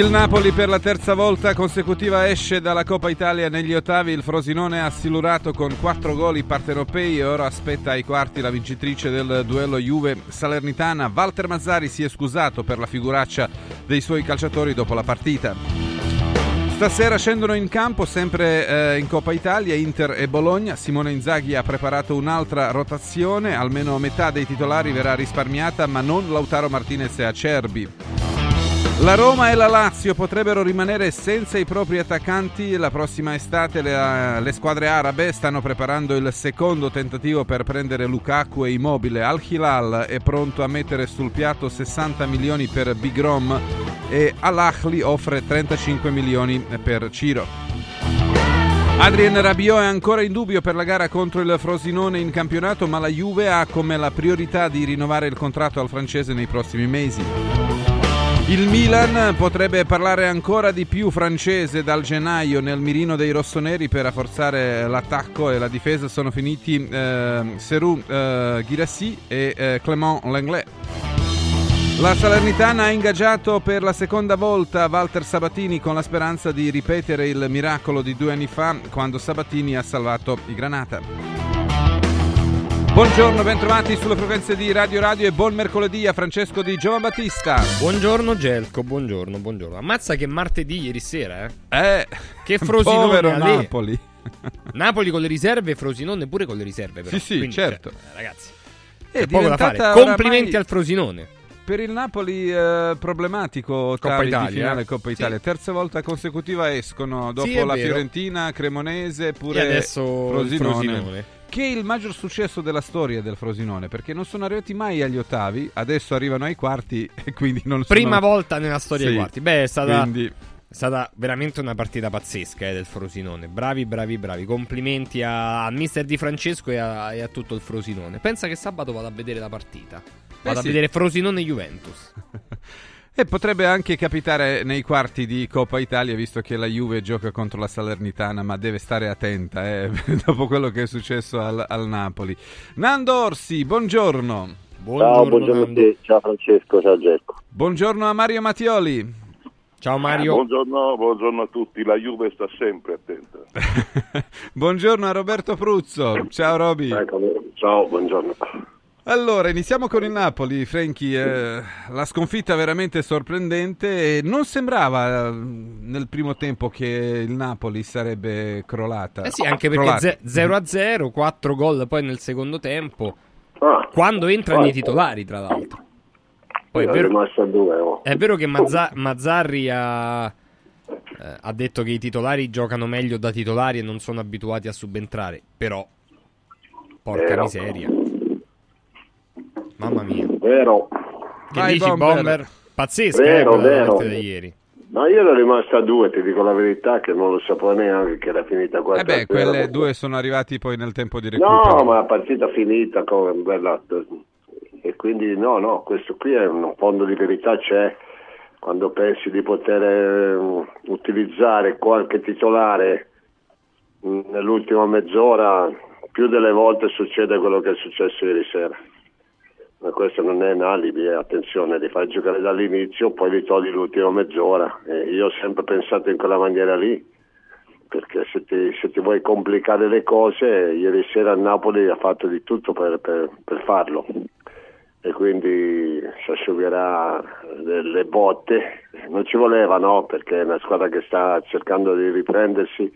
Il Napoli per la terza volta consecutiva esce dalla Coppa Italia negli ottavi, il Frosinone ha silurato con quattro gol partenopei e ora aspetta ai quarti la vincitrice del duello Juve-Salernitana. Walter Mazzari si è scusato per la figuraccia dei suoi calciatori dopo la partita. Stasera scendono in campo sempre eh, in Coppa Italia Inter e Bologna. Simone Inzaghi ha preparato un'altra rotazione, almeno metà dei titolari verrà risparmiata, ma non Lautaro Martinez e Acerbi. La Roma e la Lazio potrebbero rimanere senza i propri attaccanti la prossima estate. Le, le, squadre arabe stanno preparando il secondo tentativo per prendere Lukaku e Immobile. Al Hilal è pronto a mettere sul piatto 60 milioni per Big Rom e Al-Ahli offre 35 milioni per Ciro. Adrien Rabiot è ancora in dubbio per la gara contro il Frosinone in campionato, ma la Juve ha come la priorità di rinnovare il contratto al francese nei prossimi mesi. Il Milan potrebbe parlare ancora di più francese dal gennaio nel mirino dei rossoneri per rafforzare l'attacco e la difesa. Sono finiti eh, Serou eh, Girassi e eh, Clément Lenglet. La Salernitana ha ingaggiato per la seconda volta Walter Sabatini con la speranza di ripetere il miracolo di due anni fa quando Sabatini ha salvato i Granata. Buongiorno, bentrovati sulle frequenze di Radio Radio e buon mercoledì a Francesco di Giovan Battista. Buongiorno Gelco, buongiorno, buongiorno. Ammazza che martedì ieri sera, eh? Eh, che Frosinone povero Napoli. Napoli con le riserve, Frosinone pure con le riserve però. Sì, sì, Quindi, certo. Cioè, ragazzi, è poco da fare. Complimenti al Frosinone. Per il Napoli eh, problematico Coppa Italia, finale eh? Coppa Italia. Sì. Terza volta consecutiva escono dopo Sì, la vero. Fiorentina, Cremonese, pure e adesso Frosinone. Frosinone. Che è il maggior successo della storia del Frosinone, perché non sono arrivati mai agli ottavi, adesso arrivano ai quarti e quindi non sono... Prima volta nella storia Sì, dei quarti. Beh, è stata, Quindi, è stata veramente una partita pazzesca eh, del Frosinone. Bravi, bravi, bravi. Complimenti a- al mister Di Francesco e a, e a tutto il Frosinone. Pensa che sabato vado a vedere la partita. Vado a sì. vedere Frosinone-Juventus. E potrebbe anche capitare nei quarti di Coppa Italia, visto che la Juve gioca contro la Salernitana, ma deve stare attenta eh, dopo quello che è successo al, al Napoli. Nando Orsi, buongiorno. Ciao, buongiorno a te, ciao Francesco, ciao Gerco. Buongiorno a Mario Mattioli. Ciao Mario. Buongiorno, buongiorno a tutti, la Juve sta sempre attenta. buongiorno a Roberto Pruzzo. Ciao Roby. Eccomi. Ciao, buongiorno. Allora, iniziamo con il Napoli, Franchi. eh, la sconfitta veramente sorprendente. Non sembrava eh, nel primo tempo che il Napoli sarebbe crollata. Eh sì, anche perché Crollata. ze- 0 a 0, 4 gol poi nel secondo tempo. Ah, Quando entrano i guarda, titolari, tra l'altro. Poi è vero, oh. è vero che Mazza- Mazzarri ha, eh, ha detto che i titolari giocano meglio da titolari e non sono abituati a subentrare. Però, porca miseria. Mamma mia. Vero. Che Vai, dici, Bomber? Bomber? Pazzesca, Vero, eh, vero. partita di ieri. No, io ero rimasto a due, ti dico la verità, che non lo sapevo neanche che era finita 4 Eh beh, quelle due sono arrivati poi nel tempo di recupero. No, ma la partita finita con bella... E quindi no, no, questo qui è un fondo di verità c'è. Quando pensi di poter eh, utilizzare qualche titolare mh, nell'ultima mezz'ora, più delle volte succede quello che è successo ieri sera. Ma questo non è un alibi, eh, attenzione, li fai giocare dall'inizio, poi li togli l'ultima mezz'ora. E io ho sempre pensato in quella maniera lì, perché se ti, se ti vuoi complicare le cose, ieri sera il Napoli ha fatto di tutto per, per- per farlo. E quindi si asciugherà le botte. Non ci voleva, no? Perché è una squadra che sta cercando di riprendersi,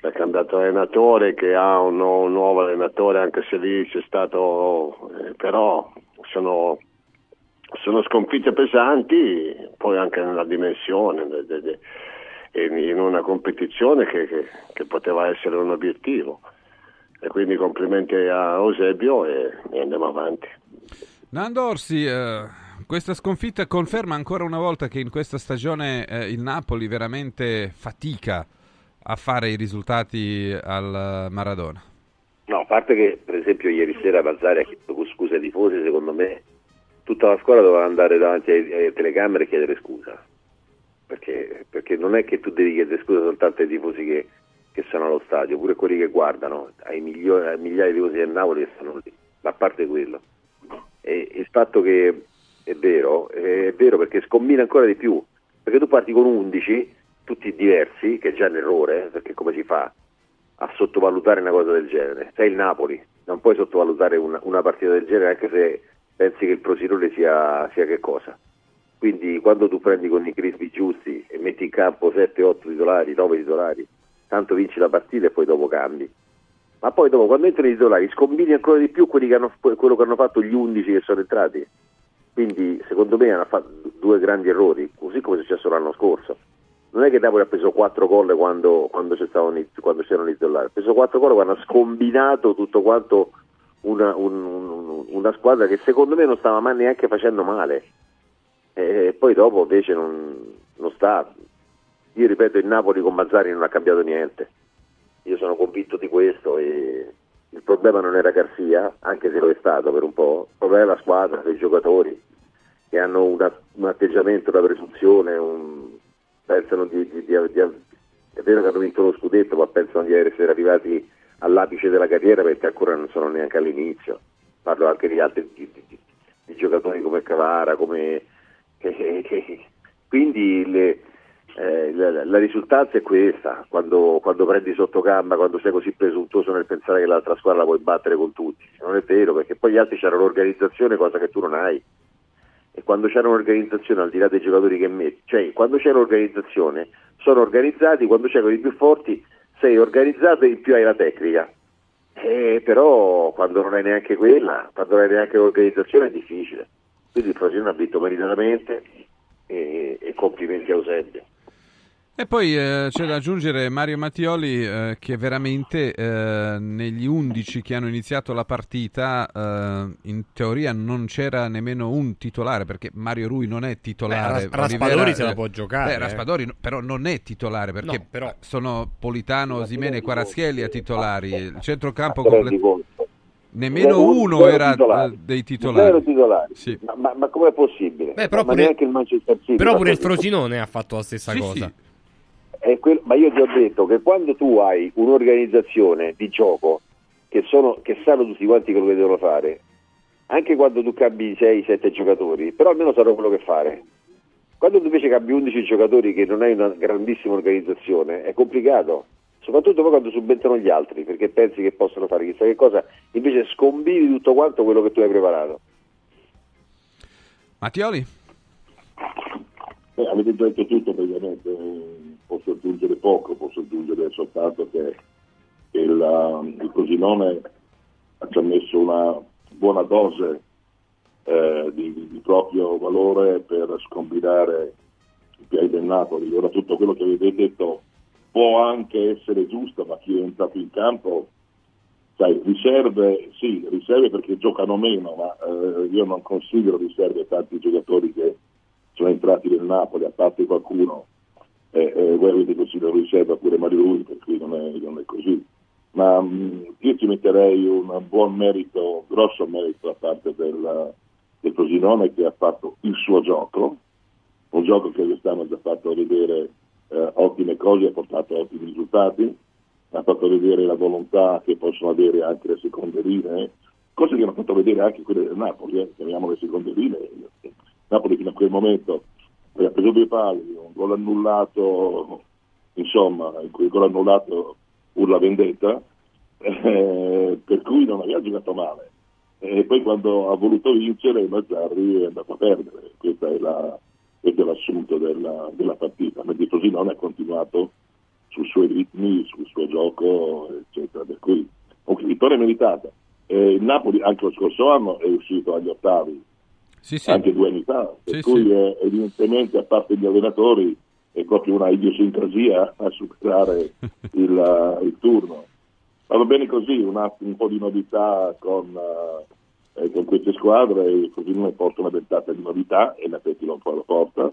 che ha cambiato allenatore, che ha un, nu- un nuovo allenatore, anche se lì c'è stato, eh, però sono, sono sconfitte pesanti, poi anche nella dimensione, de- de- de- in in una competizione che, che- che poteva essere un obiettivo. E quindi complimenti a Eusebio e, e andiamo avanti. Nando Orsi, eh, questa sconfitta conferma ancora una volta che in questa stagione eh, il Napoli veramente fatica a fare i risultati al Maradona. No, a parte che per esempio ieri sera Mazzari ha chiesto scusa ai tifosi, secondo me tutta la squadra doveva andare davanti alle telecamere e chiedere scusa. Perché, perché non è che tu devi chiedere scusa soltanto ai tifosi che, che sono allo stadio, pure quelli che guardano, ai, milio- ai migliaia di tifosi del Napoli che stanno lì. Ma a parte quello. E il fatto che è vero, è vero perché scombina ancora di più. perché tu parti con 11, tutti diversi, che è già un errore, perché come si fa a sottovalutare una cosa del genere? Sei il Napoli, non puoi sottovalutare una, una partita del genere anche se pensi che il Frosinone sia, sia che cosa. Quindi quando tu prendi con i crispi giusti e metti in campo 7, 8 titolari, 9 titolari, tanto vinci la partita e poi dopo cambi. Ma poi dopo quando entrano i titolari scombini ancora di più che hanno, quello che hanno fatto gli 11 che sono entrati. Quindi secondo me hanno fatto due grandi errori, così come è successo l'anno scorso. Non è che Napoli ha preso 4 gol quando, quando, quando c'erano i titolari, ha preso 4 gol quando ha scombinato tutto quanto una, un, un, una squadra che secondo me non stava mai neanche facendo male. E poi dopo invece non, non sta. Io ripeto, il Napoli con Mazzari non ha cambiato niente. Io sono convinto di questo e il problema non era Garcia, anche se lo è stato per un po', il problema è la squadra, dei giocatori che hanno una, un atteggiamento da presunzione, un, pensano di, di, di, di, è vero che hanno vinto lo scudetto, ma pensano di essere arrivati all'apice della carriera perché ancora non sono neanche all'inizio. Parlo anche di altri di, giocatori come Cavara, come, quindi le, eh, la, la, risultanza è questa, quando, quando, prendi sotto gamba, quando sei così presuntuoso nel pensare che l'altra squadra la puoi battere con tutti, non è vero perché poi gli altri c'hanno l'organizzazione, cosa che tu non hai. E quando c'è un'organizzazione, al di là dei giocatori che metti, cioè quando c'è un'organizzazione, sono organizzati, quando c'è con i più forti sei organizzato e in più hai la tecnica. Eh, però quando non hai neanche quella, quando non hai neanche l'organizzazione è difficile. Quindi il Frosinone ha vinto meritatamente e, e complimenti a Eusebio. E poi eh, c'è da aggiungere Mario Mattioli eh, che veramente eh, negli 11 che hanno iniziato la partita eh, in teoria non c'era nemmeno un titolare perché Mario Rui non è titolare. Beh, Raspadori Olivera, se la può giocare. Beh, Raspadori però non è titolare perché no, però... sono Politano, Simene e Quarazchielli a titolari. Il centrocampo completo. Nemmeno uno era titolari. dei titolari. titolari. Sì. Ma, ma, ma com'è possibile? Beh, però, ma pure, il Manchester City però pure il Frosinone ha fatto la stessa sì, cosa. Sì. Quello, ma io ti ho detto che quando tu hai un'organizzazione di gioco che, sono, che sanno tutti quanti quello che devono fare, anche quando tu cambi 6-7 giocatori, però almeno sanno quello che fare. Quando tu invece cambi 11 giocatori che non hai una grandissima organizzazione, è complicato, soprattutto poi quando subentrano gli altri, perché pensi che possono fare chissà che cosa, invece scombini tutto quanto quello che tu hai preparato. Mattioli? Eh, avete già detto tutto praticamente, posso aggiungere poco, posso aggiungere soltanto che il, il Cosinone ci ha messo una buona dose eh, di, di, proprio valore per scombinare i piedi del Napoli. Ora tutto quello che avete detto può anche essere giusto, ma chi è entrato in campo, sai, riserve, sì, riserve perché giocano meno, ma eh, io non considero riserve tanti giocatori che sono entrati nel Napoli, a parte qualcuno, eh, eh, voi avete considerato riserva pure Mario Rui, per cui non è, non è così. Ma mh, io ci metterei un buon merito, grosso merito da parte del, del Frosinone che ha fatto il suo gioco, un gioco che quest'anno ha già fatto vedere eh, ottime cose, ha portato ottimi risultati, ha fatto vedere la volontà che possono avere anche le seconde linee, cose che hanno fatto vedere anche quelle del Napoli, eh, chiamiamole seconde linee. Napoli fino a quel momento aveva preso due pali, un gol annullato, insomma, il gol annullato urla vendetta, eh, per cui non aveva giocato male. E poi quando ha voluto vincere Mazzarri è andato a perdere, questo è, la, questo è l'assunto della, della partita, così non ha continuato sui suoi ritmi, sul suo gioco, eccetera. Per cui, okay, vittoria meritata. Eh, il Napoli anche lo scorso anno è uscito agli ottavi sì, sì. anche due anni fa, per cui è, evidentemente a parte gli allenatori è proprio una idiosincrasia a superare il, il turno. Ma va bene così, un, un po' di novità con, eh, con queste squadre, così non porta una ventata di novità e l'Atleti non fa la porta.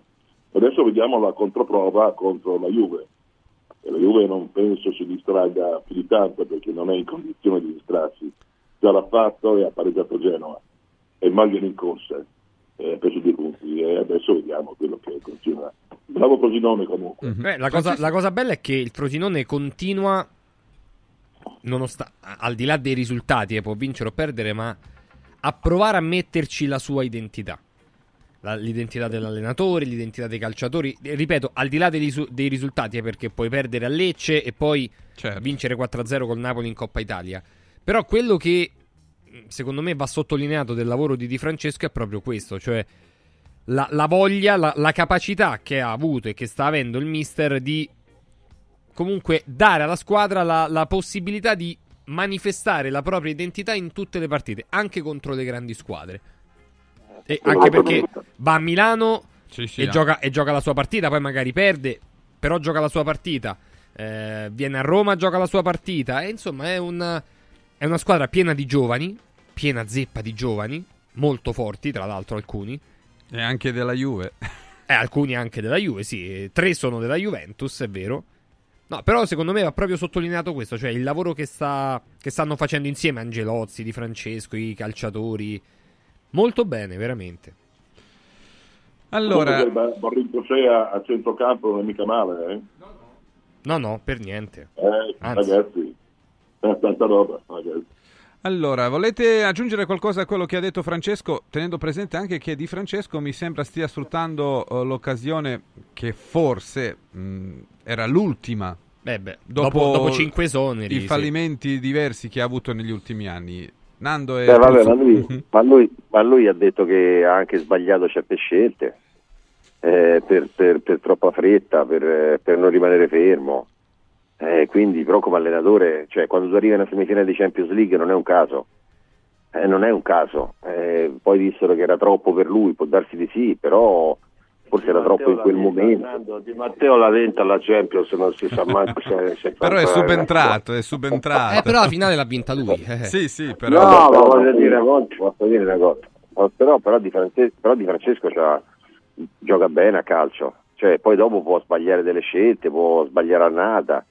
Adesso vediamo la controprova contro la Juve. E la Juve non penso si distragga più di tanto perché non è in condizione di distrarsi. Già l'ha fatto e ha pareggiato Genova e Magliano in corsa eh, preso due punti e adesso vediamo quello che continua. Bravo Frosinone comunque. Mm-hmm. Beh, la, cosa, la, cosa, bella è che il Frosinone continua, nonost- al di là dei risultati, eh, può vincere o perdere, ma a provare a metterci la sua identità. la, l'identità dell'allenatore, l'identità dei calciatori. E, ripeto, al di là dei, risu- dei risultati, eh, perché puoi perdere a Lecce e poi Certo. vincere 4-0 col Napoli in Coppa Italia. Però quello che secondo me va sottolineato del lavoro di Di Francesco è proprio questo, cioè la, la voglia, la, la capacità che ha avuto e che sta avendo il mister di comunque dare alla squadra la, la possibilità di manifestare la propria identità in tutte le partite, anche contro le grandi squadre. E anche perché va a Milano Sì, sì, e, no. gioca, e gioca la sua partita, poi magari perde, però gioca la sua partita. Eh, viene a Roma, gioca la sua partita. E insomma, è una, è una squadra piena di giovani, piena zeppa di giovani, molto forti, tra l'altro alcuni. E anche della Juve. Eh, alcuni anche della Juve, sì. Tre sono della Juventus, è vero. No, però secondo me va proprio sottolineato questo, cioè il lavoro che, sta, che stanno facendo insieme Angelozzi, Di Francesco, i calciatori. Molto bene, veramente. Allora, Borrico Sea a centrocampo non è mica male, eh? No, no, per niente. Eh, Anzi. ragazzi, tanta roba, allora, volete aggiungere qualcosa a quello che ha detto Francesco, tenendo presente anche che Di Francesco mi sembra stia sfruttando eh, l'occasione che forse mh, era l'ultima Beh, beh, dopo, dopo, dopo cinque esoneri. i sì. fallimenti diversi che ha avuto negli ultimi anni. Nando e Beh, vabbè, ma, lui, ma lui- ma lui ha detto che ha anche sbagliato certe scelte eh, per, per- per troppa fretta, per, eh, per non rimanere fermo. Eh, quindi, però, come allenatore, cioè, quando tu arrivi in una semifinale di Champions League non è un caso. Eh, non è un caso. Eh, poi dissero che era troppo per lui, può darsi di sì, però forse era troppo in quel momento. Di Matteo la venta alla Champions, non si sa mai se, se Però è subentrato, è subentrato. Eh, però la finale l'ha vinta lui. eh. Sì, sì, però... No, ma voglio dire una cosa, posso dire una cosa. Però, però, di Francesco, però Di Francesco c'ha- gioca bene a calcio, cioè, poi dopo può sbagliare delle scelte, può sbagliare annata,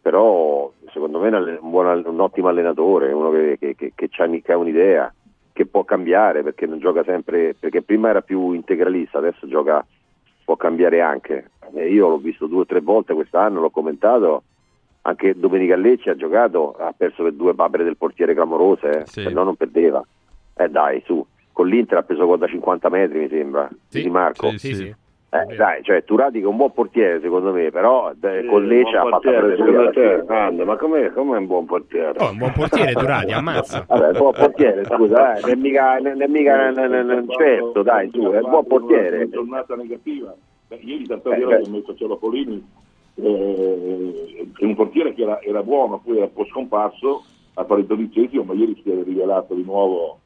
però secondo me è un buon un ottimo allenatore, uno che, che- che- che ha un'idea, che può cambiare perché non gioca sempre, perché prima era più integralista, adesso gioca, può cambiare anche. E io l'ho visto due o tre volte quest'anno, l'ho commentato, anche Domenica Lecce ha giocato, ha perso per due papere del portiere clamorose, eh, Sì. se no non perdeva. Eh dai, su, con l'Inter ha preso da 50 metri mi sembra, Sì, di Marco. sì, Sì, sì. Eh, dai, cioè Turati che è un buon portiere secondo me, però eh, con Lecce ha fatto secondo te. Nando, ma com'è, com'è un buon portiere? Oh, un buon portiere Durati, ammazza. Vabbè, buon portiere, scusa, eh, non è mica, non è mica non- non- non- certo, dai, tu, è un buon portiere. Una giornata negativa. Beh, ieri tanta Eh, che ha messo Cialopolini, eh, è un portiere che era, era buono, poi era un po' scomparso a fare il dodicesimo, ma ieri si è rivelato di nuovo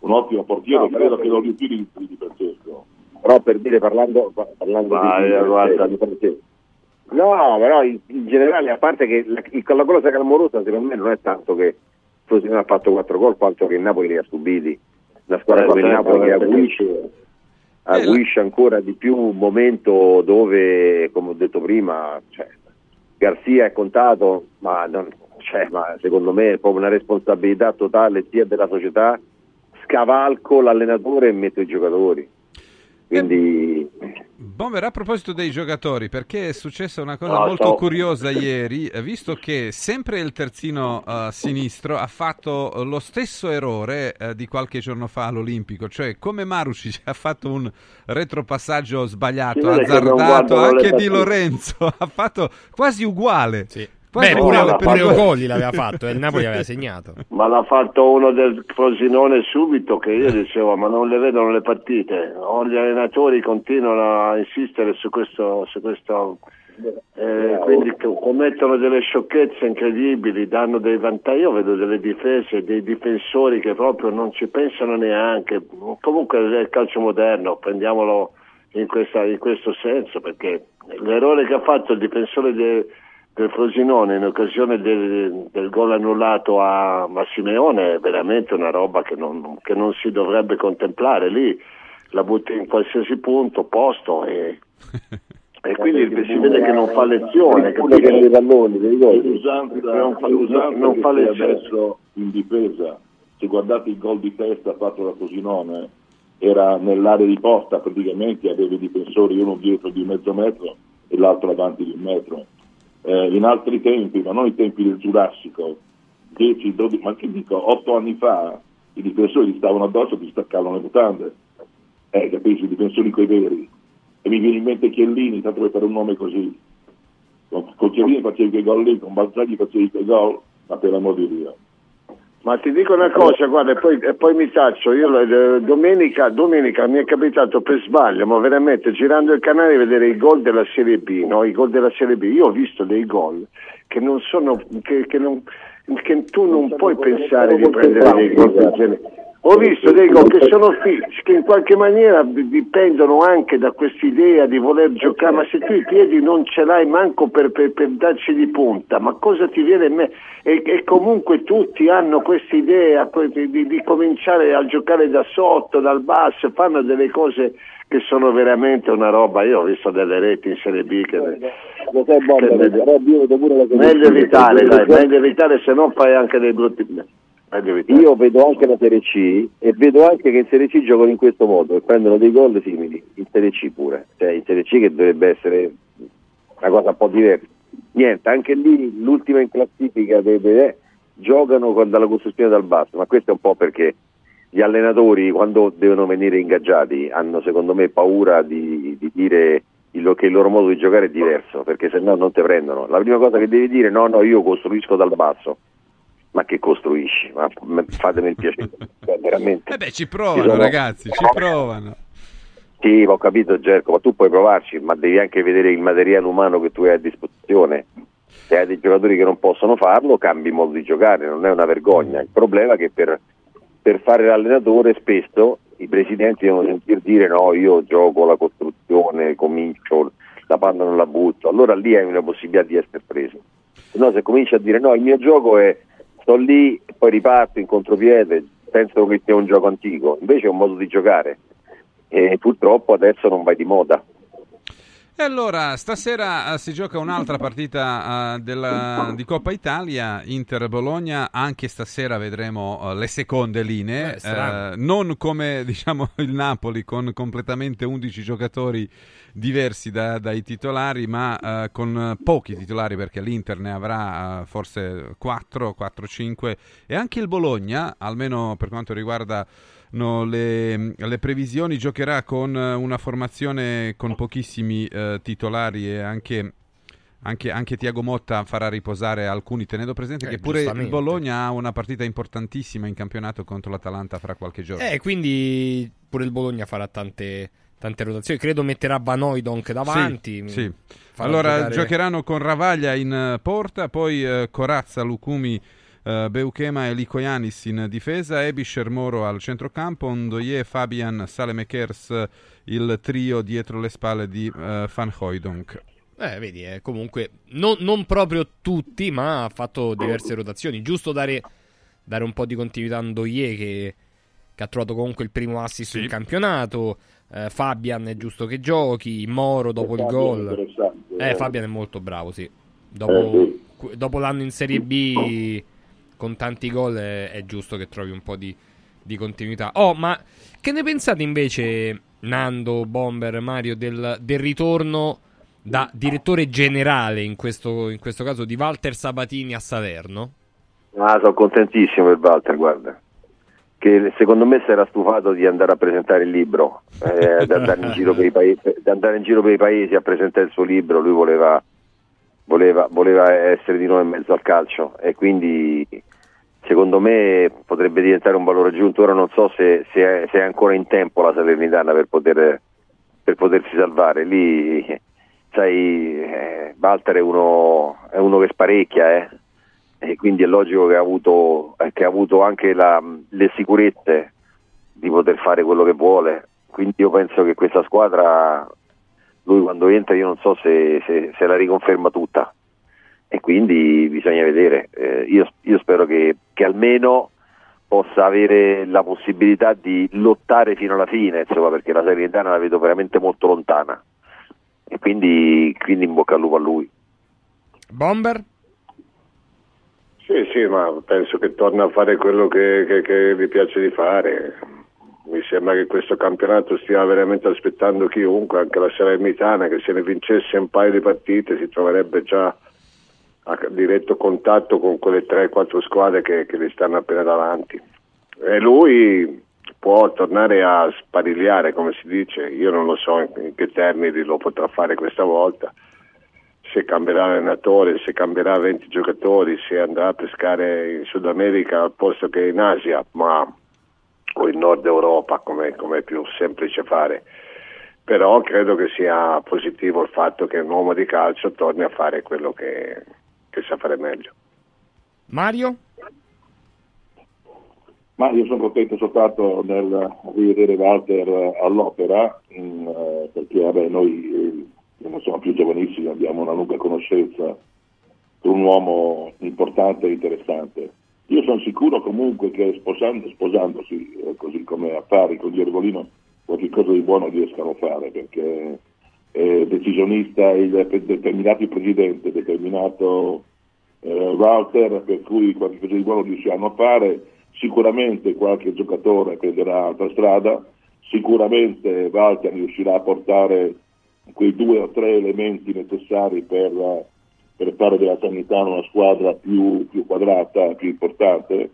un ottimo portiere, No, credo che lo riutilizzi di Francesco. Però per dire, parlando, parlando Vai, di, guarda. di. No, però in, in generale, a parte che la, il- la cosa clamorosa secondo me non è tanto che Frosinone ha fatto 4 gol, quanto che il Napoli li ha subiti. Una squadra Eh, come il certo, Napoli che perché- aguisce, aguisce ancora di più un momento dove, come ho detto prima, cioè, Garzia è contato, ma, non- cioè, ma secondo me è proprio una responsabilità totale sia della società, scavalco l'allenatore e metto i giocatori. Quindi Bomber, a proposito dei giocatori, perché è successa una cosa No, molto sto- curiosa ieri, eh, visto che sempre il terzino eh, sinistro ha fatto eh, lo stesso errore eh, di qualche giorno fa all'Olimpico, cioè come Marusic ha fatto un retropassaggio sbagliato, azzardato, anche Di. Lorenzo ha fatto quasi uguale. Sì. Beh, pure, per pure due. Ocoli l'aveva fatto e il Napoli aveva segnato. Ma l'ha fatto uno del Frosinone subito che io dicevo ma non le vedono le partite o gli allenatori continuano a insistere su questo, su questo eh, quindi co- commettono delle sciocchezze incredibili danno dei vantaggi io vedo delle difese dei difensori che proprio non ci pensano neanche comunque è il calcio moderno prendiamolo in, questa- in questo senso perché l'errore che ha fatto il difensore de- del Frosinone in occasione del, del gol annullato a, a Simeone è veramente una roba che non, che non si dovrebbe contemplare lì la butti in qualsiasi punto, posto e, e quindi si vede che non fa lezione capito? per i palloni, Non fa- l'usanza non che fa lezione. adesso in difesa, se guardate il gol di testa fatto da Frosinone, era nell'area di posta praticamente, aveva i difensori uno dietro di mezzo metro e l'altro avanti di un metro. Eh, in altri tempi, ma non i tempi del Giurassico, 10, 12, ma che dico, 8 anni fa, i difensori gli stavano addosso e ti staccavano le mutande. eh, capisci, difensori coi veri. E mi viene in mente Chiellini, tanto per fare un nome così. Con, con Chiellini facevi quei gol lì, con Balzaghi facevi quei gol, ma per l'amor di Dio. Ma ti dico una cosa, guarda, e poi, e poi mi taccio, io eh, domenica, domenica mi è capitato per sbaglio, ma veramente girando il canale vedere i gol della Serie B, no? I gol della Serie B, io ho visto dei gol che non sono, che, che, non, che tu non puoi pensare di prendere dei gol del genere. Ho visto dei gol che sono fi- che in qualche maniera dipendono anche da quest'idea di voler giocare, ma se tu i piedi non ce l'hai manco per, per, per darci di punta, ma cosa ti viene in me? E, e comunque tutti hanno questa idea di, di, cominciare a giocare da sotto, dal basso, fanno delle cose che sono veramente una roba. Io ho visto delle reti in Serie B che, Lo sai, che però io vedo pure la meglio evitare, dai, meglio evitare, se no fai anche dei brutti. Evitare. Io vedo anche la Serie C e vedo anche che in Serie C giocano in questo modo e prendono dei gol simili, in Serie C pure, cioè in Serie C che dovrebbe essere una cosa un po' diversa. Niente, anche lì l'ultima in classifica deve, eh, giocano con- dalla costruzione dal basso, ma questo è un po' perché gli allenatori quando devono venire ingaggiati hanno secondo me paura di, di dire il- che il loro modo di giocare è diverso, perché se no non ti prendono. La prima cosa che devi dire no, no, io costruisco dal basso. Ma che costruisci? Ma fatemi il piacere. Cioè, veramente. Eh beh, ci Ci provano sono- ragazzi, ci provano. Sì, ho capito Gerco, ma tu puoi provarci, ma devi anche vedere il materiale umano che tu hai a disposizione. Se hai dei giocatori che non possono farlo, cambi modo di giocare, non è una vergogna. Il problema è che per, per fare l'allenatore spesso i presidenti devono sentir dire no, io gioco la costruzione, comincio, la palla non la butto, allora lì hai una possibilità di essere preso. Se no, se cominci a dire no, il mio gioco è sto lì, poi riparto in contropiede, penso che sia un gioco antico, invece è un modo di giocare e purtroppo adesso non vai di moda. E allora, stasera eh, si gioca un'altra partita eh, della- di Coppa Italia, Inter-Bologna, anche stasera vedremo eh, le seconde linee, Eh, eh, non come diciamo il Napoli con completamente 11 giocatori diversi da- dai titolari, ma con pochi titolari perché l'Inter ne avrà forse 4, 4-5 e anche il Bologna, almeno per quanto riguarda le, le previsioni giocherà con eh, una formazione con pochissimi eh, titolari e anche, anche, anche Tiago Motta farà riposare alcuni, tenendo presente Eh, che pure il. Bologna ha una partita importantissima in campionato contro l'Atalanta fra qualche giorno. Eh, quindi pure il Bologna farà tante, tante rotazioni. Credo metterà Van Hooijdonk davanti. Sì, sì. Farà Allora giocare- giocheranno con Ravaglia in eh, porta, poi eh, Corazza, Lucumi, eh, Beuchema e Licoyanis in difesa, Ebischer Moro al centrocampo, Ndoye, Fabian, Salemekers, il trio dietro le spalle di eh, Van Hooijdonk. Eh, vedi, eh, comunque non, non proprio tutti, ma ha fatto diverse rotazioni. Giusto dare, dare un po' di continuità a Ndoye che, che ha trovato comunque il primo assist Sì. in campionato. Eh, Fabian è giusto che giochi. Moro dopo il gol. Eh, eh. Fabian è molto bravo, sì. Dopo, Eh, sì. qu- dopo l'anno in Serie B con tanti gol è, è giusto che trovi un po' di, di continuità. Oh, ma che ne pensate invece, Nando, Bomber, Mario, del, del ritorno da direttore generale, in questo, in questo caso, di Walter Sabatini a Salerno? Ah, sono contentissimo per Walter, guarda. Che secondo me si era stufato di andare a presentare il libro, eh, di, andare in giro per i paesi, di andare in giro per i paesi a presentare il suo libro. Lui voleva, voleva, voleva essere di nuovo in mezzo al calcio e quindi secondo me potrebbe diventare un valore aggiunto. Ora non so se, se è, se è ancora in tempo la Salernitana per, poter, per potersi salvare. Lì, sai, eh, Walter è uno, è uno che sparecchia, eh e quindi è logico che ha avuto, che ha avuto anche la- le sicurezze di poter fare quello che vuole. Quindi io penso che questa squadra, lui quando entra io non so se- se la riconferma tutta e quindi bisogna vedere. Eh, io, io spero che, che almeno possa avere la possibilità di lottare fino alla fine, insomma, perché la Salernitana la vedo veramente molto lontana e quindi, quindi in bocca al lupo a lui. Bomber? Sì, sì, ma penso che torna a fare quello che, che- che gli piace di fare. Mi sembra che questo campionato stia veramente aspettando chiunque, anche la Salernitana, che se ne vincesse un paio di partite si troverebbe già a diretto contatto con quelle 3-4 squadre che, che gli stanno appena davanti. E lui può tornare a sparigliare, come si dice, io non lo so in che termini lo potrà fare questa volta, se cambierà allenatore, se cambierà 20 giocatori, se andrà a pescare in Sud America al posto che in Asia, ma, o in Nord Europa, come è più semplice fare. Però credo che sia positivo il fatto che un uomo di calcio torni a fare quello che, che sa fare meglio. Mario? Ma io sono contento soltanto nel rivedere Walter all'opera, mh, perché vabbè, noi eh, non siamo più giovanissimi, abbiamo una lunga conoscenza con un uomo importante e interessante. Io sono sicuro comunque che sposando, sposandosi, eh, così come a pari con Gervolino, qualche cosa di buono riescano a fare, perché è decisionista, il determinato presidente, determinato eh, Walter, per cui qualche cosa di buono riusciranno a fare. Sicuramente qualche giocatore prenderà altra strada, sicuramente Walter riuscirà a portare quei due o tre elementi necessari per, per fare della Sanità una squadra più, più, quadrata, più importante,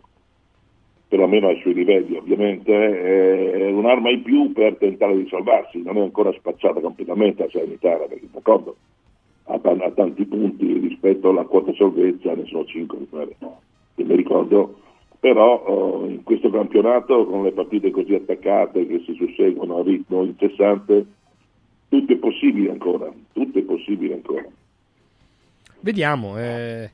perlomeno ai suoi livelli ovviamente, è un'arma in più per tentare di salvarsi, non è ancora spacciata completamente la Sanità, perché d'accordo, ha, ha tanti punti rispetto alla quota salvezza, ne sono 5 mi pare, mi ricordo però oh, in questo campionato con le partite così attaccate che si susseguono a ritmo incessante tutto è possibile ancora tutto è possibile ancora. Vediamo eh,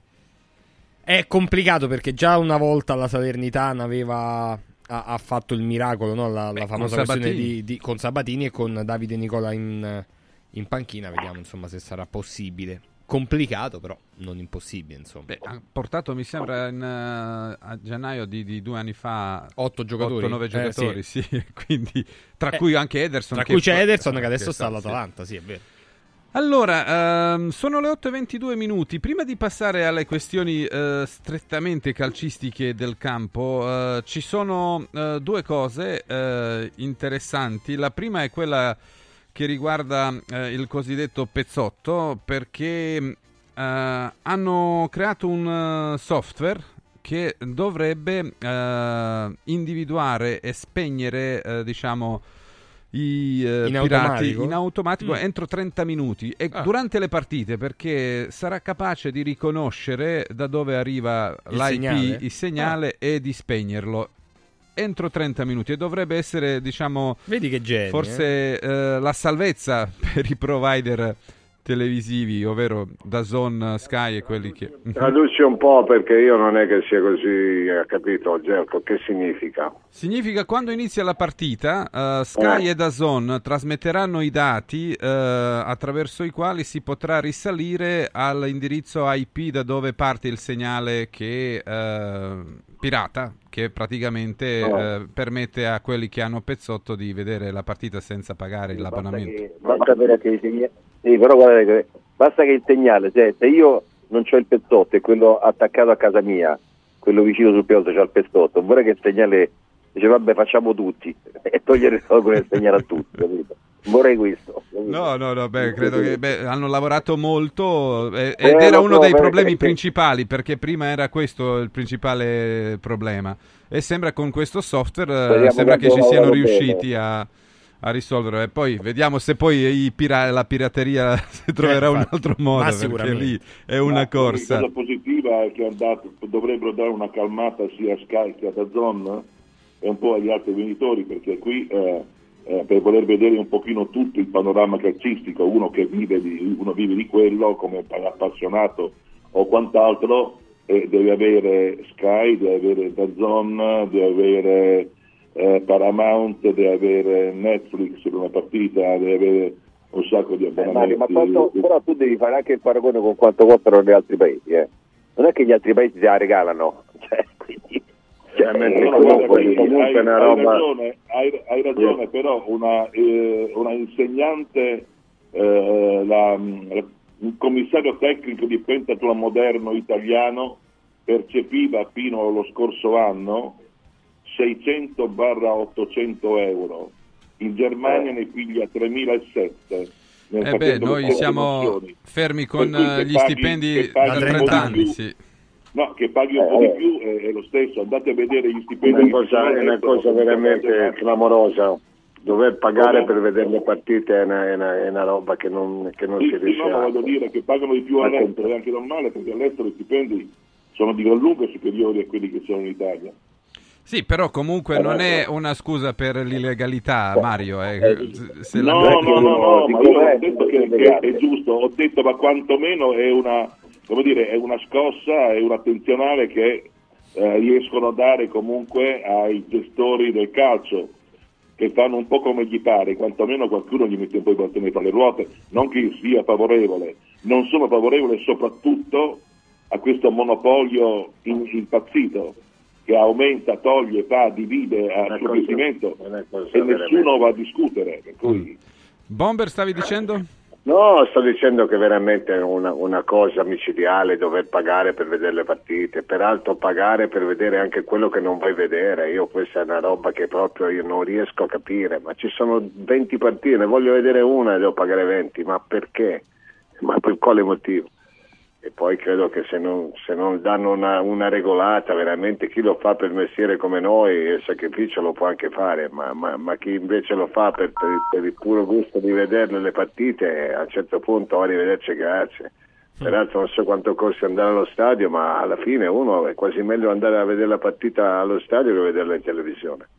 è complicato perché già una volta la Salernitana aveva ha, ha fatto il miracolo no? la, Beh, la, famosa versione di, di, con Sabatini e con Davide Nicola in, in panchina vediamo insomma se sarà possibile complicato, però non impossibile. Insomma. Beh, ha portato, mi sembra, in, uh, a gennaio di, di, due anni fa otto giocatori. 8-9 giocatori, eh, sì. sì. Quindi, tra eh, cui anche Ederson. Tra cui c'è Ederson che adesso sta all'Atalanta, sì. sì, è vero. Allora, um, sono le 8.22 minuti. Prima di passare alle questioni uh, strettamente calcistiche del campo, uh, ci sono uh, due cose interessanti. La prima è quella che riguarda eh, il cosiddetto pezzotto perché eh, hanno creato un software che dovrebbe individuare e spegnere diciamo i uh, in pirati automatico? in automatico mm. entro 30 minuti e ah. durante le partite perché sarà capace di riconoscere da dove arriva il l'IP, segnale. il segnale ah. e di spegnerlo entro 30 minuti e dovrebbe essere, diciamo, Vedi che genio, forse eh? Eh, la salvezza per i provider televisivi, ovvero Dazon, Sky e quelli che... Traduci un po' perché io non è che sia così, ha capito Gerco, che significa? Significa quando inizia la partita, uh, Sky eh. e Dazon trasmetteranno i dati uh, attraverso i quali si potrà risalire all'indirizzo IP da dove parte il segnale che uh, pirata, che praticamente oh. permette a quelli che hanno pezzotto di vedere la partita senza pagare l'abbonamento. Basta che, basta però che sì, però guardate, basta che il segnale, cioè, se io non ho il pezzotto e quello attaccato a casa mia, quello vicino sul piatto c'ha il pezzotto, vorrei che il segnale dice vabbè facciamo tutti e togliere il segnale a tutti, capito? Vorrei questo. No, no, no, beh, credo che beh, hanno lavorato molto eh, ed era uno dei problemi principali perché prima era questo il principale problema e sembra con questo software sembra che ci siano riusciti a a risolverlo e poi vediamo se poi pira- la pirateria troverà eh, un altro modo perché lì è una Ma corsa. la cosa positiva è che dato, dovrebbero dare una calmata sia a Sky che a Dazon e un po' agli altri venditori perché qui eh, eh, per voler vedere un pochino tutto il panorama calcistico uno che vive di, uno vive di quello come appassionato o quant'altro eh, deve avere Sky, deve avere Dazon, deve avere eh, Paramount, deve avere Netflix per una partita, deve avere un sacco di abbonamenti. Eh, ma quanto, però tu devi fare anche il paragone con quanto costano gli altri paesi, eh. Non è che gli altri paesi te la regalano, cioè, quindi... Cioè, eh, no, comunque, hai, roba... hai, ragione, hai, hai ragione yeah. però una, eh, una insegnante, eh, la, il commissario tecnico di Pentathlon moderno italiano percepiva fino allo scorso anno 600-800 euro, in Germania eh. ne piglia 3.700. Eh beh, noi siamo fermi con gli paghi, stipendi da 30 anni, sì. No, che paghi un po' di più è, è lo stesso, andate a vedere gli stipendi. Una cosa, è una cosa veramente clamorosa. Dover pagare per vedere le partite è una, è una, è una roba che non, che non Sì, si sì, riesce no, a... voglio dire che pagano di più Ma all'estero, è anche normale perché all'estero i stipendi sono di gran lunga superiori a quelli che sono in Italia. Sì, però comunque non è una scusa per l'illegalità, Mario. eh. Se la- No, no, no, no, di ma io ho detto che, di che è giusto, ho detto ma quantomeno è una, come dire, è una scossa, è un'attenzionale che eh, riescono a dare comunque ai gestori del calcio che fanno un po' come gli pare, quantomeno qualcuno gli mette un po' i bastoni tra le ruote, non che sia favorevole, non sono favorevole soprattutto a questo monopolio in- impazzito che aumenta, toglie, fa, divide a suo piacimento e nessuno va a discutere. Cui, Bomber, stavi dicendo? No, sto dicendo che veramente è una, una cosa micidiale dover pagare per vedere le partite, peraltro pagare per vedere anche quello che non vuoi vedere. Io questa è una roba che proprio io non riesco a capire, ma ci sono 20 partite, ne voglio vedere una e devo pagare 20, ma perché? Ma per quale motivo? E poi credo che se non, se non danno una, una regolata, veramente chi lo fa per mestiere come noi, il sacrificio lo può anche fare, ma, ma- ma chi invece lo fa per, per il- per il puro gusto di vederle le partite, a un certo punto arrivederci, grazie. Peraltro non so quanto costa andare allo stadio, ma alla fine uno è quasi meglio andare a vedere la partita allo stadio che vederla in televisione.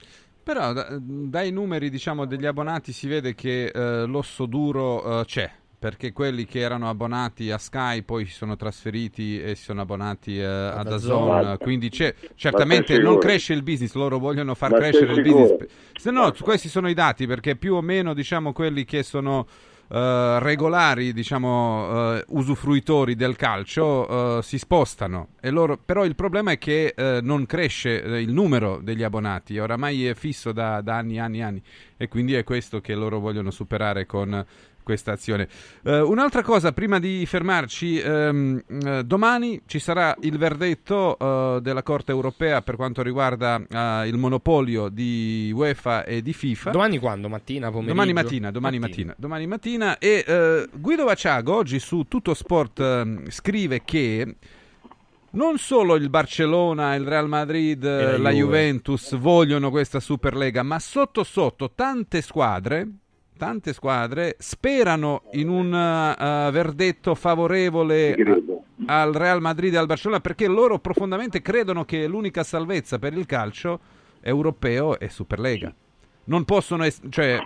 Però da- dai numeri diciamo, degli abbonati si vede che eh, l'osso duro eh, c'è, perché quelli che erano abbonati a Sky poi si sono trasferiti e si sono abbonati eh, ad. Azon, quindi c'è, certamente non cresce il business, loro vogliono far Ma crescere il business. Se no, questi sono i dati, perché più o meno diciamo quelli che sono eh, regolari, diciamo, eh, usufruitori del calcio eh, si spostano. E loro, però il problema è che non cresce il numero degli abbonati, oramai è fisso da, da anni, anni, anni. E quindi è questo che loro vogliono superare con questa azione. Eh, un'altra cosa, prima di fermarci, ehm, eh, domani ci sarà il verdetto eh, della Corte europea per quanto riguarda eh, il monopolio di UEFA e di FIFA. Domani quando? Mattina, pomeriggio? Domani mattina, domani mattina, domani mattina. E eh, Guido Vaciago oggi su Tutto Sport ehm, scrive che non solo il Barcellona, il Real Madrid, la la Juve. Juventus vogliono questa Superlega, ma sotto sotto tante squadre, tante squadre sperano in un eh, verdetto favorevole a- al Real Madrid e al Barcellona perché loro profondamente credono che l'unica salvezza per il calcio europeo è Superlega. Non possono es- cioè,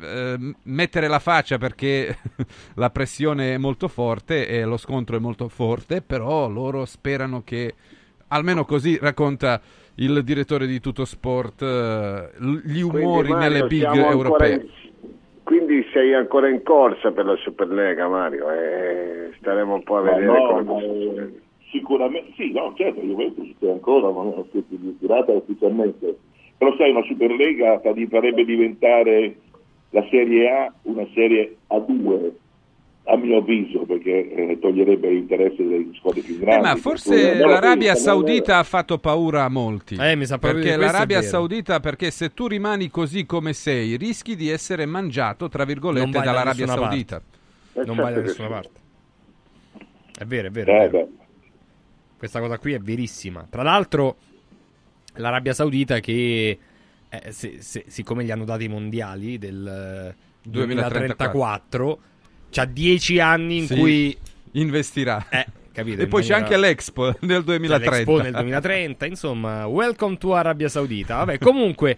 eh, mettere la faccia perché la pressione è molto forte e lo scontro è molto forte, però loro sperano che, almeno così racconta il direttore di Tutto Sport, eh, gli umori Mario, nelle big europee. in- Quindi sei ancora in corsa per la Superlega, Mario, e staremo un po' a vedere no, come eh, sicuramente, sì, no, certo, Juventus c'è ancora, ma non è stata ritirata ufficialmente. Però sai, una Superlega fa- farebbe diventare la Serie A una Serie A2, a mio avviso, perché eh, toglierebbe l'interesse delle squadre più Eh, grandi. ma per forse l'Arabia Saudita ha fatto paura a molti. Eh, mi sa perché l'Arabia. Saudita, perché se tu rimani così come sei, rischi di essere mangiato, tra virgolette, dall'Arabia Saudita. Eh, Non certo vai da nessuna sì. parte. È vero, è vero. è Eh, vero. Questa cosa qui è verissima. Tra l'altro, l'Arabia Saudita che, eh, se- se- siccome gli hanno dati i mondiali del eh, 2034, c'ha 10 anni in Sì, cui... investirà. Eh, capito? e poi c'è maniera- anche l'Expo nel 2030. l'Expo nel 2030, insomma, welcome to Arabia Saudita. Vabbè, comunque,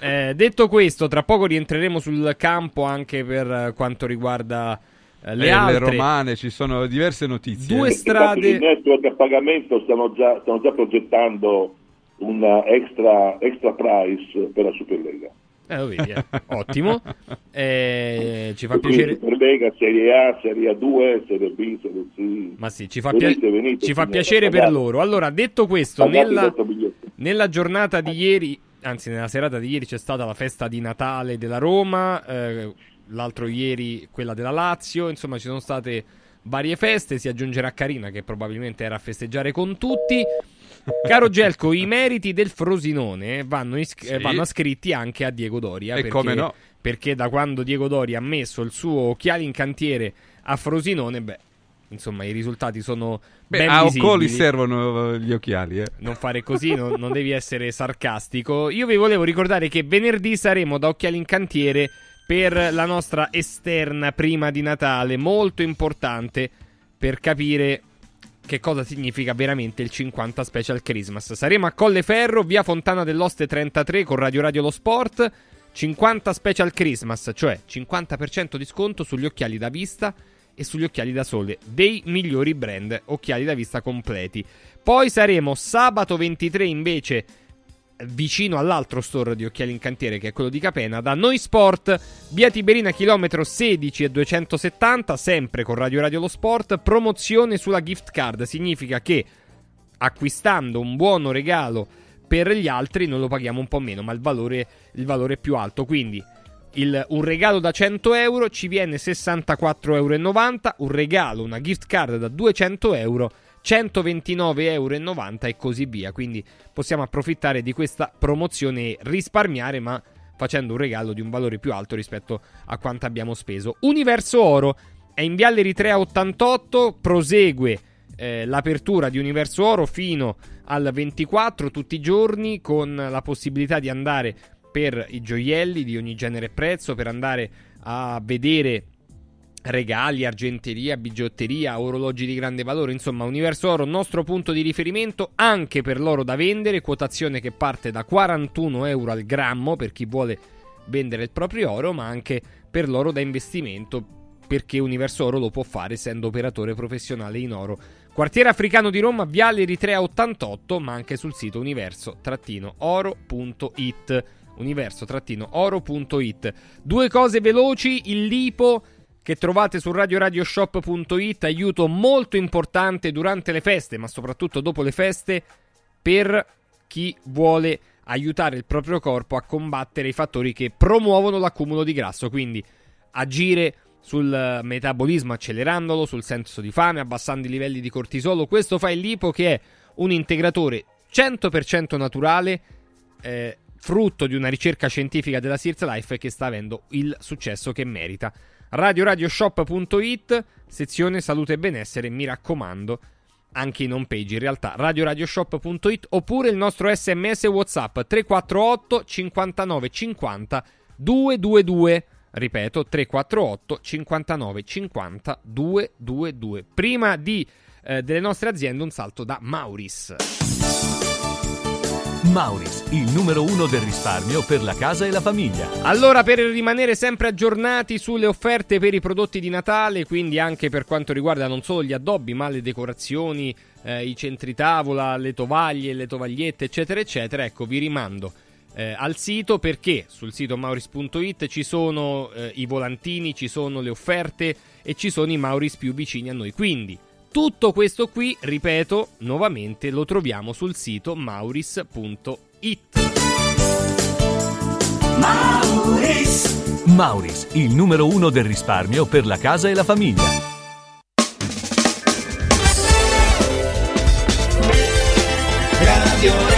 eh, detto questo, tra poco rientreremo sul campo anche per eh, quanto riguarda eh, le Eh, altre. romane, ci sono diverse notizie. Due eh. strade- I network a pagamento stanno già, stanno già progettando un extra, extra price per la Superlega. Eh, vedi, eh. Ottimo. Eh, ci fa Per piacere. Superlega, Serie A, Serie A2, Serie B, Serie C. Ma sì, ci fa, pia- Venite, ci fa piacere per loro. Allora, detto questo, nella, nella giornata di ieri, anzi nella serata di ieri c'è stata la festa di Natale della Roma, eh, l'altro ieri quella della Lazio, insomma ci sono state varie feste, si aggiungerà Carina che probabilmente era a festeggiare con tutti. Caro Gelco, i meriti del Frosinone vanno, isc- Sì. eh, vanno ascritti anche a Diego Doria. E perché, come no? Perché da quando Diego Doria ha messo il suo occhiale in cantiere a Frosinone, beh, insomma i risultati sono Beh, ben a. Occoli servono gli occhiali, eh. Non fare così, non, non devi essere sarcastico. Io vi volevo ricordare che venerdì saremo da Occhiali in Cantiere per la nostra esterna prima di Natale, molto importante per capire che cosa significa veramente il 50 Special Christmas. Saremo a Colleferro, via Fontana dell'Oste 33 con Radio Radio Lo Sport. 50 Special Christmas, cioè 50% di sconto sugli occhiali da vista e sugli occhiali da sole dei migliori brand occhiali da vista completi. Poi saremo sabato 23 invece vicino all'altro store di occhiali in cantiere che è quello di Capena da Noi Sport via Tiberina chilometro 16 e 270 sempre con Radio Radio Lo Sport promozione sulla gift card. Significa che acquistando un buono regalo per gli altri noi lo paghiamo un po' meno ma il valore, il valore è più alto. Quindi il, un regalo da 100 euro ci viene 64,90 euro un regalo, una gift card da 200 euro 129,90 euro e così via. Quindi possiamo approfittare di questa promozione e risparmiare, ma facendo un regalo di un valore più alto rispetto a quanto abbiamo speso. Universo Oro è in Viale Eritrea 88, prosegue eh, l'apertura di Universo Oro fino al 24 tutti i giorni con la possibilità di andare per i gioielli di ogni genere e prezzo, per andare a vedere regali, argenteria, bigiotteria, orologi di grande valore, insomma Universo Oro nostro punto di riferimento anche per l'oro da vendere, quotazione che parte da 41 euro al grammo per chi vuole vendere il proprio oro, ma anche per l'oro da investimento perché Universo Oro lo può fare essendo operatore professionale in oro. Quartiere africano di Roma, Viale Eritrea 88, ma anche sul sito universo-oro.it. Universo-oro.it. Due cose veloci, il lipo che trovate su radioradioshop.it, aiuto molto importante durante le feste, ma soprattutto dopo le feste, per chi vuole aiutare il proprio corpo a combattere i fattori che promuovono l'accumulo di grasso, quindi agire sul metabolismo accelerandolo, sul senso di fame, abbassando i livelli di cortisolo. Questo fa il lipo che è un integratore 100% naturale, eh, frutto di una ricerca scientifica della Sears Life che sta avendo il successo che merita radioradioshop.it, sezione salute e benessere, mi raccomando, anche in home page in realtà, radioradioshop.it oppure il nostro sms WhatsApp 348 59 50 222. Ripeto, 348 59 50 222. Prima di, eh, delle nostre aziende un salto da Mauris. Mauris, il numero uno del risparmio per la casa e la famiglia. Allora, per rimanere sempre aggiornati sulle offerte per i prodotti di Natale, quindi anche per quanto riguarda non solo gli addobbi, ma le decorazioni, eh, i centri tavola, le tovaglie, le tovagliette, eccetera, eccetera, ecco, vi rimando eh, al sito perché sul sito mauris.it ci sono eh, i volantini, ci sono le offerte e ci sono i Mauris più vicini a noi. Quindi tutto questo qui, ripeto, nuovamente lo troviamo sul sito mauris.it. Mauris! Mauris, il numero uno del risparmio per la casa e la famiglia. Radio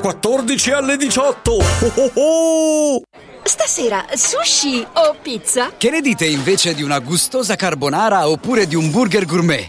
14 alle 18. Oh oh oh! Stasera sushi o pizza? Che ne dite invece di una gustosa carbonara oppure di un burger gourmet?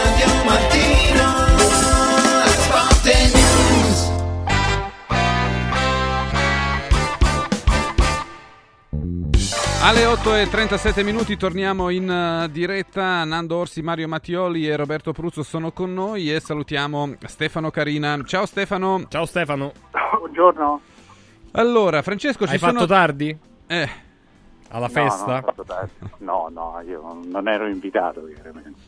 Alle 8 e 37 minuti torniamo in eh, diretta. Nando Orsi, Mario Mattioli e Roberto Pruzzo sono con noi e salutiamo Stefano Carina. Ciao Stefano. Ciao Stefano. Buongiorno. Allora, Francesco, ci Hai sono... fatto tardi? Eh. Alla No, festa? No, tardi. no, no, io non ero invitato, chiaramente.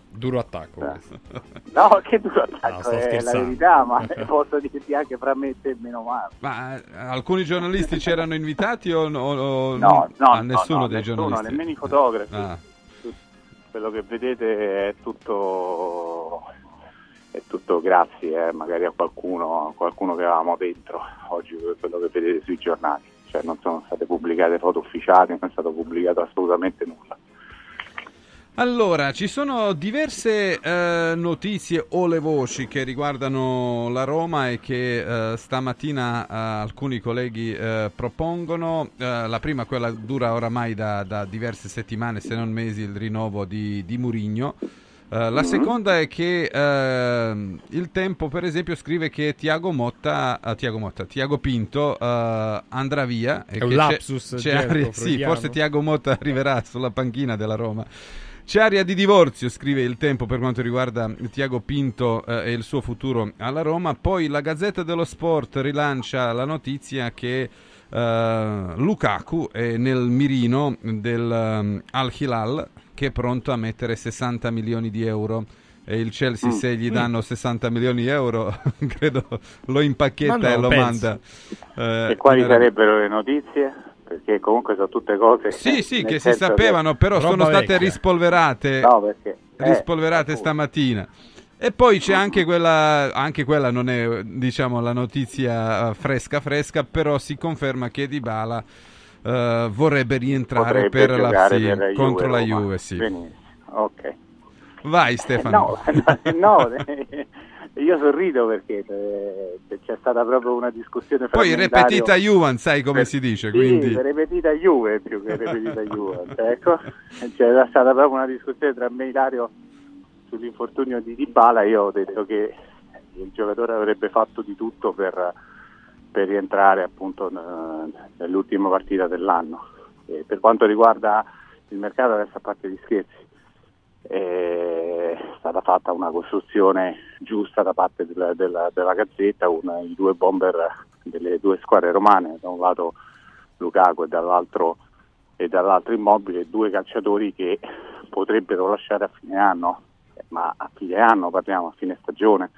Duro attacco. questo. No, che duro attacco, No, è la scherzando. verità, ma posso dirti anche fra me e te meno male. Ma eh, alcuni giornalisti c'erano invitati o, o- o- No, no, a no, nessuno no, dei nessuno, giornalisti? nemmeno i fotografi. Ah. Quello che vedete è tutto, è tutto grazie eh, magari a qualcuno, a qualcuno che avevamo dentro oggi quello che vedete sui giornali. Cioè non sono state pubblicate foto ufficiali, non è stato pubblicato assolutamente nulla. Allora, ci sono diverse eh, notizie o le voci che riguardano la Roma e che eh, stamattina eh, alcuni colleghi eh, propongono. Eh, la prima, quella dura oramai da, da diverse settimane, se non mesi, il rinnovo di, di Murigno. Eh, la Mhm. seconda è che il Tempo, per esempio, scrive che Tiago Motta, Tiago Motta, Tiago Pinto andrà via. E È un che c'è- lapsus c'è gergo aria- sì, forse Tiago Motta arriverà sulla panchina della Roma. C'è aria di divorzio, scrive il tempo per quanto riguarda Tiago Pinto eh, e il suo futuro alla Roma. Poi la Gazzetta dello Sport rilancia la notizia che eh, Lukaku è nel mirino del um, Al Hilal che è pronto a mettere 60 milioni di euro. E il Chelsea, Mm. se gli danno 60 milioni di euro, credo lo impacchetta no, e lo penso. manda. eh, e quali sarebbero le notizie? Perché comunque sono tutte cose... Sì, sì, che si sapevano, però Roba sono state vecchia. rispolverate, No, perché... eh, rispolverate stamattina. E poi c'è anche quella, anche quella non è diciamo la notizia eh, fresca fresca, però si conferma che Dybala eh, vorrebbe rientrare Potrebbe per la, sì, per la contro Juve la Roma. Juve, sì. Benissimo, ok. Vai Stefano. No, no, eh, io sorrido perché eh, c'è stata proprio una discussione Poi repetita Juvan, sai come si dice, Sì, quindi repetita Juve più che repetita Juve. Ecco, c'era stata proprio una discussione tra me e Ilario sull'infortunio di Dybala. Io ho detto che il giocatore avrebbe fatto di tutto per, per rientrare appunto nell'ultima partita dell'anno. E per quanto riguarda il mercato, adesso a parte gli scherzi, è stata fatta una costruzione giusta da parte della, della- della Gazzetta, una- i due bomber delle due squadre romane, da un lato Lukaku e dall'altro, e dall'altro Immobile, due calciatori che potrebbero lasciare a fine anno, ma a fine anno parliamo, a fine stagione,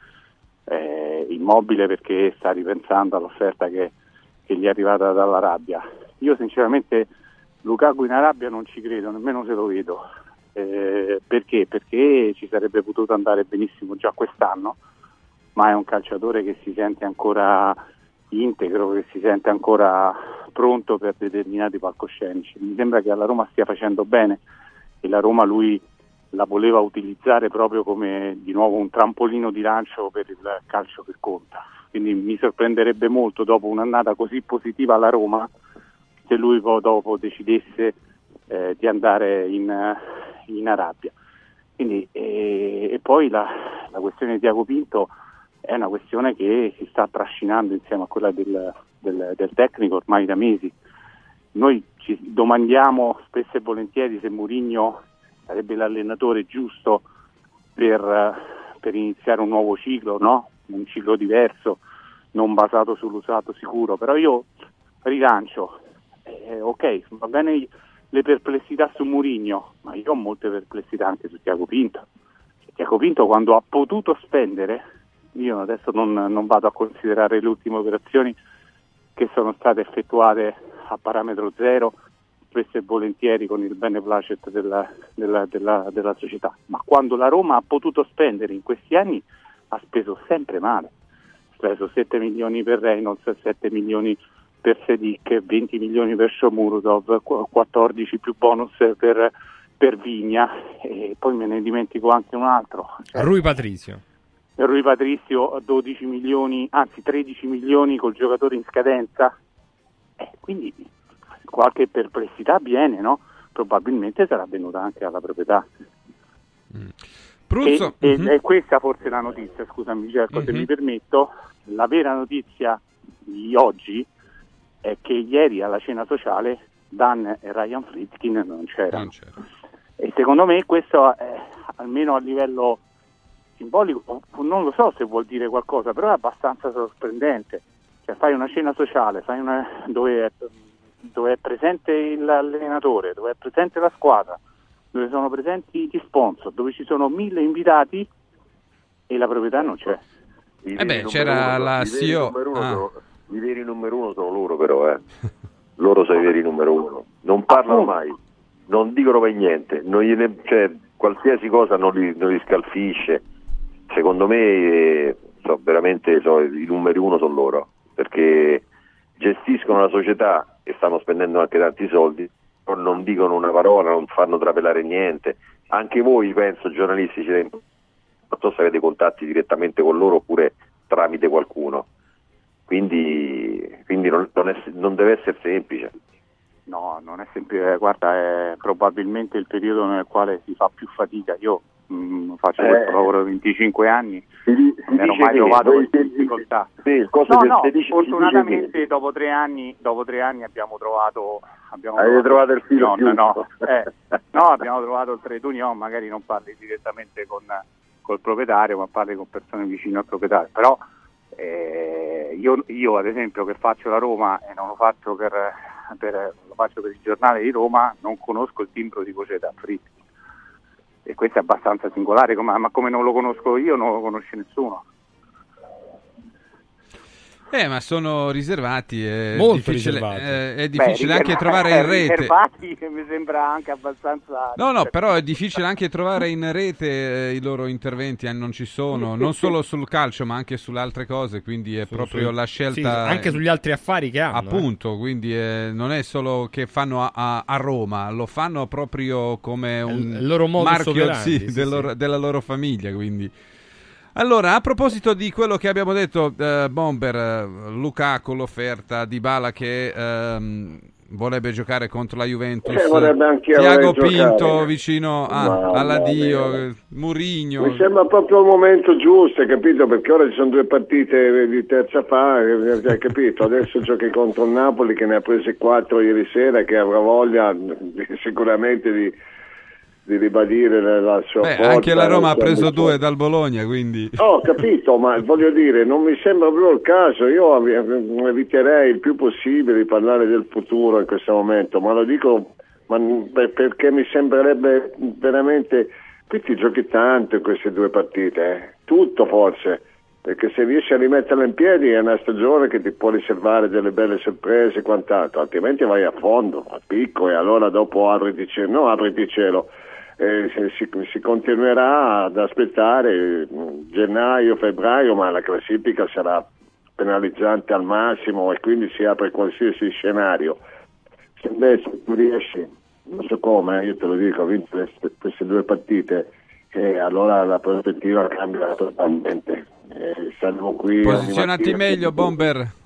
eh, Immobile perché sta ripensando all'offerta che, che gli è arrivata dall'Arabia. Io sinceramente Lukaku in Arabia non ci credo, nemmeno se lo vedo. Eh, perché? Perché ci sarebbe potuto andare benissimo già quest'anno, ma è un calciatore che si sente ancora integro, che si sente ancora pronto per determinati palcoscenici. Mi sembra che alla Roma stia facendo bene e la Roma lui la voleva utilizzare proprio come di nuovo un trampolino di lancio per il calcio che conta. Quindi mi sorprenderebbe molto dopo un'annata così positiva alla Roma se lui poi dopo decidesse eh, di andare in, in Arabia. Quindi, eh, e poi la, la questione di Tiago Pinto è una questione che si sta trascinando insieme a quella del, del- del tecnico ormai da mesi. Noi ci domandiamo spesso e volentieri se Mourinho sarebbe l'allenatore giusto per, per iniziare un nuovo ciclo, no? un ciclo diverso, non basato sull'usato sicuro. Però io rilancio, eh, ok, va bene le perplessità su Mourinho, ma io ho molte perplessità anche su Tiago Pinto. Tiago Pinto quando ha potuto spendere, io adesso non, non vado a considerare le ultime operazioni che sono state effettuate a parametro zero, spesso e volentieri con il beneplacet della, della, della, della società, ma quando la Roma ha potuto spendere in questi anni ha speso sempre male, ha speso 7 milioni per Reynolds, 7 milioni per Sedic, 20 milioni per Shomurudov, qu- 14 più bonus per, per Vigna e poi me ne dimentico anche un altro. Cioè, Rui Patrizio. Rui Patrizio 12 milioni, anzi 13 milioni col giocatore in scadenza. Eh, quindi qualche perplessità viene, no? Probabilmente sarà venuta anche alla proprietà. Pruzzo. E, e- Mhm. e questa forse è la notizia, scusami Cerco se Mhm. mi permetto, la vera notizia di oggi è che ieri alla cena sociale Dan e Ryan Fritzkin non c'erano. E secondo me questo è, almeno a livello simbolico, non lo so se vuol dire qualcosa, però è abbastanza sorprendente. Cioè fai una cena sociale, fai una, dove, è, dove è presente l'allenatore, dove è presente la squadra, dove sono presenti gli sponsor, dove ci sono mille invitati e la proprietà non c'è. Eh beh, c'era uno- la CEO. Ah. I veri numero uno sono loro però, eh. Loro sono i veri numero uno. Non parlano mai, non dicono mai niente, non gliene- cioè, qualsiasi cosa non li, non li scalfisce. Secondo me eh, so, veramente so, i numeri uno sono loro, perché gestiscono la società e stanno spendendo anche tanti soldi, però non dicono una parola, non fanno trapelare niente. Anche voi, penso, giornalisti, non so se avete contatti direttamente con loro oppure tramite qualcuno. Quindi, quindi non, non è- non deve essere semplice. No, non è semplice, guarda, è probabilmente il periodo nel quale si fa più fatica. Io mh, faccio Eh. questo lavoro da 25 anni, Si, non dice mai trovato queste difficoltà. Sì, il No, no, dice- fortunatamente dopo tre anni, dopo tre anni abbiamo trovato abbiamo Avete trovato il filo no, giusto. eh, no, abbiamo trovato il trade union, magari non parli direttamente con col proprietario, ma parli con persone vicine al proprietario. Però eh, io, io, ad esempio che faccio la Roma e non lo faccio per, per- lo faccio per il giornale di Roma, non conosco il timbro di voce da Fritti. E questo è abbastanza singolare, ma come non lo conosco io non lo conosce nessuno. Eh, ma sono riservati. È Molto difficile, riservati. eh, è Beh, difficile anche riserva- trovare in rete. riservati mi sembra anche abbastanza... No, no, però è difficile anche trovare in rete eh, i loro interventi, eh, non ci sono, non solo sul calcio, ma anche sulle altre cose, quindi è proprio su- la sì, scelta. anche sugli altri affari che hanno. eh. Appunto, quindi eh, non è solo che fanno a, a- a Roma, lo fanno proprio come un il loro modus marchio sì, sì, del sì. loro- della loro famiglia. Quindi. Allora, a proposito di quello che abbiamo detto, eh, Bomber, eh, Lukaku, l'offerta di Bala che ehm, vorrebbe giocare contro la Juventus, Eh, Tiago Pinto giocare. vicino a- Mamma all'addio, eh, Murigno. Mi sembra proprio il momento giusto, hai capito? Perché ora ci sono due partite di terza fase, hai capito? Adesso giochi contro il Napoli che ne ha prese quattro ieri sera che avrà voglia di- sicuramente di, di ribadire la, sua Beh, forza, anche la Roma ha preso due dal Bologna, quindi... Ho capito, ma voglio dire, non mi sembra proprio il caso. Io ev- eviterei il più possibile di parlare del futuro in questo momento, ma lo dico ma- per- perché mi sembrerebbe veramente. Qui ti giochi tanto in queste due partite, eh. tutto forse. Perché se riesci a rimetterla in piedi è una stagione che ti può riservare delle belle sorprese e quant'altro, altrimenti vai a fondo, a picco e allora dopo apriti cielo, no apriti cielo, eh, si, si- continuerà ad aspettare mm, gennaio, febbraio, ma la classifica sarà penalizzante al massimo e quindi si apre qualsiasi scenario. Se invece tu riesci, non so come, io te lo dico, a vincere queste, due partite, e allora la prospettiva cambia totalmente. Eh, saremo qui Posizionati meglio, Bomber.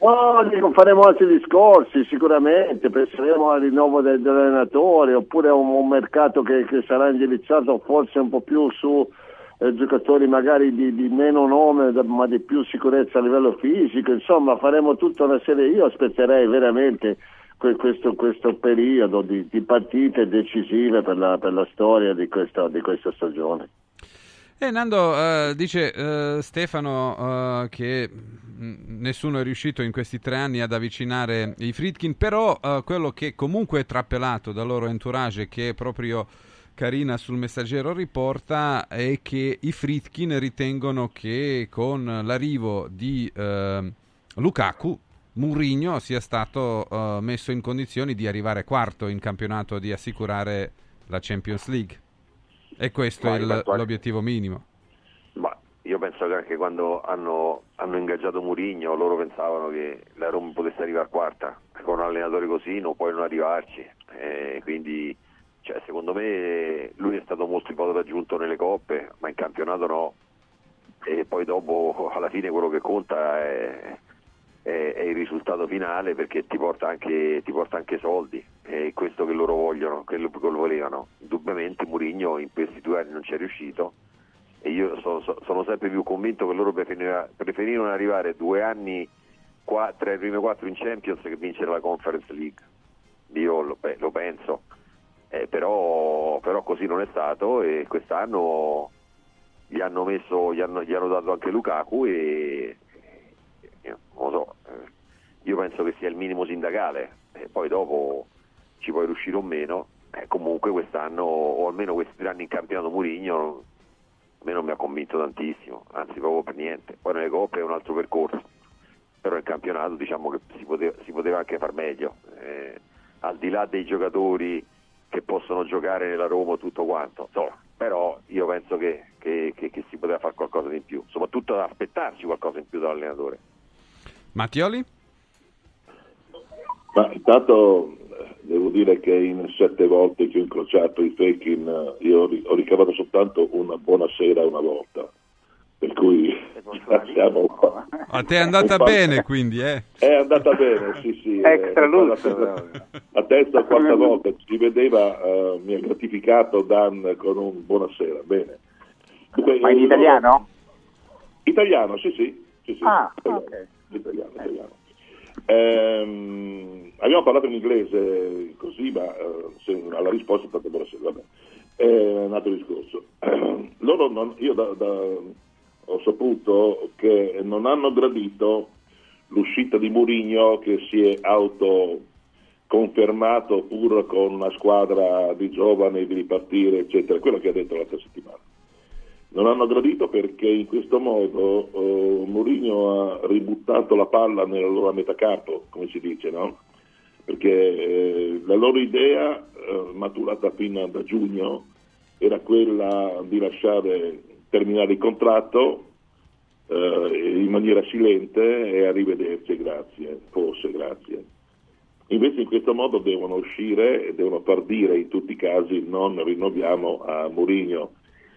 No, dico, faremo altri discorsi sicuramente, penseremo al rinnovo del- dell'allenatore oppure a un, un mercato che, che sarà indirizzato forse un po' più su eh, giocatori magari di, di meno nome ma di più sicurezza a livello fisico, insomma faremo tutta una serie, io aspetterei veramente que- questo, questo periodo di, di partite decisive per la, per la storia di questa, di questa stagione. E Nando eh, dice eh, Stefano eh, che mh, nessuno è riuscito in questi tre anni ad avvicinare i Fritkin, però eh, quello che comunque è trappelato dal loro entourage e che proprio Carina sul messaggero riporta è che i Fritkin ritengono che con l'arrivo di eh, Lukaku Mourinho sia stato eh, messo in condizioni di arrivare quarto in campionato, di assicurare la Champions League. E questo Ma è il- l'obiettivo minimo. Ma io penso che anche quando hanno, hanno ingaggiato Murigno loro pensavano che la Roma potesse arrivare quarta, con un allenatore così non puoi non arrivarci, Eh, quindi cioè, secondo me lui è stato molto poco raggiunto nelle coppe, ma in campionato no, e poi dopo alla fine quello che conta è, è- il risultato finale perché ti porta anche, ti porta anche soldi, è questo che loro vogliono, quello che lo volevano. Indubbiamente Murigno in questi due anni non ci è riuscito e io so- so- sono sempre più convinto che loro preferivano, arrivare due anni qua, tra i primi quattro in Champions che vincere la Conference League. Io lo, beh, lo penso, Eh, però, però così non è stato e quest'anno gli hanno, messo, gli hanno, gli hanno dato anche Lukaku e so, eh, io penso che sia il minimo sindacale e poi dopo ci puoi riuscire o meno. Eh, comunque quest'anno, o almeno questi tre anni in campionato Murigno, a me non mi ha convinto tantissimo, anzi proprio per niente. Poi nelle coppe è un altro percorso, però il campionato diciamo che si poteva, si poteva anche far meglio. Eh, al di là dei giocatori che possono giocare nella Roma tutto quanto, insomma, però io penso che, che- che- che si poteva fare qualcosa di in più, soprattutto aspettarsi qualcosa in più dall'allenatore. Mattioli? Ma intanto eh, devo dire che in sette volte che ho incrociato i Fekin eh, io ho ri- ho ricavato soltanto una buona sera una volta. Per cui siamo A te è andata bene quindi, eh? È andata bene, sì, sì. Extra eh, lusso, la terza- o quarta volta ci vedeva, eh, mi ha gratificato Dan con un buonasera, bene. Dunque, Ma in eh, italiano? Italiano, sì, sì. sì, sì, Ah, italiano, ok. Italiano, italiano. Ehm, abbiamo parlato in inglese così, ma eh, alla risposta è stata vabbè. È un altro discorso. Loro non- io da- da- ho saputo che non hanno gradito l'uscita di Mourinho che si è auto confermato pur con una squadra di giovani di ripartire, eccetera, quello che ha detto l'altra settimana. Non hanno gradito perché in questo modo eh, Mourinho ha ributtato la palla nella loro metacampo, come si dice, no? Perché eh, la loro idea, eh, maturata fino da giugno, era quella di lasciare terminare il contratto eh, in maniera silente e arrivederci, grazie, forse grazie. Invece in questo modo devono uscire e devono far dire in tutti i casi non rinnoviamo a Mourinho,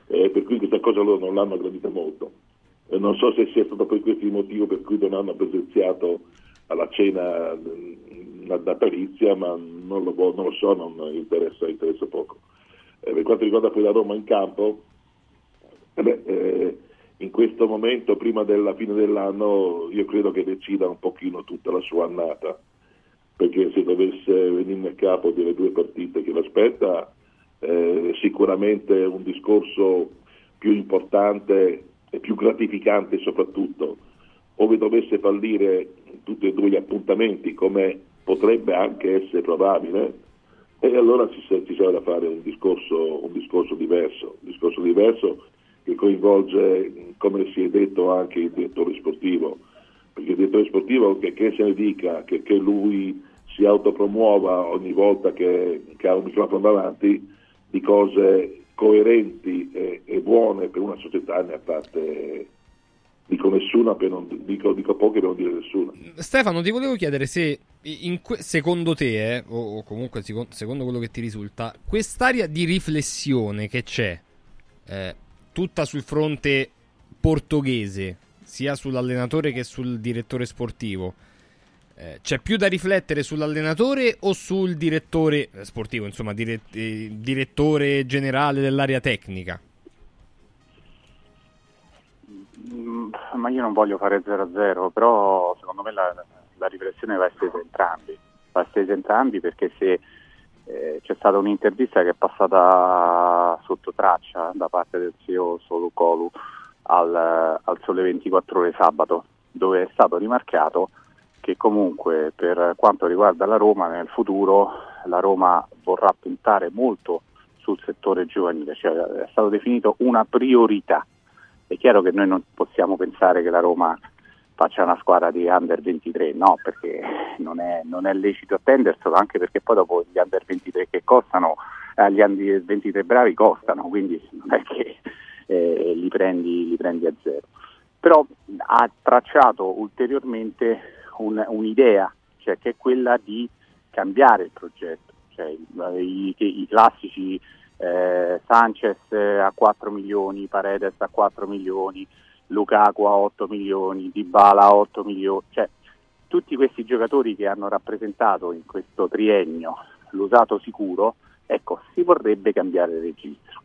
eh, per cui questa cosa loro non l'hanno gradita molto. Eh, non so se sia stato per questo il motivo per cui non hanno presenziato alla cena natalizia, ma non lo, non lo so, non interessa, interessa poco. Eh, per quanto riguarda poi la Roma in campo, eh beh, eh, in questo momento, prima della fine dell'anno, io credo che decida un pochino tutta la sua annata, perché se dovesse venirne a capo delle due partite che l'aspetta, eh, sicuramente un discorso più importante e più gratificante soprattutto, ove dovesse fallire tutti e due gli appuntamenti, come potrebbe anche essere probabile, e allora ci, ci sarà da fare un discorso, un discorso diverso, un discorso diverso che coinvolge, come si è detto, anche il direttore sportivo, perché il direttore sportivo che, che se ne dica, che, che, lui si autopromuova ogni volta che, che ha un microfono davanti, di cose coerenti e, e, buone per una società ne ha fatte dico nessuna per non, dico, dico poche per non dire nessuna. Stefano ti volevo chiedere se que- secondo te eh, o, o, comunque secondo, quello che ti risulta quest'area di riflessione che c'è eh, tutta sul fronte portoghese sia sull'allenatore che sul direttore sportivo eh, c'è più da riflettere sull'allenatore o sul direttore eh, sportivo, insomma, dire, eh, direttore generale dell'area tecnica? Mm, ma io non voglio fare 0-0, però secondo me la, la riflessione va estesa entrambi. Va estesa entrambi perché se eh, c'è stata un'intervista che è passata sotto traccia da parte del CEO Solu Colu al, al Sole 24 ore sabato, dove è stato rimarcato che comunque per quanto riguarda la Roma nel futuro la Roma vorrà puntare molto sul settore giovanile, cioè è stato definito una priorità. È chiaro che noi non possiamo pensare che la Roma faccia una squadra di under 23, no, perché non è, non è lecito attenderselo, anche perché poi dopo gli under 23 che costano, eh, gli under 23 bravi costano, quindi non è che eh, li, prendi, li prendi a zero. Però ha tracciato ulteriormente un, un'idea, cioè che è quella di cambiare il progetto, cioè, i, i, classici eh, Sanchez a 4 milioni, Paredes a 4 milioni, Lukaku a 8 milioni, Dybala a 8 milioni, cioè tutti questi giocatori che hanno rappresentato in questo triennio l'usato sicuro, ecco, si vorrebbe cambiare il registro.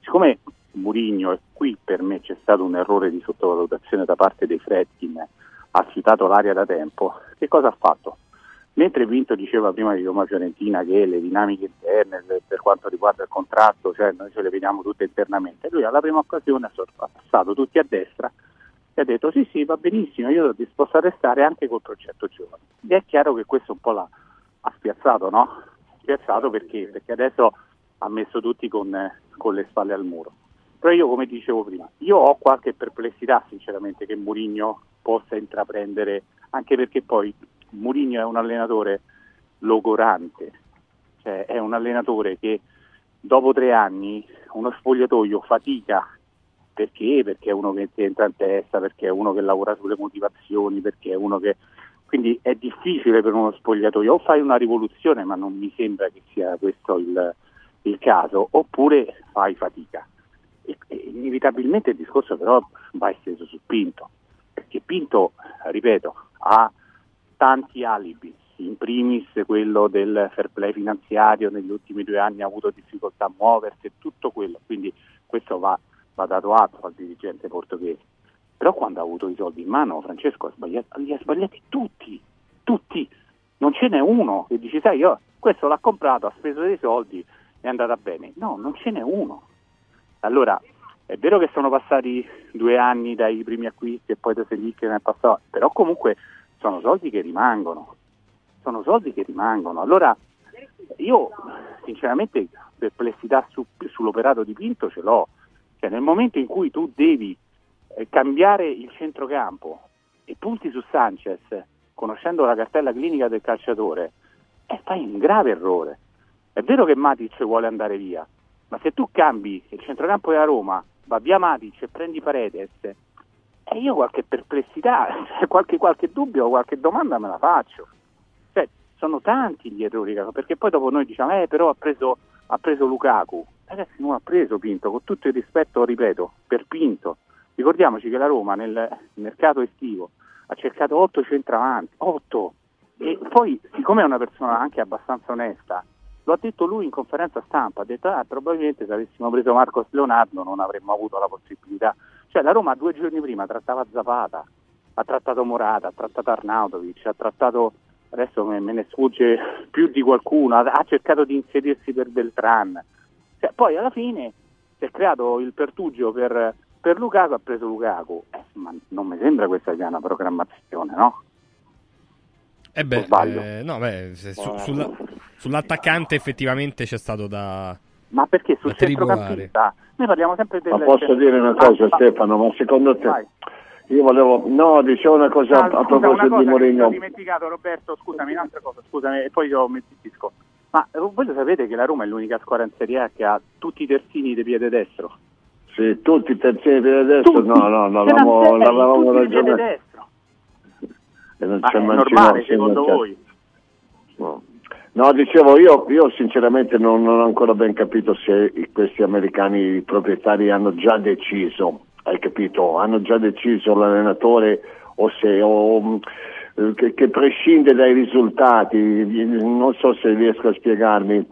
Siccome Murigno, e qui per me c'è stato un errore di sottovalutazione da parte dei Fredkin, ha citato l'aria da tempo, che cosa ha fatto? Mentre Vinto diceva prima di Roma Fiorentina che le dinamiche interne per quanto riguarda il contratto, cioè noi ce le vediamo tutte internamente, lui alla prima occasione ha passato tutti a destra e ha detto sì sì va benissimo, io sono disposto a restare anche col progetto giovane. E è chiaro che questo un po' l'ha ha spiazzato, no? Spiazzato perché? Perché adesso ha messo tutti con, con le spalle al muro. Però io come dicevo prima, io ho qualche perplessità sinceramente che Murigno possa intraprendere, anche perché poi Mourinho è un allenatore logorante, cioè è un allenatore che dopo tre anni uno spogliatoio fatica perché? Perché è uno che entra in testa, perché è uno che lavora sulle motivazioni, perché è uno che... Quindi è difficile per uno spogliatoio, o fai una rivoluzione, ma non mi sembra che sia questo il, il caso, oppure fai fatica. E, e, inevitabilmente il discorso però va esteso su Pinto perché Pinto, ripeto, ha tanti alibi, in primis quello del fair play finanziario, negli ultimi due anni ha avuto difficoltà a muoversi, tutto quello, quindi questo va, va dato atto al dirigente portoghese. Però quando ha avuto i soldi in mano Francesco li ha sbagliati tutti, tutti, non ce n'è uno che dice sai io questo l'ha comprato, ha speso dei soldi, è andata bene. No, non ce n'è uno. Allora è vero che sono passati due anni dai primi acquisti e poi da Selic che ne è passato, però comunque sono soldi che rimangono, sono soldi che rimangono. Allora io sinceramente perplessità su, sull'operato di Pinto ce l'ho, Cioè, nel momento in cui tu devi eh, cambiare il centrocampo e punti su Sanchez, conoscendo la cartella clinica del calciatore, eh, fai un grave errore. È vero che Matic vuole andare via, ma se tu cambi il centrocampo della Roma, va via Matic e prendi Paredes, e io qualche perplessità, cioè qualche, qualche dubbio, qualche domanda me la faccio. Cioè, sono tanti gli errori, perché poi dopo noi diciamo, eh però ha preso, ha preso Lukaku. Ragazzi, non ha preso Pinto, con tutto il rispetto, ripeto, per Pinto. Ricordiamoci che la Roma nel mercato estivo ha cercato 8 centravanti, 8. E poi, siccome è una persona anche abbastanza onesta, lo ha detto lui in conferenza stampa, ha detto ah, probabilmente se avessimo preso Marcos Leonardo non avremmo avuto la possibilità. Cioè la Roma due giorni prima trattava Zapata, ha trattato Morata, ha trattato Arnautovic, ha trattato, adesso me, me ne sfugge più di qualcuno, ha, ha cercato di inserirsi per Beltran. Cioè, poi alla fine si è creato il pertugio per, per Lukaku, ha preso Lukaku. Eh, ma non mi sembra questa sia una programmazione, no? Eh beh, sbaglio? eh, no, beh, se su- sulla- sull'attaccante effettivamente c'è stato da, Ma perché sul centrocampista noi parliamo sempre del Ma posso dire una cosa Ah, Stefano, ma secondo te... vai. Io volevo... No, dicevo una cosa Ah, a scusa, una proposito cosa di Mourinho. sono dimenticato Roberto, scusami, un'altra cosa, scusami, e poi io mi zittisco. Ma eh, voi lo sapete che la Roma è l'unica squadra in Serie A che ha tutti i terzini di piede destro? Sì, tutti i terzini di adesso, Tutti. no, no, no, Ce avevamo, n'ha sei, l'avevamo tutti E non Ma c'è è Mancino, normale secondo voi? No. No, dicevo, io, io sinceramente non, non ho ancora ben capito se questi americani proprietari hanno già deciso, hai capito? Hanno già deciso l'allenatore o se o, mh, eh, che, che prescinde dai risultati, non so se riesco a spiegarmi.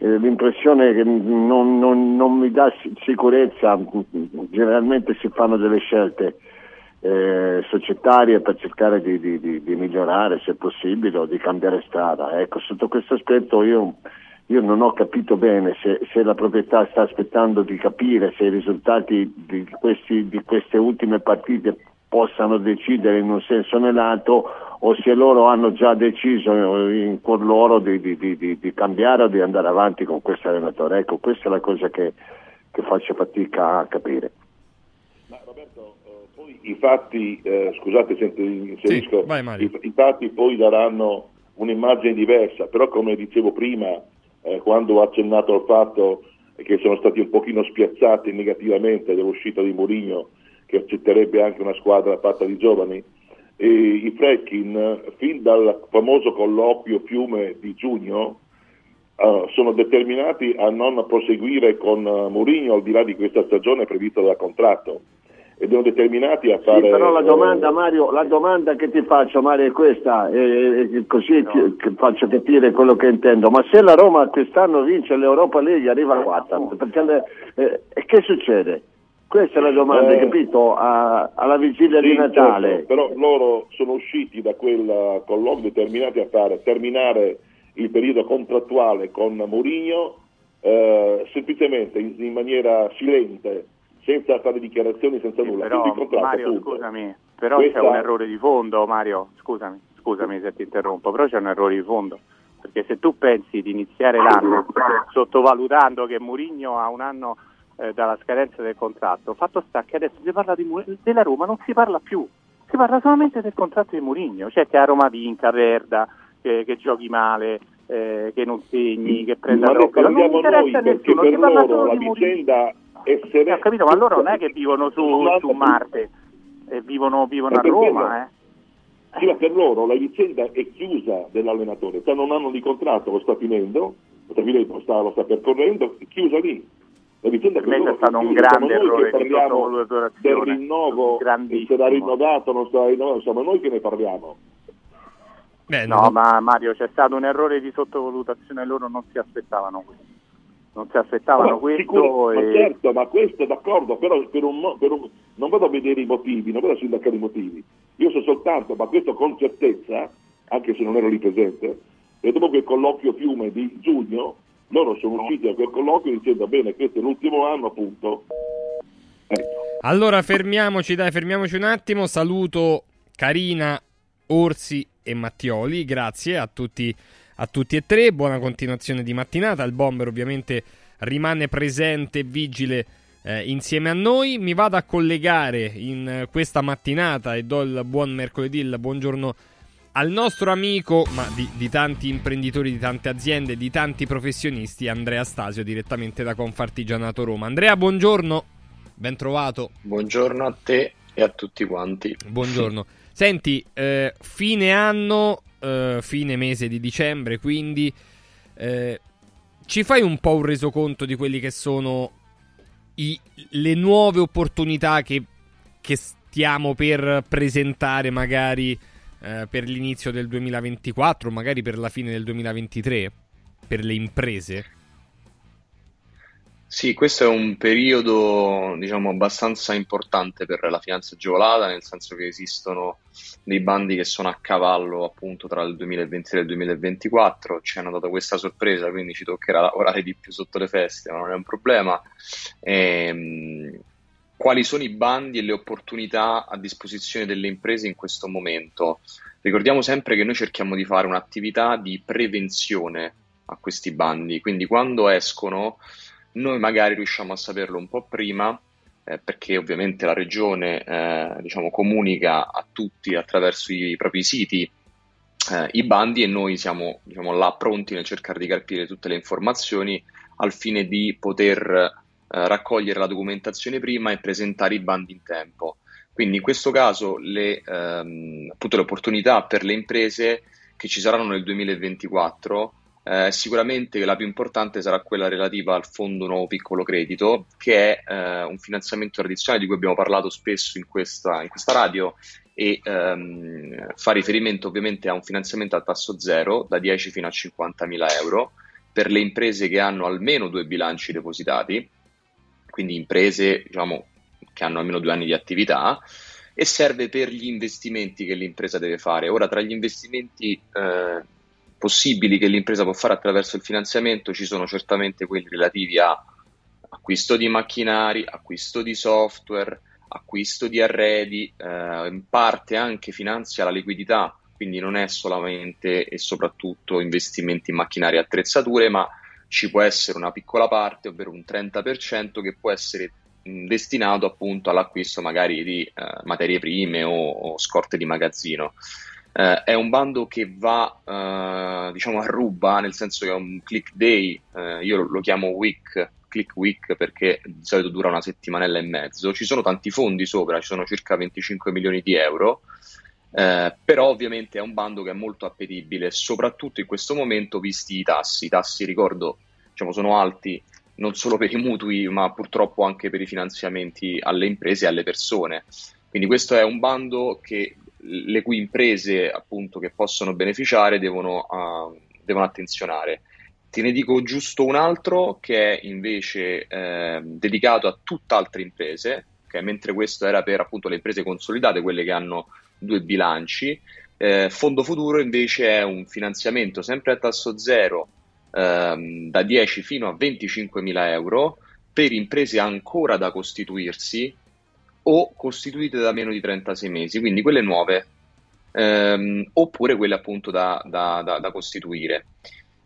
Eh, L'impressione che non, non- non mi dà si- sicurezza, generalmente si fanno delle scelte eh, societarie per cercare di, di- di- di migliorare se possibile o di cambiare strada. Ecco, sotto questo aspetto io, io non ho capito bene se, se la proprietà sta aspettando di capire se i risultati di, questi- queste ultime partite possano decidere in un senso o nell'altro o se loro hanno già deciso in cuor loro di cambiare o di andare avanti con questo allenatore. Ecco, questa è la cosa che, che faccio fatica a capire. I fatti, eh, scusate se inserisco, vai, Mario. i, i fatti poi daranno un'immagine diversa, però come dicevo prima, eh, quando ho accennato al fatto che sono stati un pochino spiazzati negativamente dall'uscita di Mourinho, che accetterebbe anche una squadra fatta di giovani, e i Freckin, fin dal famoso colloquio Fiume di giugno, eh, sono determinati a non proseguire con eh, Mourinho al di là di questa stagione prevista dal contratto ed sono determinati a Sì, fare però la eh, domanda, Mario, la domanda che ti faccio, Mario, è questa, e, così che faccio capire quello che intendo. Ma se la Roma quest'anno vince l'Europa League, arriva a quarta, perché le- eh, e che succede? Questa è la domanda, Eh, capito? A- alla vigilia di Sì, Natale. certo, però loro sono usciti da quel colloquio determinati a fare terminare il periodo contrattuale con Mourinho eh, semplicemente in, in maniera silente, senza fare dichiarazioni, senza nulla. Però Quindi il contratto, Mario, punto. scusami, però Questa- c'è un errore di fondo, Mario, scusami, scusami se ti interrompo, però c'è un errore di fondo. Perché se tu pensi di iniziare l'anno sottovalutando che Mourinho ha un anno eh, dalla scadenza del contratto, fatto sta che adesso si parla di Mu- della Roma, non si parla più, si parla solamente del contratto di Mourinho, cioè che a Roma vinca, perda, che, che giochi male, eh, che non segni, che prenda troppo. Non interessa noi nessuno, si parla solo la di vicenda essere... Ho capito, ma loro non è che vivono su, su Marte, eh, vivono, vivono a Ma per Roma, eh. Sì, ma per loro la vicenda è chiusa dell'allenatore, cioè non hanno di contratto, lo sta finendo, lo sta, finendo, lo sta, lo sta percorrendo, è chiusa lì. La vicenda Per me loro c'è stato è un grande errore di parliamo del rinnovo, se sarà rinnovato, non sarà rinnovato, siamo noi che ne parliamo. no, ma Mario, c'è stato un errore di sottovalutazione, loro non si aspettavano questo. Non si aspettavano Ma questo sicuro- ma e... certo, ma questo d'accordo, però per un, per un- non vado a vedere i motivi, non vado a sindacare i motivi. Io so soltanto, ma questo con certezza, anche se non ero lì presente, che dopo quel colloquio fiume di giugno, loro sono usciti da quel colloquio dicendo bene, questo è l'ultimo anno, appunto. Allora fermiamoci, dai, fermiamoci un attimo. Saluto Carina, Orsi e Mattioli. Grazie a tutti, a tutti e tre. Buona continuazione di mattinata. Il bomber ovviamente rimane presente e vigile eh, insieme a noi. Mi vado a collegare in eh, questa mattinata e do il buon mercoledì, il buongiorno al nostro amico, ma di, di tanti imprenditori, di tante aziende, di tanti professionisti, Andrea Stasio, direttamente da Confartigianato Roma. Andrea, buongiorno, ben trovato. Buongiorno a te e a tutti quanti. Buongiorno. Senti, eh, fine anno, eh, fine mese di dicembre, quindi eh, ci fai un po' un resoconto di quelli che sono i, le nuove opportunità che, che stiamo per presentare magari eh, per l'inizio del 2024, magari per la fine del 2023, per le imprese? Sì, questo è un periodo, diciamo, abbastanza importante per la finanza agevolata, nel senso che esistono dei bandi che sono a cavallo appunto tra il 2023 e il 2024. Ci hanno dato questa sorpresa, quindi ci toccherà lavorare di più sotto le feste, ma non è un problema. Ehm, quali sono i bandi e le opportunità a disposizione delle imprese in questo momento? Ricordiamo sempre che noi cerchiamo di fare un'attività di prevenzione a questi bandi, quindi quando escono noi magari riusciamo a saperlo un po' prima, eh, perché ovviamente la regione eh, diciamo, comunica a tutti attraverso i propri siti eh, i bandi e noi siamo diciamo, là pronti nel cercare di capire tutte le informazioni al fine di poter eh, raccogliere la documentazione prima e presentare i bandi in tempo. Quindi in questo caso le, ehm, appunto, le opportunità per le imprese che ci saranno nel 2024 eh, sicuramente la più importante sarà quella relativa al Fondo Nuovo Piccolo Credito, che è eh, un finanziamento tradizionale di cui abbiamo parlato spesso in questa, in questa radio e ehm, fa riferimento ovviamente a un finanziamento a tasso zero da 10 fino a 50 mila euro per le imprese che hanno almeno due bilanci depositati, quindi imprese diciamo, che hanno almeno due anni di attività e serve per gli investimenti che l'impresa deve fare. Ora, tra gli investimenti eh, possibili che l'impresa può fare attraverso il finanziamento ci sono certamente quelli relativi a acquisto di macchinari, acquisto di software, acquisto di arredi, eh, in parte anche finanzia la liquidità, quindi non è solamente e soprattutto investimenti in macchinari e attrezzature, ma ci può essere una piccola parte, ovvero un 30% che può essere destinato appunto all'acquisto magari di eh, materie prime o, o scorte di magazzino. Uh, è un bando che va uh, diciamo a ruba, nel senso che è un click day, uh, io lo, chiamo week, click week perché di solito dura una settimanella e mezzo. Ci sono tanti fondi sopra, ci sono circa 25 milioni di euro, però ovviamente è un bando che è molto appetibile, soprattutto in questo momento visti i tassi. I tassi, ricordo, diciamo, sono alti non solo per i mutui, ma purtroppo anche per i finanziamenti alle imprese e alle persone. Quindi questo è un bando che le cui imprese appunto che possono beneficiare devono, uh, devono attenzionare. Te ne dico giusto un altro che è invece eh, dedicato a tutt'altre imprese, okay? mentre questo era per appunto le imprese consolidate, quelle che hanno due bilanci. Eh, Fondo Futuro invece è un finanziamento sempre a tasso zero ehm, da 10 fino a 25 mila euro per imprese ancora da costituirsi o costituite da meno di 36 mesi, quindi quelle nuove, ehm, oppure quelle appunto da, da, da, da costituire.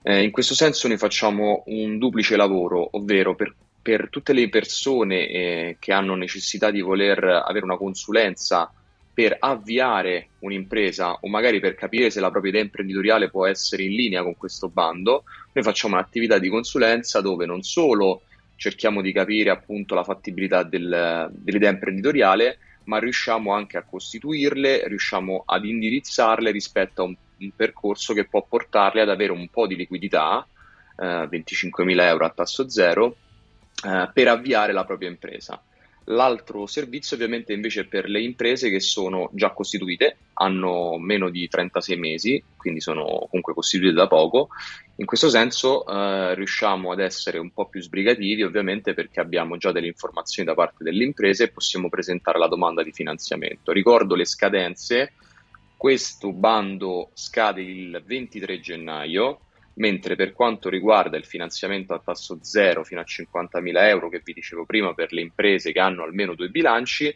Eh, in questo senso noi facciamo un duplice lavoro, ovvero per, per tutte le persone eh, che hanno necessità di voler avere una consulenza per avviare un'impresa o magari per capire se la propria idea imprenditoriale può essere in linea con questo bando, noi facciamo un'attività di consulenza dove non solo cerchiamo di capire appunto la fattibilità del, dell'idea imprenditoriale, ma riusciamo anche a costituirle, riusciamo ad indirizzarle rispetto a un, un percorso che può portarle ad avere un po' di liquidità, eh, 25.000 euro a tasso zero, eh, per avviare la propria impresa. L'altro servizio ovviamente invece è per le imprese che sono già costituite, hanno meno di 36 mesi, quindi sono comunque costituite da poco. In questo senso eh, riusciamo ad essere un po' più sbrigativi ovviamente perché abbiamo già delle informazioni da parte delle imprese e possiamo presentare la domanda di finanziamento. Ricordo le scadenze, questo bando scade il 23 gennaio, mentre per quanto riguarda il finanziamento a tasso zero fino a 50.000 euro che vi dicevo prima per le imprese che hanno almeno due bilanci,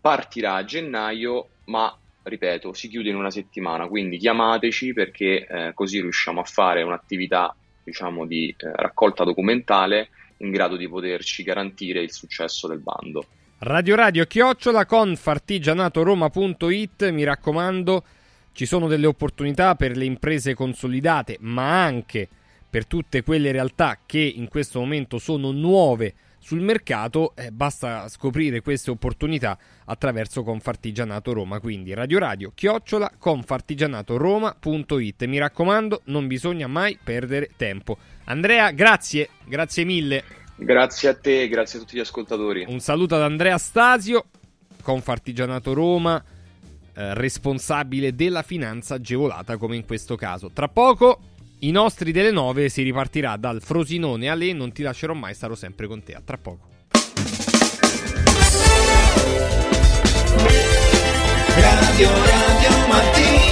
partirà a gennaio, ma ripeto, si chiude in una settimana, quindi chiamateci perché eh, così riusciamo a fare un'attività diciamo di eh, raccolta documentale in grado di poterci garantire il successo del bando. Radio Radio chiocciola con fartigianatoroma.it, mi raccomando, ci sono delle opportunità per le imprese consolidate, ma anche per tutte quelle realtà che in questo momento sono nuove sul mercato, eh, basta scoprire queste opportunità attraverso Confartigianato Roma. Quindi Radio Radio chiocciola confartigianatoroma.it. Mi raccomando, non bisogna mai perdere tempo. Andrea, grazie, grazie mille. Grazie a te, grazie a tutti gli ascoltatori. Un saluto ad Andrea Stasio, Confartigianato Roma, eh, responsabile della finanza agevolata come in questo caso. Tra poco i nostri delle 9 si ripartirà dal Frosinone a lei, non ti lascerò mai, starò sempre con te. A tra poco. Radio Radio Mattino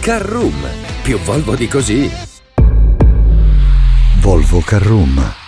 Carroom, più Volvo di così. Volvo Carroom.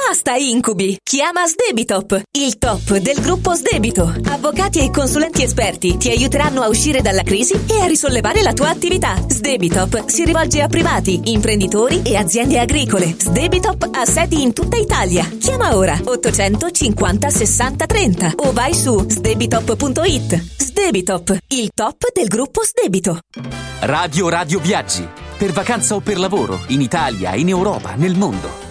Basta incubi! Chiama Sdebitop, il top del gruppo Sdebito. Avvocati e consulenti esperti ti aiuteranno a uscire dalla crisi e a risollevare la tua attività. Sdebitop si rivolge a privati, imprenditori e aziende agricole. Sdebitop ha sedi in tutta Italia. Chiama ora 850 60 30 o vai su sdebitop.it. Sdebitop, il top del gruppo Sdebito. Radio Radio Viaggi. Per vacanza o per lavoro, in Italia, in Europa, nel mondo.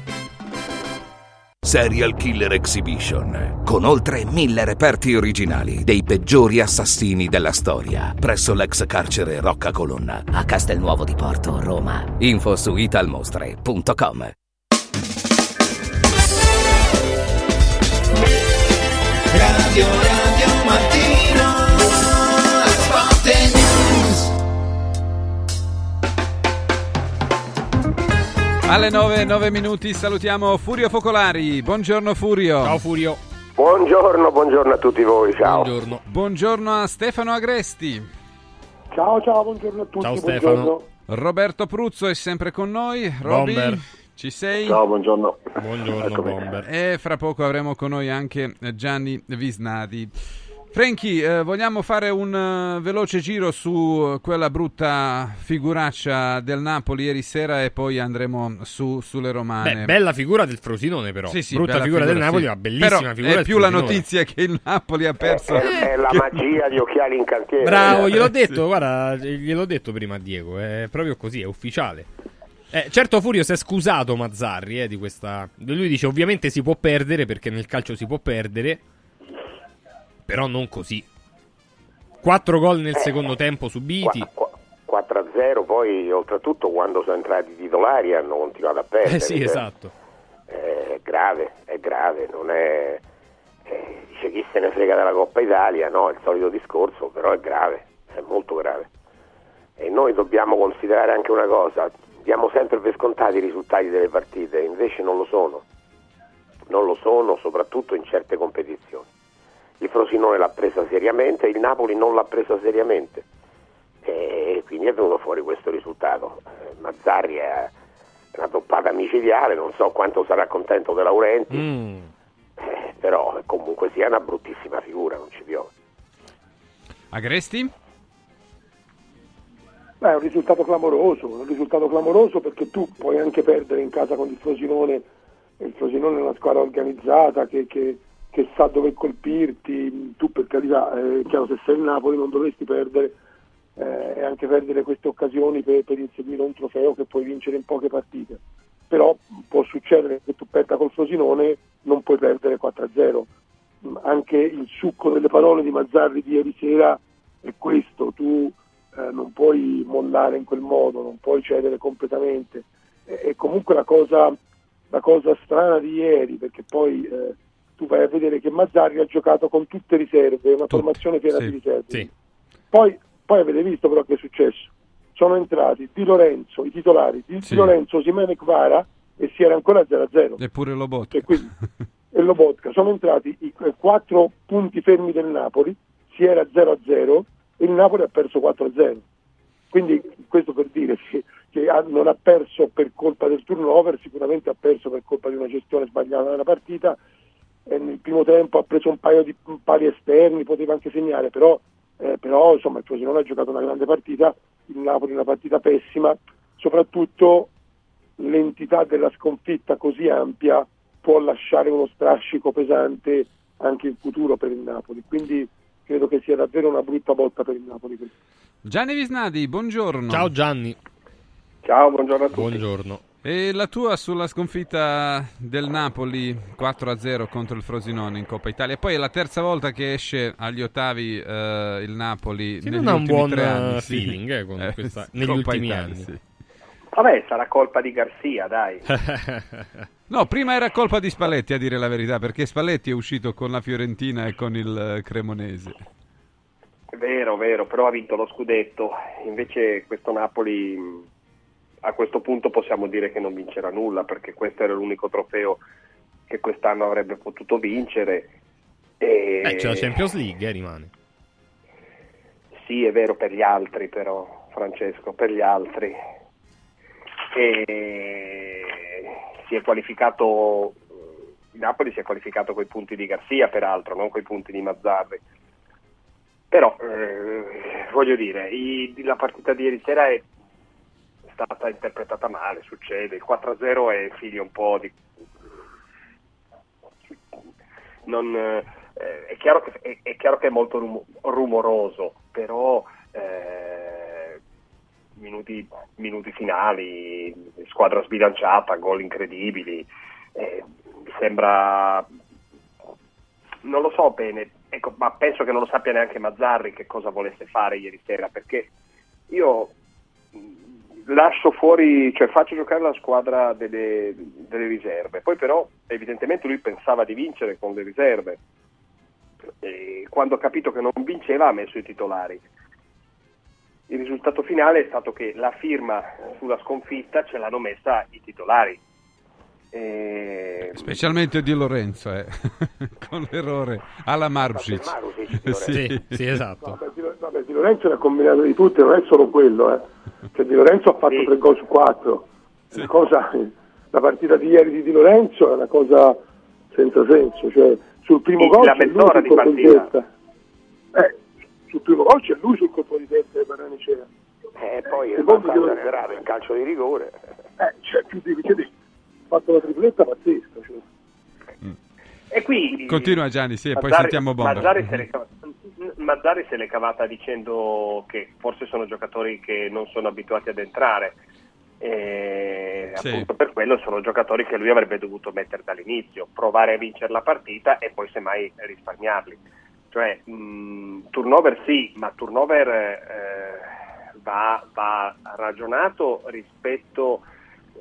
Serial Killer Exhibition, con oltre mille reperti originali dei peggiori assassini della storia, presso l'ex carcere Rocca Colonna, a Castelnuovo di Porto, Roma. Info su italmostre.com. Radio Alle 9, 9 minuti salutiamo Furio Focolari. Buongiorno Furio. Ciao Furio. Buongiorno, buongiorno a tutti voi, ciao. Buongiorno. Buongiorno a Stefano Agresti. Ciao, ciao, buongiorno a tutti. Ciao, buongiorno. Stefano. Roberto Pruzzo è sempre con noi. Roby, Bomber. ci sei? Ciao, buongiorno. Buongiorno. Bomber. E fra poco avremo con noi anche Gianni Visnadi. Franchi, eh, vogliamo fare un eh, veloce giro su quella brutta figuraccia del Napoli ieri sera e poi andremo su, sulle romane. Beh, bella figura del Frosinone, però. Sì, sì, Brutta bella figura, del figura, Napoli, sì. ma bellissima Però figura è del più la notizia che il Napoli ha perso. È la magia di occhiali in cantiere. Bravo, gliel'ho Sì. detto, guarda, gliel'ho detto prima a Diego, è proprio così, è ufficiale. Eh, certo Furio si è scusato Mazzarri eh, di questa... Lui dice ovviamente si può perdere perché nel calcio si può perdere, però non così. Quattro gol nel secondo tempo subiti. 4-0, poi oltretutto quando sono entrati i titolari hanno continuato a perdere. Eh sì, cioè, esatto. È grave, è grave, non è... eh, dice chi se ne frega della Coppa Italia, no, è il solito discorso, però è grave, è molto grave. E noi dobbiamo considerare anche una cosa, diamo sempre per scontati i risultati delle partite, invece non lo sono. Non lo sono, soprattutto in certe competizioni. Il Frosinone l'ha presa seriamente, il Napoli non l'ha presa seriamente. E quindi è venuto fuori questo risultato. Eh, Mazzarri è una toppata micidiale, non so quanto sarà contento De Laurenti, Mm. eh, però comunque sia una bruttissima figura, non ci piove. Agresti? Beh, è un risultato clamoroso, un risultato clamoroso perché tu puoi anche perdere in casa con il Frosinone, e il Frosinone è una squadra organizzata che, che- che sa dove colpirti, tu per carità, è chiaro se sei il Napoli non dovresti perdere eh, e anche perdere queste occasioni per, per inseguire un trofeo che puoi vincere in poche partite. Però può succedere che tu perda col Frosinone, non puoi perdere 4-0. Mm, Anche il succo delle parole di Mazzarri di ieri sera è questo, tu eh, non puoi mollare in quel modo, non puoi cedere completamente. E, e comunque la cosa, la cosa strana di ieri, perché poi eh, tu vai a vedere che Mazzarri ha giocato con tutte riserve, una formazione piena sì, di riserve. sì. Poi, poi avete visto però che è successo. Sono entrati Di Lorenzo, i titolari, Di, Di Lorenzo, Simene Kvara e si era ancora 0-0. Eppure Lobotka. E quindi e Lobotka sono entrati i i quattro punti fermi del Napoli, si era 0-0 e il Napoli ha perso 4-0. Quindi questo per dire che, che ha- non ha perso per colpa del turnover, sicuramente ha perso per colpa di una gestione sbagliata della partita. E nel primo tempo ha preso un paio di pali esterni, poteva anche segnare, però, eh, però insomma il Frosinone ha giocato una grande partita, il Napoli una partita pessima, soprattutto l'entità della sconfitta così ampia può lasciare uno strascico pesante anche in futuro per il Napoli. Quindi credo che sia davvero una brutta botta per il Napoli. Gianni Visnadi, buongiorno. Ciao Gianni. Ciao, buongiorno a tutti. Buongiorno. E la tua sulla sconfitta del Napoli 4-0 contro il Frosinone in Coppa Italia. Poi è la terza volta che esce agli ottavi eh, il Napoli Sì, negli non ha un ultimi buon tre anni. eh, sì. feeling eh, con Eh, questa- negli Coppa ultimi Italia, anni. sì. Vabbè, sarà colpa di Garzia, dai. No, prima era colpa di Spalletti a dire la verità, perché Spalletti è uscito con la Fiorentina e con il eh, Cremonese. Vero, vero, però ha vinto lo scudetto. Invece questo Napoli mh, a questo punto possiamo dire che non vincerà nulla perché questo era l'unico trofeo che quest'anno avrebbe potuto vincere. E... Eh, c'è la Champions League, eh, rimane. Sì, è vero per gli altri però, Francesco, per gli altri. E si è qualificato, il Napoli si è qualificato con i punti di Garzia peraltro, non con i punti di Mazzarri. Però, eh, voglio dire, i- la partita di ieri sera è stata interpretata male, succede. Il 4-0 è figlio un po' di... Non, eh, è, chiaro che, è, è chiaro che è molto rum- rumoroso, però eh, minuti, minuti finali, squadra sbilanciata, gol incredibili, eh, mi sembra non lo so bene, ecco, ma penso che non lo sappia neanche Mazzarri che cosa volesse fare ieri sera, perché io lascio fuori, cioè faccio giocare la squadra delle, delle riserve, poi però evidentemente lui pensava di vincere con le riserve, e quando ha capito che non vinceva ha messo i titolari. Il risultato finale è stato che la firma sulla sconfitta ce l'hanno messa i titolari E... Specialmente Di Lorenzo, eh. con l'errore alla Marusic. Sì, sì, esatto. Vabbè, Di, vabbè, Di Lorenzo è una combinato di tutte, non è solo quello. Eh. Cioè, Di Lorenzo ha fatto tre gol su quattro. La, cosa- la partita di ieri di Di Lorenzo è una cosa senza senso. Cioè, sul primo Sì, gol la c'è lui sul di colpo di partita. testa. Eh, sul primo gol c'è lui sul colpo di testa di Barranicea. E poi il Secondo vantaggio Di è esagerato in calcio di rigore. Eh, cioè, più di, cioè, ha fatto una tripletta pazzesca. Cioè. E qui Continua Gianni, sì, e poi Mazzari- sentiamo Bomber. Mazzari se, l'è cava- Mazzari se l'è cavata dicendo che forse sono giocatori che non sono abituati ad entrare. E Sì. appunto per quello sono giocatori che lui avrebbe dovuto mettere dall'inizio, provare a vincere la partita e poi semmai risparmiarli. Cioè, mh, turnover sì, ma turnover eh, va, va ragionato rispetto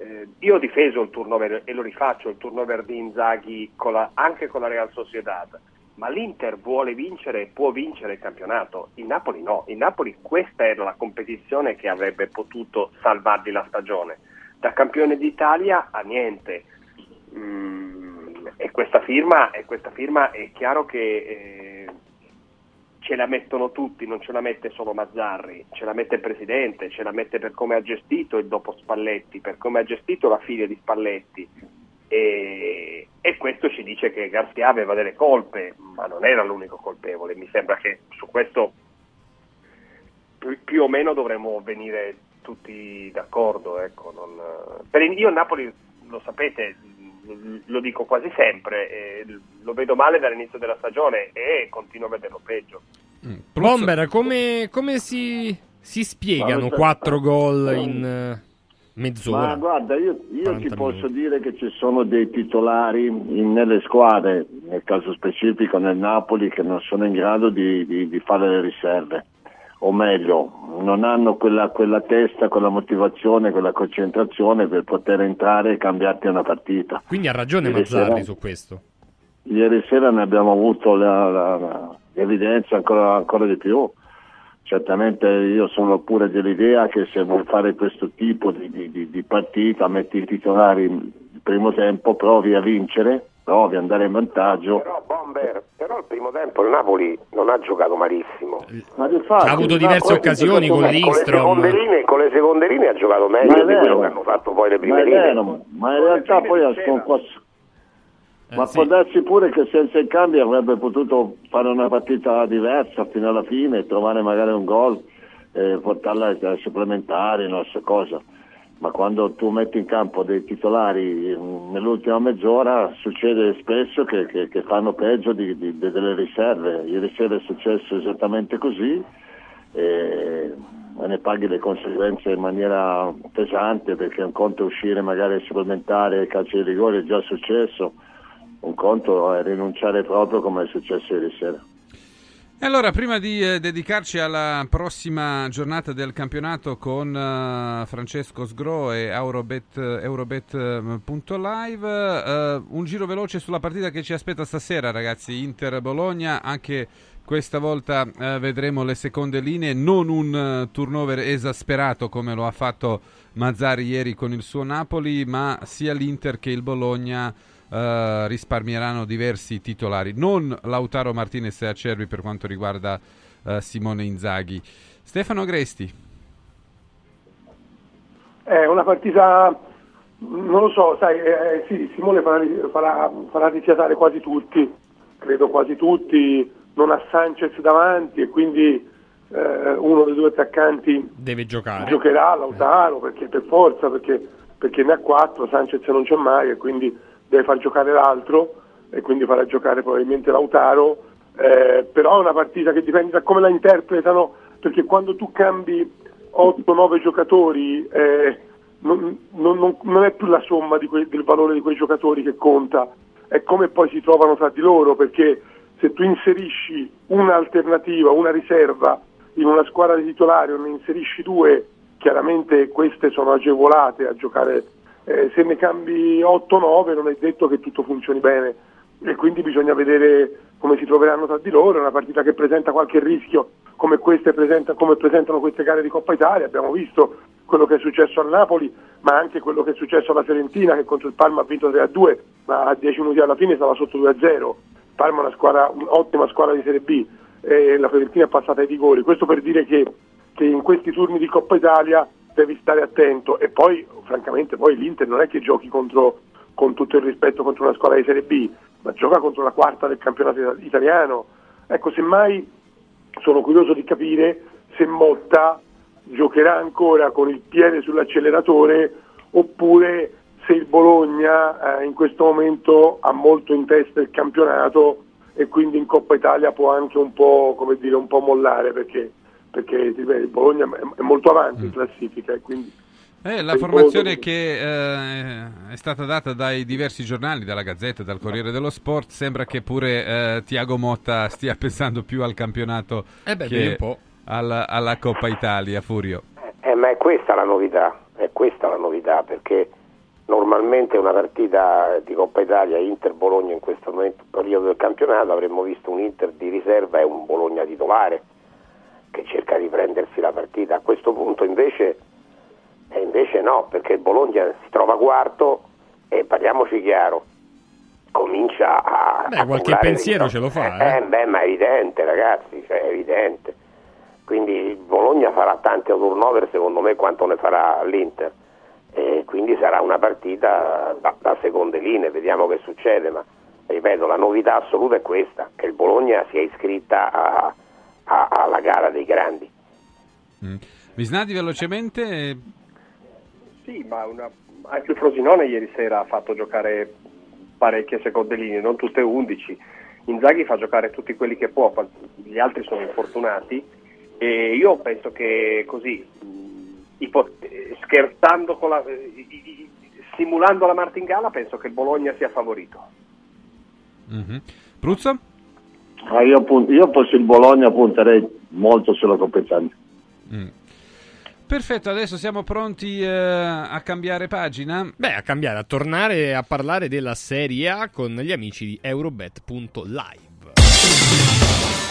eh, io ho difeso il turnover e lo rifaccio il turnover di Inzaghi con la- anche con la Real Sociedad. Ma l'Inter vuole vincere e può vincere il campionato. Il Napoli no, il Napoli questa era la competizione che avrebbe potuto salvargli la stagione. Da campione d'Italia a niente. Mm, e questa firma, e questa firma è chiaro che eh, ce la mettono tutti, non ce la mette solo Mazzarri, ce la mette il presidente, ce la mette per come ha gestito il dopo Spalletti, per come ha gestito la figlia di Spalletti. E, e questo ci dice che Garzia aveva delle colpe, ma non era l'unico colpevole. Mi sembra che su questo più, o meno dovremmo venire tutti d'accordo. Ecco, non- per io il Napoli, lo sapete, lo dico quasi sempre, eh, lo vedo male dall'inizio della stagione e continuo a vederlo peggio. Bomber, come, come si, si spiegano Ma- quattro gol in eh, Ma mezz'ora? guarda, io, io 40 ti posso dire che ci sono dei titolari in- nelle squadre, nel caso specifico nel Napoli, che non sono in grado di, di- di fare le riserve. O meglio, non hanno quella, quella testa, quella motivazione, quella concentrazione per poter entrare e cambiarti una partita. Quindi ha ragione Ieri Mazzarri sera- su questo. Ieri sera ne abbiamo avuto la, la- la- l'evidenza ancora, ancora di più. Certamente io sono pure dell'idea che se vuoi fare questo tipo di, di- di- di partita, metti i titolari il primo tempo, provi a vincere, ad andare in vantaggio. Però Bomber, però il primo tempo il Napoli non ha giocato malissimo. Ma difatti, Ha avuto ma diverse occasioni con sommato- Con le, Lindstrom. seconde linee, con le seconde linee ha giocato Ma meglio di quello che hanno fatto poi le Ma prime è linee. vero, ma in realtà poi con quattro- ma può darsi pure che senza il cambio avrebbe potuto fare una partita diversa fino alla fine, trovare magari un gol, eh, portarla ai supplementari, non so cosa. Ma quando tu metti in campo dei titolari mm, nell'ultima mezz'ora succede spesso che, che- che fanno peggio di- di- delle riserve. Ieri sera è successo esattamente così e ne paghi le conseguenze in maniera pesante perché un conto è uscire magari ai supplementari ai calci di rigore è già successo, un conto è rinunciare proprio come è successo ieri sera. E allora, prima di eh, dedicarci alla prossima giornata del campionato con eh, Francesco Sgro e Eurobet, Eurobet.live, eh, un giro veloce sulla partita che ci aspetta stasera, ragazzi. Inter-Bologna, anche questa volta eh, vedremo le seconde linee, non un eh, turnover esasperato come lo ha fatto Mazzari ieri con il suo Napoli, ma sia l'Inter che il Bologna eh, risparmieranno diversi titolari, non Lautaro Martinez e Acerbi per quanto riguarda eh, Simone Inzaghi. Stefano Agresti. È una partita, non lo so, sai, eh, sì, Simone farà, farà, farà rifiatare quasi tutti, credo quasi tutti, non ha Sanchez davanti e quindi eh, uno dei due attaccanti Deve giocare. giocherà Lautaro perché per forza, perché, perché ne ha quattro, Sanchez non c'è mai e quindi deve far giocare l'altro e quindi farà giocare probabilmente Lautaro, eh, però è una partita che dipende da come la interpretano, perché quando tu cambi 8-9 giocatori eh, non, non- non- è più la somma que- del valore di quei giocatori che conta, è come poi si trovano tra di loro, perché se tu inserisci un'alternativa, una riserva in una squadra di titolari o ne inserisci due, chiaramente queste sono agevolate a giocare, eh, se ne cambi 8-9 non è detto che tutto funzioni bene e quindi bisogna vedere come si troveranno tra di loro, è una partita che presenta qualche rischio come, presenta- come presentano queste gare di Coppa Italia, abbiamo visto quello che è successo a Napoli, ma anche quello che è successo alla Fiorentina che contro il Parma ha vinto 3-2, ma a 10 minuti alla fine stava sotto 2-0. Parma è una squadra, un'ottima squadra di Serie B e la Fiorentina è passata ai rigori. Questo per dire che, che in questi turni di Coppa Italia devi stare attento e poi francamente poi l'Inter non è che giochi contro, con tutto il rispetto contro una squadra di Serie B, ma gioca contro la quarta del campionato italiano. Ecco, semmai sono curioso di capire se Motta giocherà ancora con il piede sull'acceleratore oppure se il Bologna eh, in questo momento ha molto in testa il campionato e quindi in Coppa Italia può anche un po', dire, un po mollare perché, perché il Bologna è molto avanti in classifica e quindi eh, la formazione che eh, è stata data dai diversi giornali, dalla Gazzetta, dal Corriere dello Sport, sembra che pure eh, Tiago Motta stia pensando più al campionato eh beh, che alla, alla, Coppa Italia, Furio. Eh, ma è questa la novità, è questa la novità, perché normalmente una partita di Coppa Italia Inter-Bologna in questo momento, periodo del campionato avremmo visto un Inter di riserva e un Bologna titolare che cerca di prendersi la partita. A questo punto invece e invece no, perché il Bologna si trova quarto e parliamoci chiaro, comincia a... Beh, a qualche pensiero ce lo fa. Eh, eh, beh, ma è evidente ragazzi, cioè, è evidente. Quindi il Bologna farà tanti turnover secondo me quanto ne farà l'Inter. E quindi sarà una partita da, da seconde linee, vediamo che succede, ma ripeto, la novità assoluta è questa, che il Bologna sia iscritta a, a, alla gara dei grandi. Mm. Visnadi velocemente sì, ma una... anche il Frosinone ieri sera ha fatto giocare parecchie seconde linee, non tutte 11. Inzaghi fa giocare tutti quelli che può, gli altri sono infortunati e io penso che così, ipo- scherzando con la, simulando la martingala, penso che il Bologna sia favorito. Mm-hmm. Pruzzo? Ah, io, io fossi il Bologna punterei molto sulla competenza. Mm. Perfetto, adesso siamo pronti eh, a cambiare pagina? Beh, a cambiare, a tornare a parlare della Serie A con gli amici di Eurobet.live.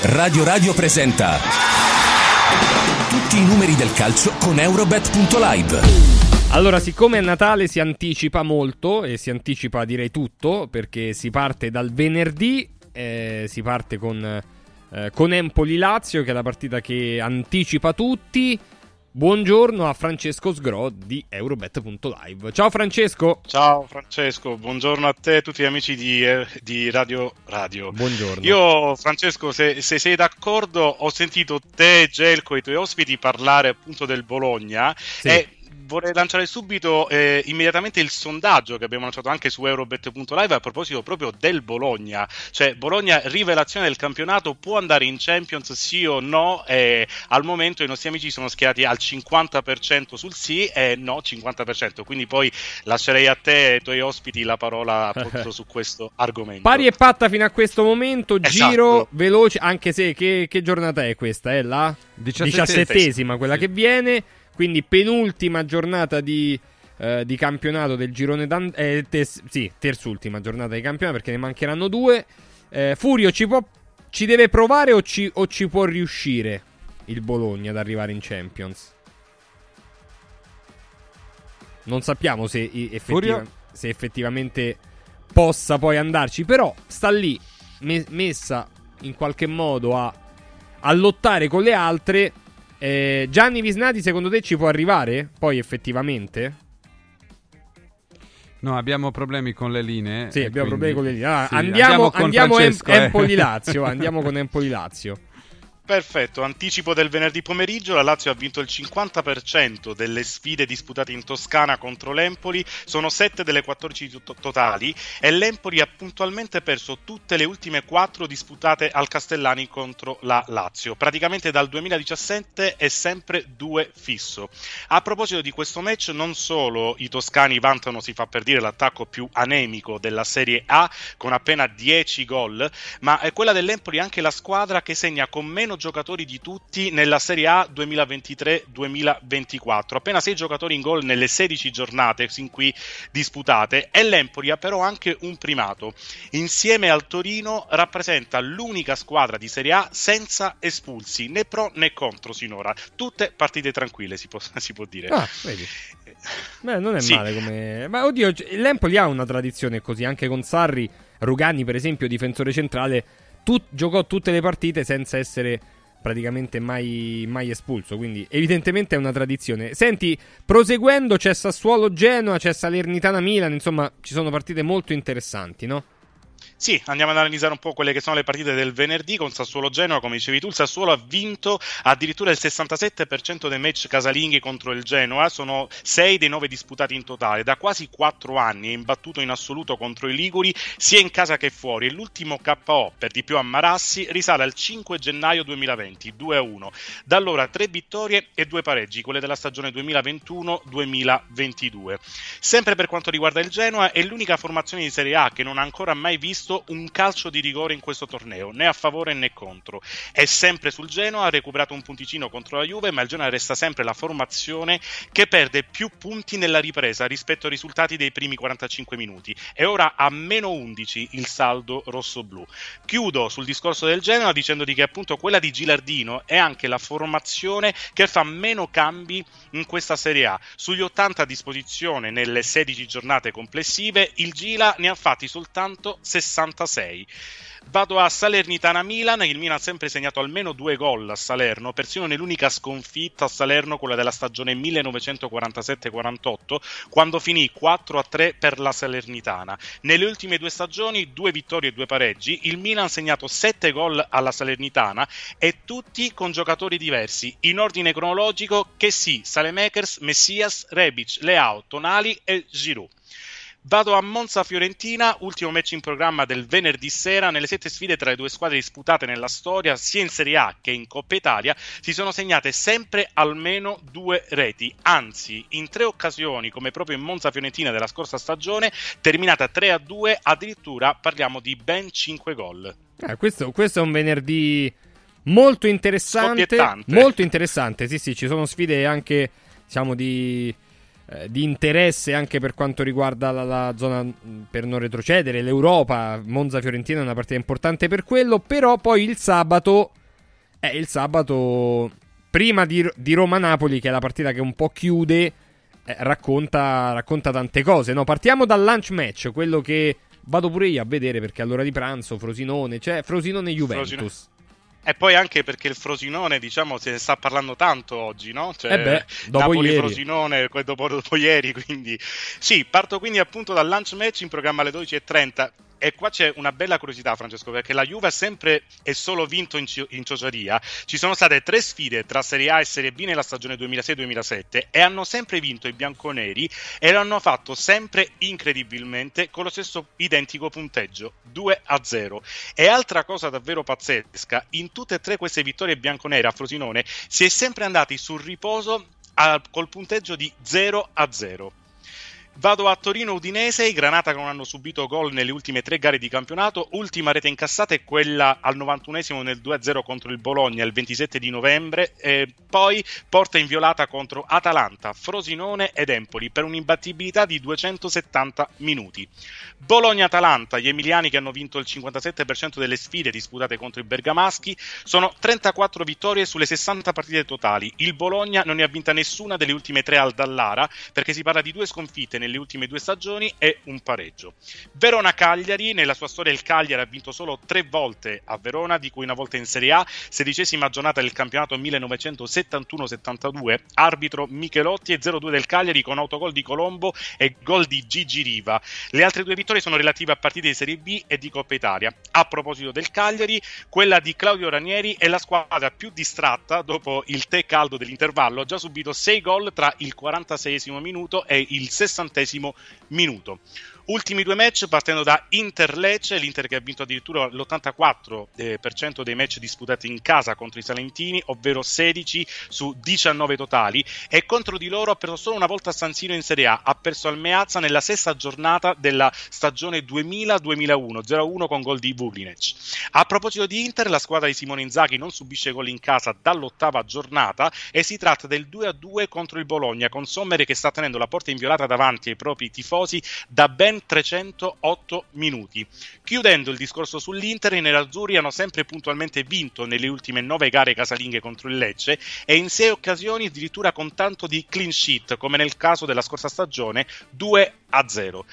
Radio Radio presenta tutti i numeri del calcio con Eurobet.live. Allora, siccome a Natale si anticipa molto e si anticipa direi tutto, perché si parte dal venerdì, eh, si parte con, eh, con Empoli-Lazio, che è la partita che anticipa tutti. Buongiorno a Francesco Sgro di Eurobet.live. Ciao Francesco. Ciao Francesco, buongiorno a te e a tutti gli amici di, eh, di Radio Radio. Buongiorno. Io Francesco, se, se, sei d'accordo, ho sentito te, Gelco e i tuoi ospiti parlare appunto del Bologna sì. e vorrei lanciare subito eh, immediatamente il sondaggio che abbiamo lanciato anche su Eurobet.live a proposito proprio del Bologna. Cioè, Bologna, rivelazione del campionato, può andare in Champions sì o no? Eh, al momento i nostri amici sono schierati al 50% sul sì e no 50%. Quindi poi lascerei a te e ai tuoi ospiti la parola appunto su questo argomento. Pari e patta fino a questo momento, esatto. giro veloce, anche se che, che giornata è questa? È la diciassettesima, quella sì. che viene. Quindi penultima giornata di, eh, di campionato del girone d'and- eh, tes- sì, terzultima giornata di campionato perché ne mancheranno due. Eh, Furio ci, può, ci deve provare o ci, o ci può riuscire il Bologna ad arrivare in Champions? Non sappiamo se, effettiva- se effettivamente possa poi andarci, però sta lì me- messa in qualche modo a, a lottare con le altre eh, Gianni Visnati, secondo te ci può arrivare? Poi effettivamente? No, abbiamo problemi con le linee. Sì, abbiamo quindi... problemi con le linee. Ah, sì, andiamo, andiamo, andiamo em- eh. Empoli Lazio. andiamo con Empoli Lazio. Perfetto, anticipo del venerdì pomeriggio, la Lazio ha vinto il 50% delle sfide disputate in Toscana contro l'Empoli, sono 7 delle 14 to- totali e l'Empoli ha puntualmente perso tutte le ultime 4 disputate al Castellani contro la Lazio. Praticamente dal 2017 è sempre 2 fisso. A proposito di questo match, non solo i toscani vantano, si fa per dire, l'attacco più anemico della Serie A con appena 10 gol, ma è quella dell'Empoli anche la squadra che segna con meno giocatori di tutti nella Serie A 2023-2024, appena 6 giocatori in gol nelle 16 giornate sin qui disputate e l'Empoli ha però anche un primato. Insieme al Torino rappresenta l'unica squadra di Serie A senza espulsi, né pro né contro sinora. Tutte partite tranquille, si può, si può dire. Ah, vedi. Beh, non è Sì. male come. Ma oddio, l'Empoli ha una tradizione così, anche con Sarri, Rugani, per esempio, difensore centrale, tut- giocò tutte le partite senza essere praticamente mai, mai espulso. Quindi, evidentemente è una tradizione. Senti, proseguendo, c'è Sassuolo Genoa, c'è Salernitana Milan, insomma, ci sono partite molto interessanti, no? Sì, andiamo ad analizzare un po' quelle che sono le partite del venerdì con Sassuolo Genoa, come dicevi tu, il Sassuolo ha vinto addirittura il 67% dei match casalinghi contro il Genoa, sono 6 dei 9 disputati in totale, da quasi 4 anni è imbattuto in assoluto contro i Liguri sia in casa che fuori e l'ultimo KO per di più a Marassi risale al 5 gennaio 2020, 2-1. Da allora 3 vittorie e 2 pareggi, quelle della stagione 2021-2022. Sempre per quanto riguarda il Genoa, è l'unica formazione di Serie A che non ha ancora mai visto un calcio di rigore in questo torneo, né a favore né contro. È sempre sul Genoa, ha recuperato un punticino contro la Juve, ma il Genoa resta sempre la formazione che perde più punti nella ripresa rispetto ai risultati dei primi 45 minuti. E ora a meno 11 il saldo rosso-blu. Chiudo sul discorso del Genoa dicendoti che appunto quella di Gilardino è anche la formazione che fa meno cambi in questa Serie A. Sugli 80 a disposizione nelle 16 giornate complessive, il Gila ne ha fatti soltanto 66. Vado a Salernitana Milan, il Milan ha sempre segnato almeno due gol a Salerno, persino nell'unica sconfitta a Salerno, quella della stagione 1947-48, quando finì 4-3 per la Salernitana. Nelle ultime due stagioni, due vittorie e due pareggi, il Milan ha segnato 7 gol alla Salernitana e tutti con giocatori diversi, in ordine cronologico che sì, Salemakers, Messias, Rebic, Leao, Tonali e Giroud. Vado a Monza Fiorentina, ultimo match in programma del venerdì sera. Nelle sette sfide tra le due squadre disputate nella storia, sia in Serie A che in Coppa Italia, si sono segnate sempre almeno due reti. Anzi, in tre occasioni, come proprio in Monza Fiorentina della scorsa stagione, terminata 3 a 2, addirittura parliamo di ben 5 gol. Eh, questo, questo è un venerdì molto interessante. Molto interessante, sì, sì, ci sono sfide anche, diciamo, di, eh, di interesse anche per quanto riguarda la, la zona mh, per non retrocedere, l'Europa. Monza-Fiorentina è una partita importante per quello, però poi il sabato, eh, il sabato, prima di, di Roma-Napoli, che è la partita che un po' chiude, eh, racconta, racconta tante cose. No? Partiamo dal lunch match, quello che vado pure io a vedere perché all'ora di pranzo, Frosinone, cioè Frosinone-Juventus. Frosinone. E poi anche perché il Frosinone, diciamo, se ne sta parlando tanto oggi, no? Cioè, Eh beh, dopo ieri. Napoli-Frosinone, que- dopo, dopo ieri, quindi... Sì, parto quindi appunto dal lunch match in programma alle 12.30. E qua c'è una bella curiosità, Francesco, perché la Juve ha sempre e solo vinto in, in ciociaria. Ci sono state tre sfide tra Serie A e Serie B nella stagione 2006-2007 e hanno sempre vinto i bianconeri e lo hanno fatto sempre incredibilmente con lo stesso identico punteggio, 2 a 0. E altra cosa davvero pazzesca, in tutte e tre queste vittorie bianconere a Frosinone si è sempre andati sul riposo a- col punteggio di 0 a 0. Vado a Torino Udinese, Granata che non hanno subito gol nelle ultime tre gare di campionato, ultima rete incassata è quella al 91esimo nel 2-0 contro il Bologna il 27 di novembre, e poi porta inviolata contro Atalanta, Frosinone ed Empoli per un'imbattibilità di 270 minuti. Bologna-Atalanta, gli emiliani che hanno vinto il 57% delle sfide disputate contro i bergamaschi, sono 34 vittorie sulle 60 partite totali. Il Bologna non ne ha vinta nessuna delle ultime tre al Dallara, perché si parla di due sconfitte nelle ultime due stagioni e un pareggio. Verona-Cagliari, nella sua storia il Cagliari ha vinto solo tre volte a Verona, di cui una volta in Serie A, sedicesima giornata del campionato 1971-72, arbitro Michelotti e 0-2 del Cagliari con autogol di Colombo e gol di Gigi Riva. Le altre due vittorie sono relative a partite di Serie B e di Coppa Italia. A proposito del Cagliari, quella di Claudio Ranieri è la squadra più distratta dopo il tè caldo dell'intervallo, ha già subito 6 gol tra il 46 minuto e il 60 minuto. Ultimi due match partendo da Inter-Lecce, l'Inter che ha vinto addirittura l'84% dei match disputati in casa contro i Salentini, ovvero 16 su 19 totali, e contro di loro ha perso solo una volta a San Siro in Serie A, ha perso al Meazza nella sesta giornata della stagione 2000-2001, 0-1 con gol di Vuglinec. A proposito di Inter, la squadra di Simone Inzaghi non subisce gol in casa dall'ottava giornata e si tratta del 2-2 contro il Bologna, con Sommere che sta tenendo la porta inviolata davanti ai propri tifosi da ben 308 minuti. Chiudendo il discorso sull'Inter, i nerazzurri hanno sempre puntualmente vinto nelle ultime nove gare casalinghe contro il Lecce e in sei occasioni addirittura con tanto di clean sheet, come nel caso della scorsa stagione 2 a 0.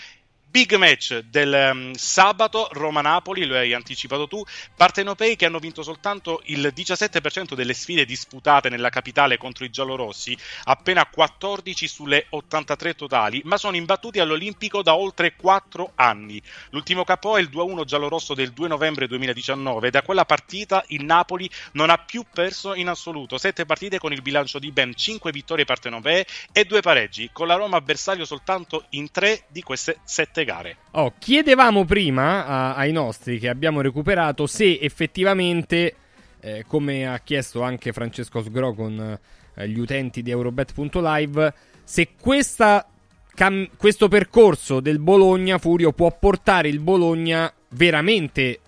Big match del um, sabato, Roma-Napoli, lo hai anticipato tu, partenopei che hanno vinto soltanto il 17% delle sfide disputate nella capitale contro i giallorossi, appena 14 sulle 83 totali, ma sono imbattuti all'Olimpico da oltre 4 anni. L'ultimo capo è il 2-1 giallorosso del 2 novembre 2019 e da quella partita il Napoli non ha più perso in assoluto, 7 partite con il bilancio di ben 5 vittorie partenopee e 2 pareggi, con la Roma bersaglio soltanto in 3 di queste 7 gare. Oh, chiedevamo prima a, ai nostri che abbiamo recuperato se effettivamente, eh, come ha chiesto anche Francesco Sgro con eh, gli utenti di Eurobet.live, se questa, cam- questo percorso del Bologna Furio può portare il Bologna veramente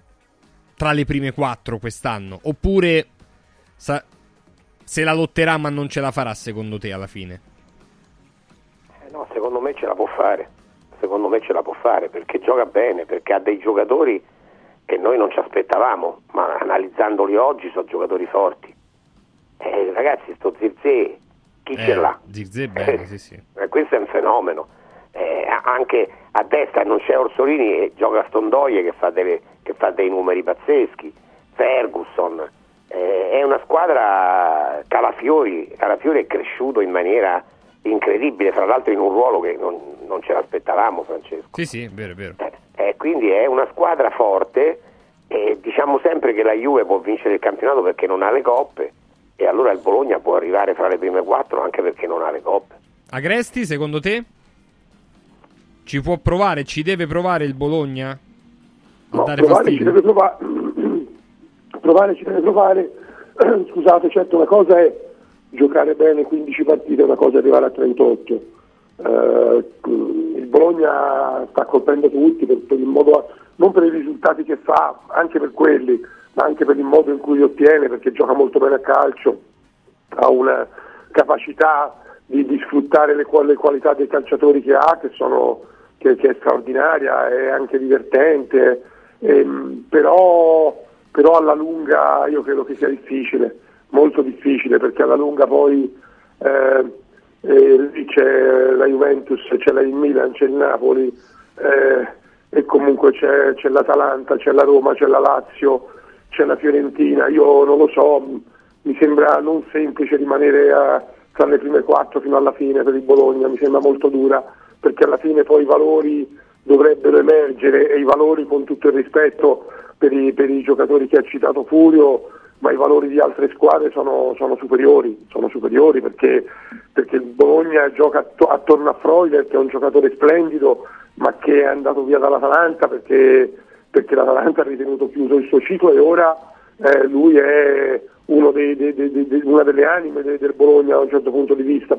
tra le prime quattro quest'anno, oppure sa- se la lotterà ma non ce la farà secondo te alla fine? Eh no, secondo me ce la può fare secondo me ce la può fare perché gioca bene, perché ha dei giocatori che noi non ci aspettavamo, ma analizzandoli oggi sono giocatori forti. Eh, ragazzi, sto Zirze, chi Eh, ce l'ha? Zirze bene, sì, sì. Eh, questo è un fenomeno. Eh, anche a destra non c'è Orsolini e gioca Stondoie che fa, delle- che fa dei numeri pazzeschi. Ferguson. Eh, è una squadra Calafiori. Calafiori è cresciuto in maniera incredibile, fra l'altro in un ruolo che non, non ce l'aspettavamo, Francesco. Sì, sì, vero, vero. Eh, quindi è una squadra forte e diciamo sempre che la Juve può vincere il campionato perché non ha le coppe e allora il Bologna può arrivare fra le prime quattro anche perché non ha le coppe. Agresti, secondo te? Ci può provare, ci deve provare il Bologna? A No, dare provare ci deve provare, provare ci deve provare. Scusate, certo, una cosa è giocare bene 15 partite, una cosa è arrivare a 38. Eh, il Bologna sta colpendo tutti per, per modo, non per i risultati che fa, anche per quelli, ma anche per il modo in cui li ottiene, perché gioca molto bene a calcio, ha una capacità di, di sfruttare le, le qualità dei calciatori che ha, che, sono, che, che è straordinaria, è anche divertente, ehm, però, però alla lunga io credo che sia difficile, molto difficile, perché alla lunga poi eh, eh, c'è la Juventus, c'è la il Milan, c'è il Napoli eh, e comunque c'è, c'è l'Atalanta, c'è la Roma, c'è la Lazio, c'è la Fiorentina, io non lo so, mi sembra non semplice rimanere a- tra le prime quattro fino alla fine per il Bologna, mi sembra molto dura perché alla fine poi i valori dovrebbero emergere e i valori con tutto il rispetto per i, per i giocatori che ha citato Furio, ma i valori di altre squadre sono, sono superiori, sono superiori perché, perché il Bologna gioca atto- attorno a Freuler che è un giocatore splendido ma che è andato via dall'Atalanta perché, perché l'Atalanta ha ritenuto chiuso il suo ciclo e ora eh, lui è dei- dei- dei- una delle anime de- del Bologna da un certo punto di vista,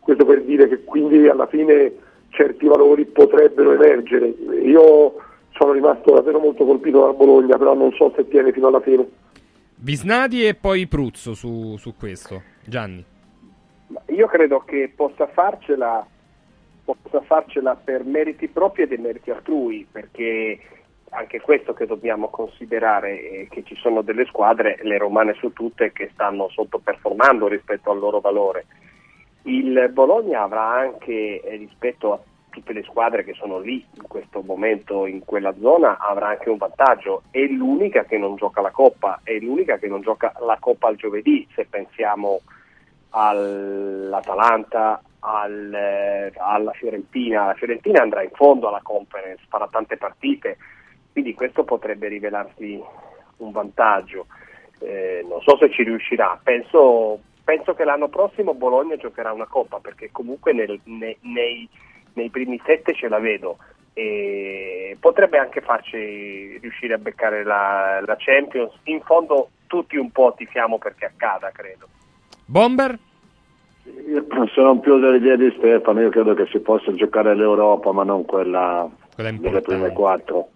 questo per dire che quindi alla fine certi valori potrebbero emergere. Io sono rimasto davvero molto colpito dal Bologna, però non so se tiene fino alla fine. Visnadi e poi Pruzzo su, su questo. Gianni. Io credo che possa farcela, possa farcela per meriti propri e dei meriti altrui, perché anche questo che dobbiamo considerare è che ci sono delle squadre, le romane su tutte, che stanno sottoperformando rispetto al loro valore. Il Bologna avrà anche eh, rispetto a tutte le squadre che sono lì in questo momento in quella zona avrà anche un vantaggio, è l'unica che non gioca la Coppa, è l'unica che non gioca la Coppa al giovedì, se pensiamo all'Atalanta, al, eh, alla Fiorentina. La Fiorentina andrà in fondo alla conference, farà tante partite, quindi questo potrebbe rivelarsi un vantaggio. Eh, non so se ci riuscirà, penso, penso che l'anno prossimo Bologna giocherà una Coppa perché comunque nel- ne- nei, nei primi sette ce la vedo. e potrebbe anche farci riuscire a beccare la, la Champions. In fondo tutti un po' tifiamo perché accada, credo. Bomber? Io sono più dell'idea di Stefano, io credo che si possa giocare l'Europa ma non quella, Quella delle prime quattro.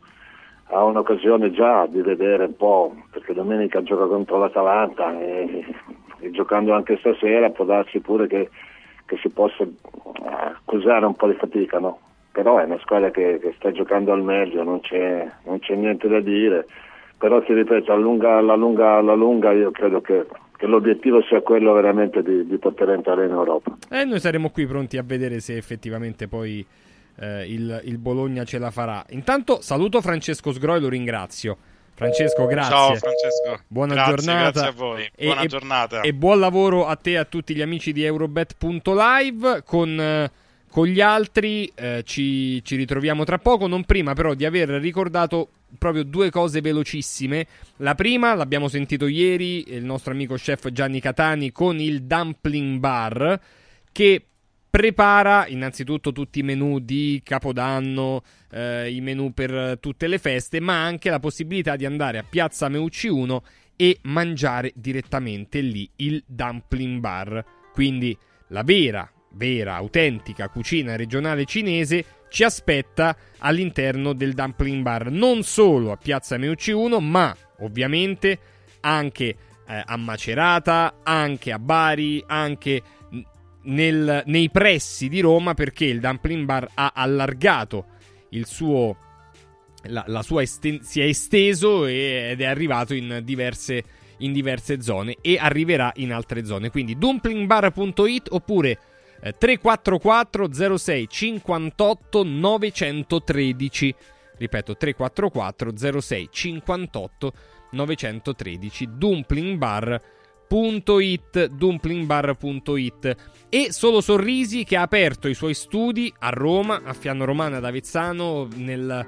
Ha un'occasione già di vedere un po', perché domenica gioca contro l'Atalanta e, e giocando anche stasera può darsi pure che, che si possa eh, accusare un po' di fatica, no? Però è una squadra che, che sta giocando al meglio, non c'è, non c'è niente da dire. Però ti ripeto, alla lunga, alla lunga, alla lunga io credo che, che l'obiettivo sia quello veramente di, di poter entrare in Europa. E noi saremo qui pronti a vedere se effettivamente poi eh, il, il Bologna ce la farà. Intanto saluto Francesco Sgro e lo ringrazio. Francesco, grazie. Ciao Francesco. Buona Grazie, giornata. Grazie a voi. E- Buona e- giornata. E buon lavoro a te e a tutti gli amici di Eurobet.live. Con, eh, con gli altri eh, ci, ci ritroviamo tra poco. Non prima, però, di aver ricordato proprio due cose velocissime. La prima, l'abbiamo sentito ieri, il nostro amico chef Gianni Catani con il Dumpling Bar che prepara innanzitutto tutti i menù di Capodanno, eh, i menù per tutte le feste, ma anche la possibilità di andare a Piazza Meucci 1 e mangiare direttamente lì il dumpling bar. Quindi la vera, vera, autentica cucina regionale cinese ci aspetta all'interno del dumpling bar, non solo a Piazza Meucci 1, ma ovviamente anche eh, a Macerata, anche a Bari, anche nel- nei pressi di Roma perché il Dumpling Bar ha allargato il suo la, la sua esten- si è esteso e- ed è arrivato in diverse, in diverse zone e arriverà in altre zone. Quindi dumplingbar.it oppure eh, 344 06 58 913 ripeto 344 06 58 913 dumplingbar.it dumplingbar.it e Solo Sorrisi che ha aperto i suoi studi a Roma, a Fiano Romana ad Avezzano nel-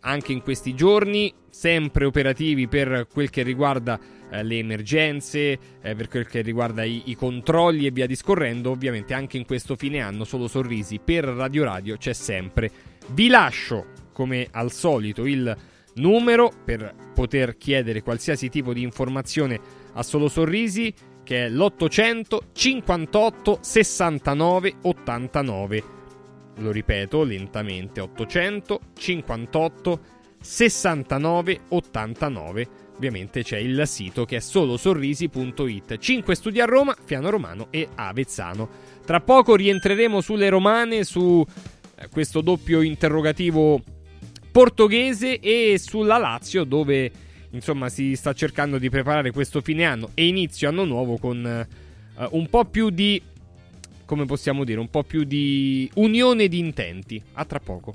anche in questi giorni, sempre operativi per quel che riguarda eh, le emergenze, eh, per quel che riguarda i, i controlli e via discorrendo, ovviamente anche in questo fine anno Solo Sorrisi per Radio Radio c'è sempre. Vi lascio come al solito il numero per poter chiedere qualsiasi tipo di informazione a Solo Sorrisi che è l'800 58 69 89. Lo ripeto lentamente, 800 58 69 89. Ovviamente c'è il sito che è solosorrisi.it. 5 studi a Roma, Fiano Romano e Avezzano. Tra poco rientreremo sulle romane, su eh, questo doppio interrogativo portoghese e sulla Lazio dove insomma si sta cercando di preparare questo fine anno e inizio anno nuovo con eh, un po' più di come possiamo dire, un po' più di unione di intenti. A tra poco.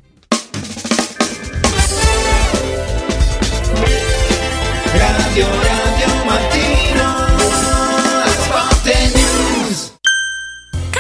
Radio Radio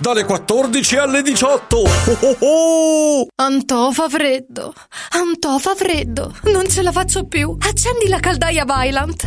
dalle 14 alle 18. Oh oh oh! Antò fa freddo. Antò fa freddo. Non ce la faccio più. Accendi la caldaia Vylant.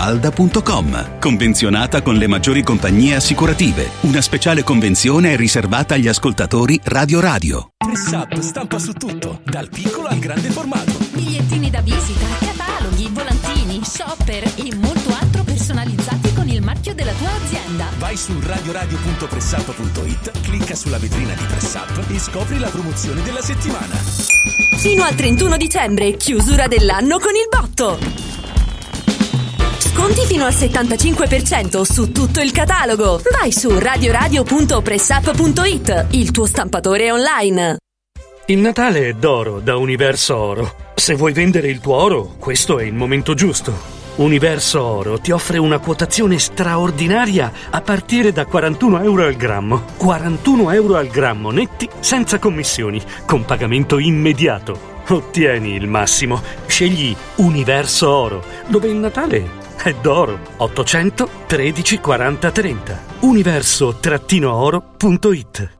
villamafalda.com. Convenzionata con le maggiori compagnie assicurative. Una speciale convenzione è riservata agli ascoltatori Radio Radio. Press Up stampa su tutto, dal piccolo al grande formato. Bigliettini da visita, cataloghi, volantini, shopper e molto altro personalizzati con il marchio della tua azienda. Vai su radioradio.pressup.it, clicca sulla vetrina di Press Up e scopri la promozione della settimana. Fino al 31 dicembre, chiusura dell'anno con il botto. Sconti fino al 75% su tutto il catalogo. Vai su radioradio.pressup.it, il tuo stampatore online. Il Natale è d'oro da Universo Oro. Se vuoi vendere il tuo oro, questo è il momento giusto. Universo Oro ti offre una quotazione straordinaria a partire da 41 euro al grammo. 41 euro al grammo netti senza commissioni, con pagamento immediato. Ottieni il massimo. Scegli Universo Oro, dove il Natale è d'oro. 800 13 40 30. Universo-oro.it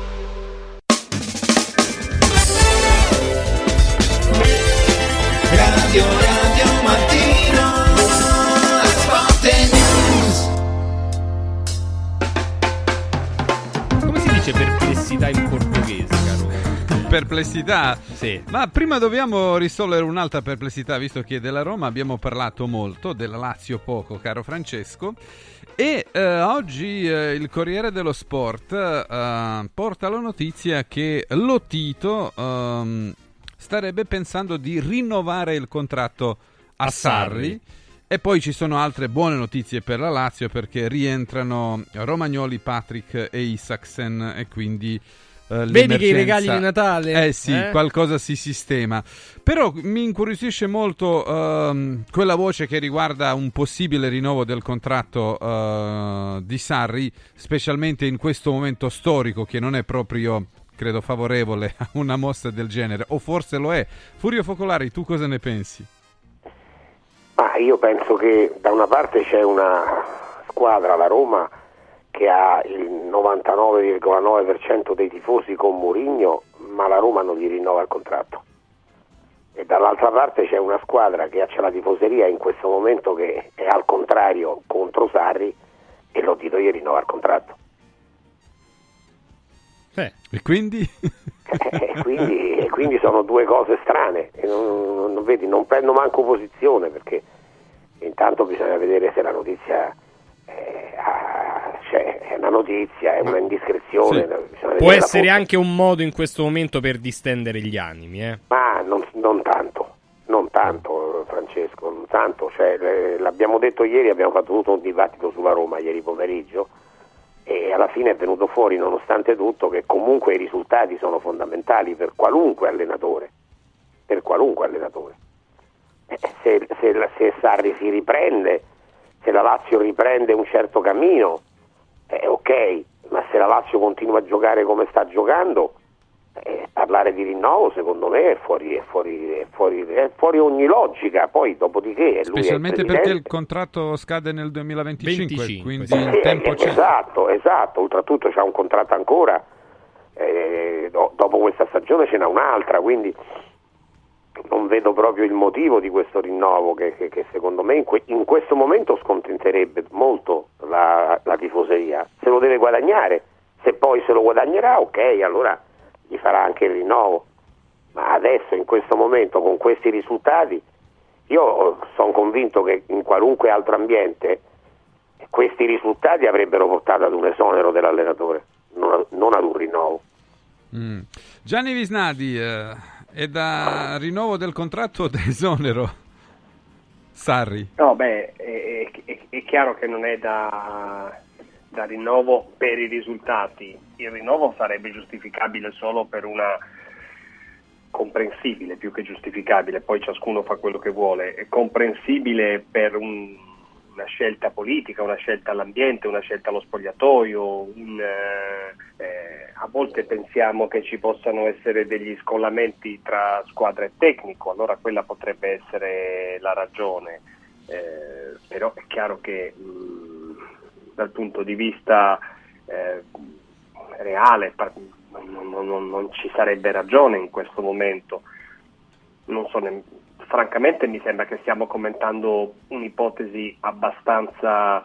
Perplessità? Sì. Ma prima dobbiamo risolvere un'altra perplessità, visto che della Roma abbiamo parlato molto, della Lazio poco, caro Francesco. E eh, oggi eh, il Corriere dello Sport eh, porta la notizia che Lotito ehm, starebbe pensando di rinnovare il contratto a, A Sarri. Sarri. E poi ci sono altre buone notizie per la Lazio perché rientrano Romagnoli, Patrick e Isaksen e quindi Vedi che i regali di Natale, Eh sì, eh? qualcosa si sistema. Però mi incuriosisce molto ehm, quella voce che riguarda un possibile rinnovo del contratto eh, di Sarri, specialmente in questo momento storico che non è proprio credo favorevole a una mossa del genere, o forse lo è. Furio Focolari, tu cosa ne pensi? Ma io penso che da una parte c'è una squadra, la Roma, che ha il 99,9% dei tifosi con Mourinho, ma la Roma non gli rinnova il contratto. E dall'altra parte c'è una squadra che c'è la tifoseria in questo momento che è al contrario contro Sarri e lo dito gli rinnova il contratto. E quindi? E quindi, e quindi sono due cose strane. E non, non- vedi, non prendo manco posizione perché intanto bisogna vedere se la notizia ha- cioè, è una notizia, è una indiscrezione. bisogna Può essere anche un modo in questo momento per distendere gli animi, eh. Ma non, non tanto, non tanto Francesco, non tanto. Cioè, eh, l'abbiamo detto ieri, abbiamo fatto tutto un dibattito sulla Roma ieri pomeriggio e alla fine è venuto fuori, nonostante tutto, che comunque i risultati sono fondamentali per qualunque allenatore, per qualunque allenatore. Eh, se, se, se Sarri si riprende, se la Lazio riprende un certo cammino, eh, ok, ma se la Lazio continua a giocare come sta giocando, eh, parlare di rinnovo secondo me è fuori, è fuori, è fuori, è fuori ogni logica. Poi, dopodiché, lui Specialmente perché il contratto scade nel 2025, 25, quindi il tempo eh, c'è. Esatto, esatto. Oltretutto c'ha un contratto ancora. eh, do- dopo questa stagione ce n'è un'altra, quindi non vedo proprio il motivo di questo rinnovo che, che- che secondo me in, que- in questo momento scontenterebbe molto la, la tifoseria. Se lo deve guadagnare, se poi se lo guadagnerà, ok, allora gli farà anche il rinnovo. Ma adesso, in questo momento, con questi risultati, io sono convinto che in qualunque altro ambiente questi risultati avrebbero portato ad un esonero dell'allenatore, non, non ad un rinnovo. Mm. Gianni Visnadi, eh, è da rinnovo del contratto o da esonero? Sarri. No, beh, è, è- è chiaro che non è da, da rinnovo per i risultati. Il rinnovo sarebbe giustificabile solo per una comprensibile più che giustificabile, poi ciascuno fa quello che vuole, è comprensibile per un- una scelta politica, una scelta all'ambiente, una scelta allo spogliatoio, un, eh, eh, a volte pensiamo che ci possano essere degli scollamenti tra squadra e tecnico, allora quella potrebbe essere la ragione, Eh, però è chiaro che mh, dal punto di vista eh, reale non- non- non ci sarebbe ragione in questo momento. Non so, ne- francamente mi sembra che stiamo commentando un'ipotesi abbastanza,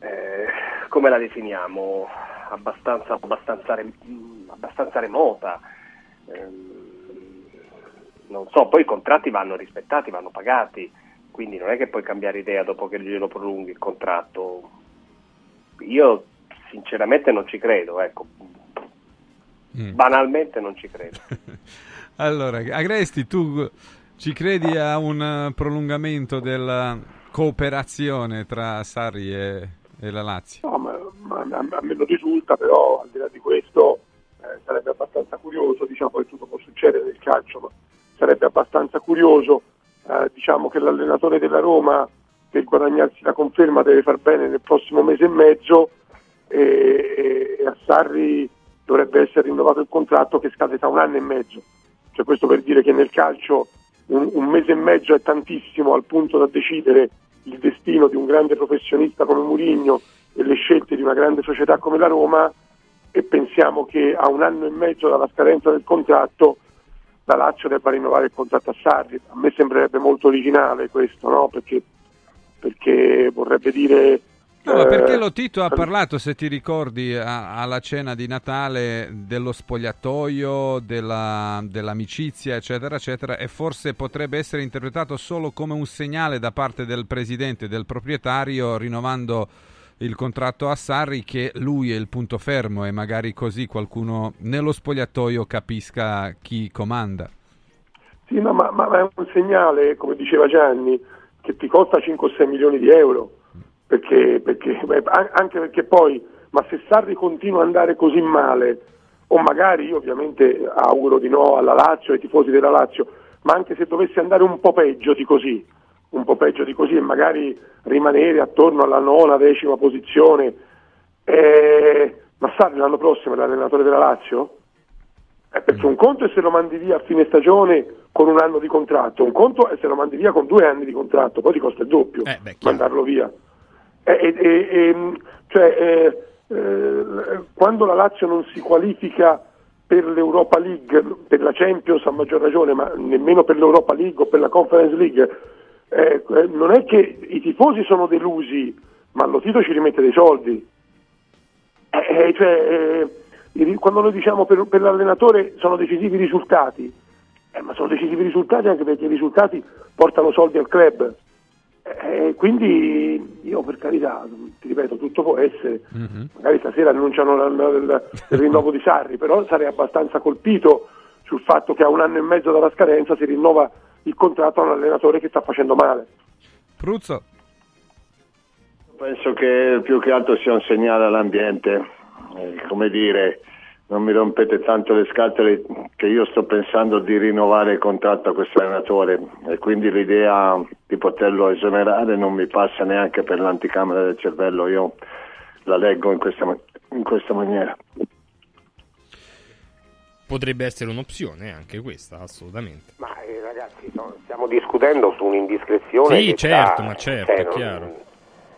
eh, come la definiamo, abbastanza, abbastanza, re- mh, abbastanza remota. Ehm, non so, poi i contratti vanno rispettati, vanno pagati, quindi non è che puoi cambiare idea dopo che glielo prolunghi il contratto. Io sinceramente non ci credo, ecco. Mm. Banalmente non ci credo. Allora, Agresti, tu ci credi a un eh, prolungamento della cooperazione tra Sarri e, e la Lazio? No, ma, ma a, me non risulta, però al di là di questo eh, sarebbe abbastanza curioso, diciamo poi tutto può succedere nel calcio, ma sarebbe abbastanza curioso, eh, diciamo che l'allenatore della Roma per guadagnarsi la conferma deve far bene nel prossimo mese e mezzo e- e a Sarri dovrebbe essere rinnovato il contratto che scade tra un anno e mezzo. Cioè questo per dire che nel calcio un, un mese e mezzo è tantissimo al punto da decidere il destino di un grande professionista come Mourinho e le scelte di una grande società come la Roma e pensiamo che a un anno e mezzo dalla scadenza del contratto la Lazio debba rinnovare il contratto a Sarri. A me sembrerebbe molto originale questo, no? perché, perché vorrebbe dire... No, ma perché eh, lo Tito ha parlato, se ti ricordi, a- alla cena di Natale dello spogliatoio, della- dell'amicizia, eccetera, eccetera, e forse potrebbe essere interpretato solo come un segnale da parte del presidente, del proprietario, rinnovando il contratto a Sarri, che lui è il punto fermo e magari così qualcuno nello spogliatoio capisca chi comanda. Sì, ma, ma- ma è un segnale, come diceva Gianni, che ti costa 5 o 6 milioni di euro, perché, perché- beh, an- anche perché poi, ma se Sarri continua ad andare così male, o magari io ovviamente auguro di no alla Lazio, ai tifosi della Lazio, ma anche se dovesse andare un po' peggio di così, un po' peggio di così e magari rimanere attorno alla nona, decima posizione, eh, ma Sarri l'anno prossimo è l'allenatore della Lazio? Eh, perché un conto è se lo mandi via a fine stagione con un anno di contratto, un conto è se lo mandi via con due anni di contratto, poi ti costa il doppio mandarlo via. E- e- e- e, cioè, eh, eh, quando la Lazio non si qualifica per l'Europa League, per la Champions a maggior ragione, ma nemmeno per l'Europa League o per la Conference League, eh, eh, non è che i tifosi sono delusi, ma lo Tito ci rimette dei soldi. Eh, eh, cioè, eh, quando noi diciamo per, per l'allenatore sono decisivi i risultati, eh, ma sono decisivi i risultati anche perché i risultati portano soldi al club. Eh, quindi io per carità, ti ripeto, tutto può essere. Magari stasera annunciano la- la- la- il rinnovo di Sarri, però sarei abbastanza colpito sul fatto che a un anno e mezzo dalla scadenza si rinnova il contratto a un allenatore che sta facendo male. Pruzzo. Penso che più che altro sia un segnale all'ambiente, eh, come dire, non mi rompete tanto le scatole che io sto pensando di rinnovare il contratto a questo allenatore e quindi l'idea di poterlo esonerare non mi passa neanche per l'anticamera del cervello, io la leggo in questa, in questa maniera. Potrebbe essere un'opzione anche questa, assolutamente. Ma eh, ragazzi, no, stiamo discutendo su un'indiscrezione. Sì, certo, sta- ma certo, cioè, è non- chiaro.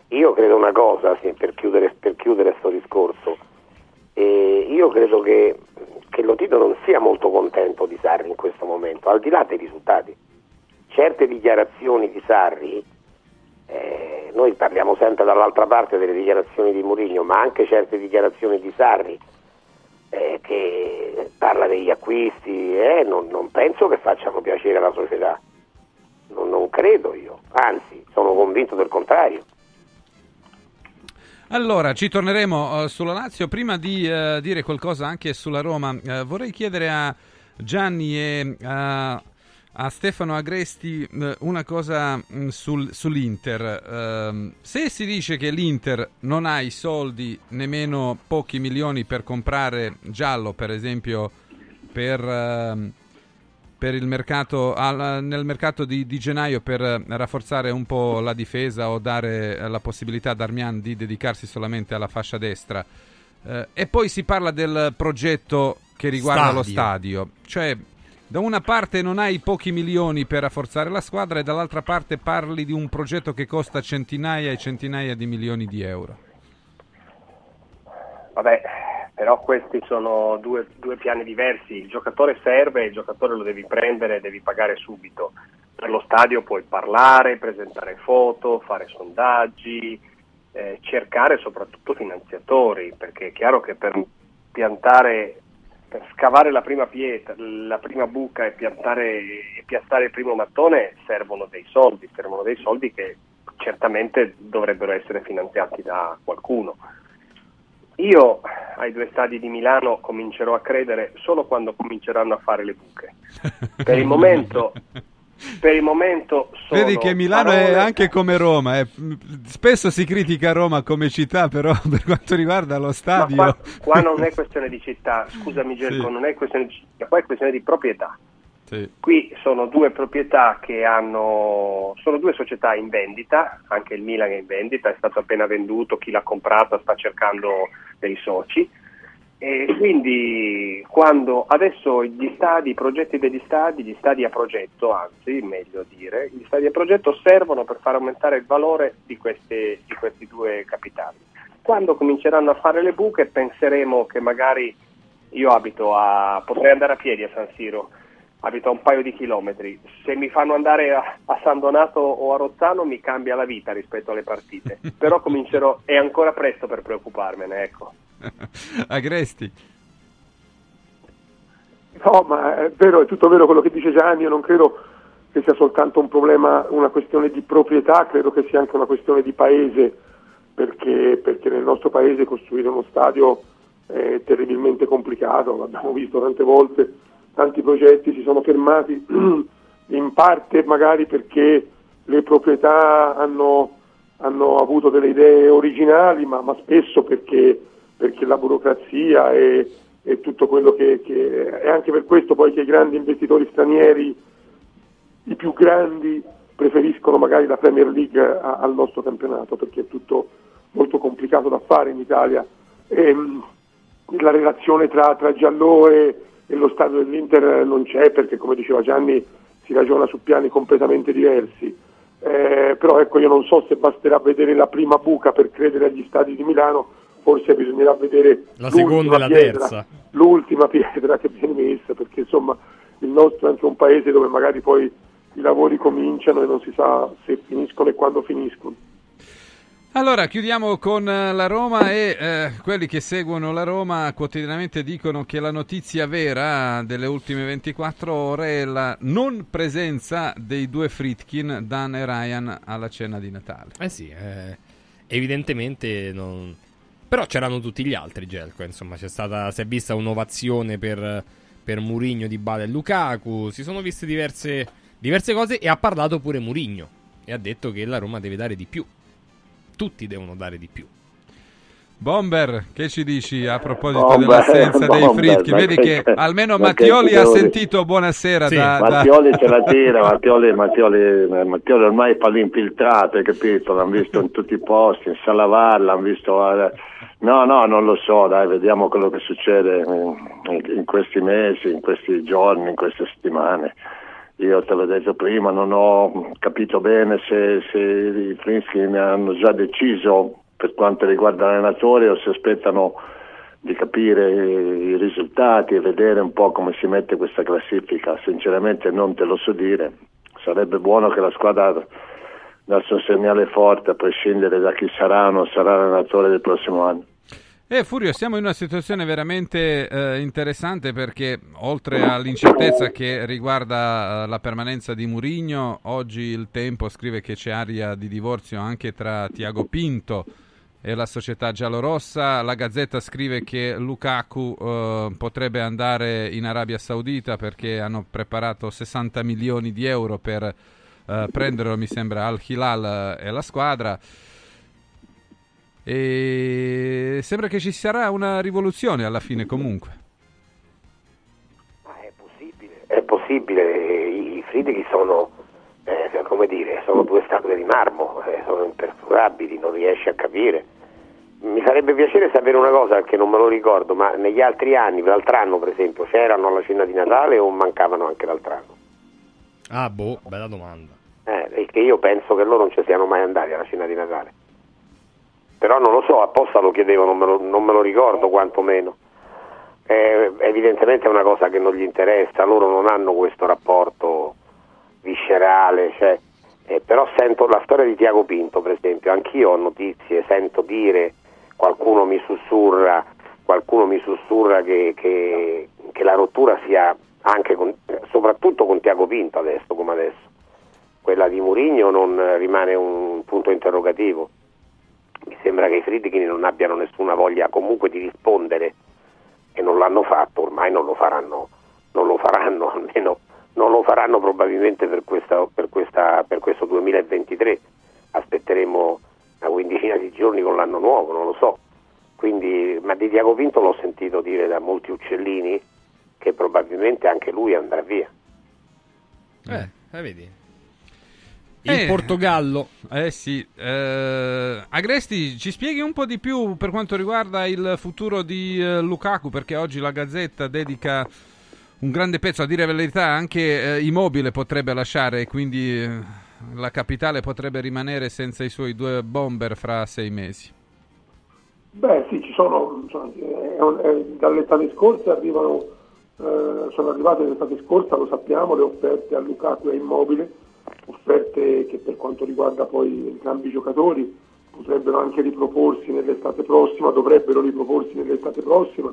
Io credo una cosa, sì, per chiudere per chiudere sto discorso. E io credo che, che Lotito non sia molto contento di Sarri in questo momento, al di là dei risultati. Certe dichiarazioni di Sarri, eh, noi parliamo sempre dall'altra parte delle dichiarazioni di Mourinho, ma anche certe dichiarazioni di Sarri eh, che parla degli acquisti, eh, non, non penso che facciano piacere alla società. Non, non credo io, anzi sono convinto del contrario. Allora, ci torneremo eh, sulla Lazio. Prima di eh, dire qualcosa anche sulla Roma, eh, vorrei chiedere a Gianni e a, Stefano Agresti una cosa mh, sul- sull'Inter. Ehm, se si dice che l'Inter non ha i soldi, nemmeno pochi milioni per comprare Giallo, per esempio, per... per il mercato, al- nel mercato di, di gennaio per rafforzare un po' la difesa o dare la possibilità ad Armian di dedicarsi solamente alla fascia destra. Eh, e poi si parla del progetto che riguarda lo stadio. Cioè, da una parte non hai pochi milioni per rafforzare la squadra e dall'altra parte parli di un progetto che costa centinaia e centinaia di milioni di euro. Vabbè, però questi sono due, due piani diversi. Il giocatore serve, il giocatore lo devi prendere devi pagare subito. Per lo stadio puoi parlare, presentare foto, fare sondaggi, eh, cercare soprattutto finanziatori, perché è chiaro che per piantare, per scavare la prima pietra, la prima buca e piantare e piazzare il primo mattone servono dei soldi, servono dei soldi che certamente dovrebbero essere finanziati da qualcuno. Io ai due stadi di Milano comincerò a credere solo quando cominceranno a fare le buche. Per il momento, per il momento sono Vedi che Milano è parole- anche come Roma. eh. Spesso si critica Roma come città, però per quanto riguarda lo stadio... qua, qua non è questione di città, scusami Gelco, Sì. non è questione di città, qua è questione di proprietà. Sì. Qui sono due proprietà che hanno, sono due società in vendita, anche il Milan è in vendita, è stato appena venduto, chi l'ha comprato sta cercando dei soci. E quindi quando adesso gli stadi, i progetti degli stadi, gli stadi a progetto, anzi meglio dire, gli stadi a progetto servono per far aumentare il valore di, queste- di questi due capitali. Quando cominceranno a fare le buche penseremo che magari io abito a, potrei andare a piedi a San Siro, abito a un paio di chilometri, se mi fanno andare a, a San Donato o a Rozzano mi cambia la vita rispetto alle partite, però comincerò, è ancora presto per preoccuparmene, ecco. Agresti. No, ma è vero, è tutto vero quello che dice Gianni, io non credo che sia soltanto un problema, una questione di proprietà, credo che sia anche una questione di paese, perché, perché nel nostro paese costruire uno stadio è terribilmente complicato, l'abbiamo visto tante volte, tanti progetti si sono fermati, in parte magari perché le proprietà hanno, hanno avuto delle idee originali, ma, ma spesso perché, perché la burocrazia e, e tutto quello che, che è anche per questo poi che i grandi investitori stranieri, i più grandi, preferiscono magari la Premier League a- al nostro campionato perché è tutto molto complicato da fare in Italia. Ehm, la relazione tra, tra Giallò e, e lo stadio dell'Inter non c'è perché come diceva Gianni si ragiona su piani completamente diversi. Eh, però ecco io non so se basterà vedere la prima buca per credere agli stadi di Milano, forse bisognerà vedere La seconda e la pietra, terza. l'ultima pietra che viene messa perché insomma il nostro è anche un paese dove magari poi i lavori cominciano e non si sa se finiscono e quando finiscono. Allora, chiudiamo con eh, la Roma e eh, quelli che seguono la Roma quotidianamente dicono che la notizia vera delle ultime 24 ore è la non presenza dei due Fritkin, Dan e Ryan, alla cena di Natale. Eh sì, eh, evidentemente non... Però c'erano tutti gli altri, Gelco, insomma, c'è stata, si è vista un'ovazione per, per Murigno, Di Bale e Lukaku, si sono viste diverse, diverse cose e ha parlato pure Murigno e ha detto che la Roma deve dare di più. Tutti devono dare di più. Bomber, che ci dici a proposito Bomber, dell'assenza dei Bomber, Fritkin? ma Vedi che- che almeno ma che Mattioli ha sentito buonasera da, da- Mattioli ce la tira, Mattioli, Mattioli, Mattioli ormai fa l'infiltrato, hai capito? L'hanno visto in tutti i posti, in Salavar, l'hanno visto... eh, No, no, non lo so, dai, vediamo quello che succede in, in questi mesi, in questi giorni, in queste settimane. Io te l'ho detto prima, non ho capito bene se, se i Frinskin hanno già deciso per quanto riguarda l'allenatore o se aspettano di capire i risultati e vedere un po' come si mette questa classifica. Sinceramente non te lo so dire. Sarebbe buono che la squadra dasse un segnale forte a prescindere da chi sarà o non sarà l'allenatore del prossimo anno. Eh, Furio, siamo in una situazione veramente eh, interessante perché oltre all'incertezza che riguarda eh, la permanenza di Murigno, oggi il Tempo scrive che c'è aria di divorzio anche tra Tiago Pinto e la società giallorossa. La Gazzetta scrive che Lukaku eh, potrebbe andare in Arabia Saudita perché hanno preparato 60 milioni di euro per eh, prenderlo, mi sembra, al Hilal e la squadra. E sembra che ci sarà una rivoluzione alla fine comunque. È possibile, i Friedrich sono, eh, come dire, sono due statue di marmo, eh, sono imperforabili, non riesci a capire. Mi farebbe piacere sapere una cosa che non me lo ricordo, ma negli altri anni, l'altro anno per esempio, c'erano alla cena di Natale o mancavano anche l'altro anno? Ah, boh, bella domanda. Eh, perché io penso che loro non ci siano mai andati alla cena di Natale. Però non lo so, apposta lo chiedevo, non me lo, non me lo ricordo quantomeno. Eh, evidentemente è una cosa che non gli interessa, loro non hanno questo rapporto viscerale, cioè, eh, però sento la storia di Tiago Pinto per esempio, anch'io ho notizie, sento dire, qualcuno mi sussurra, qualcuno mi sussurra che, che- che la rottura sia anche con, soprattutto con Tiago Pinto adesso come adesso. Quella di Murigno non rimane un punto interrogativo. Mi sembra che i Friedkin non abbiano nessuna voglia comunque di rispondere e non l'hanno fatto, ormai non lo faranno, non lo faranno, almeno non lo faranno probabilmente per, questa, per, questa, per questo 2023. Aspetteremo una quindicina di giorni con l'anno nuovo, non lo so. Quindi, ma di Diago Pinto l'ho sentito dire da molti uccellini che probabilmente anche lui andrà via. Eh, eh, vedi. Eh, Il Portogallo. Eh sì. Eh, Agresti, ci spieghi un po' di più per quanto riguarda il futuro di eh, Lukaku, perché oggi la Gazzetta dedica un grande pezzo, a dire la verità, anche eh, Immobile potrebbe lasciare, quindi eh, la capitale potrebbe rimanere senza i suoi due bomber fra sei mesi. Beh sì, ci sono, insomma, è un- è- dall'estate scorsa arrivano, eh, sono arrivate l'estate scorsa, lo sappiamo, le offerte a Lukaku e a Immobile, offerte che per quanto riguarda poi entrambi i giocatori potrebbero anche riproporsi nell'estate prossima, dovrebbero riproporsi nell'estate prossima,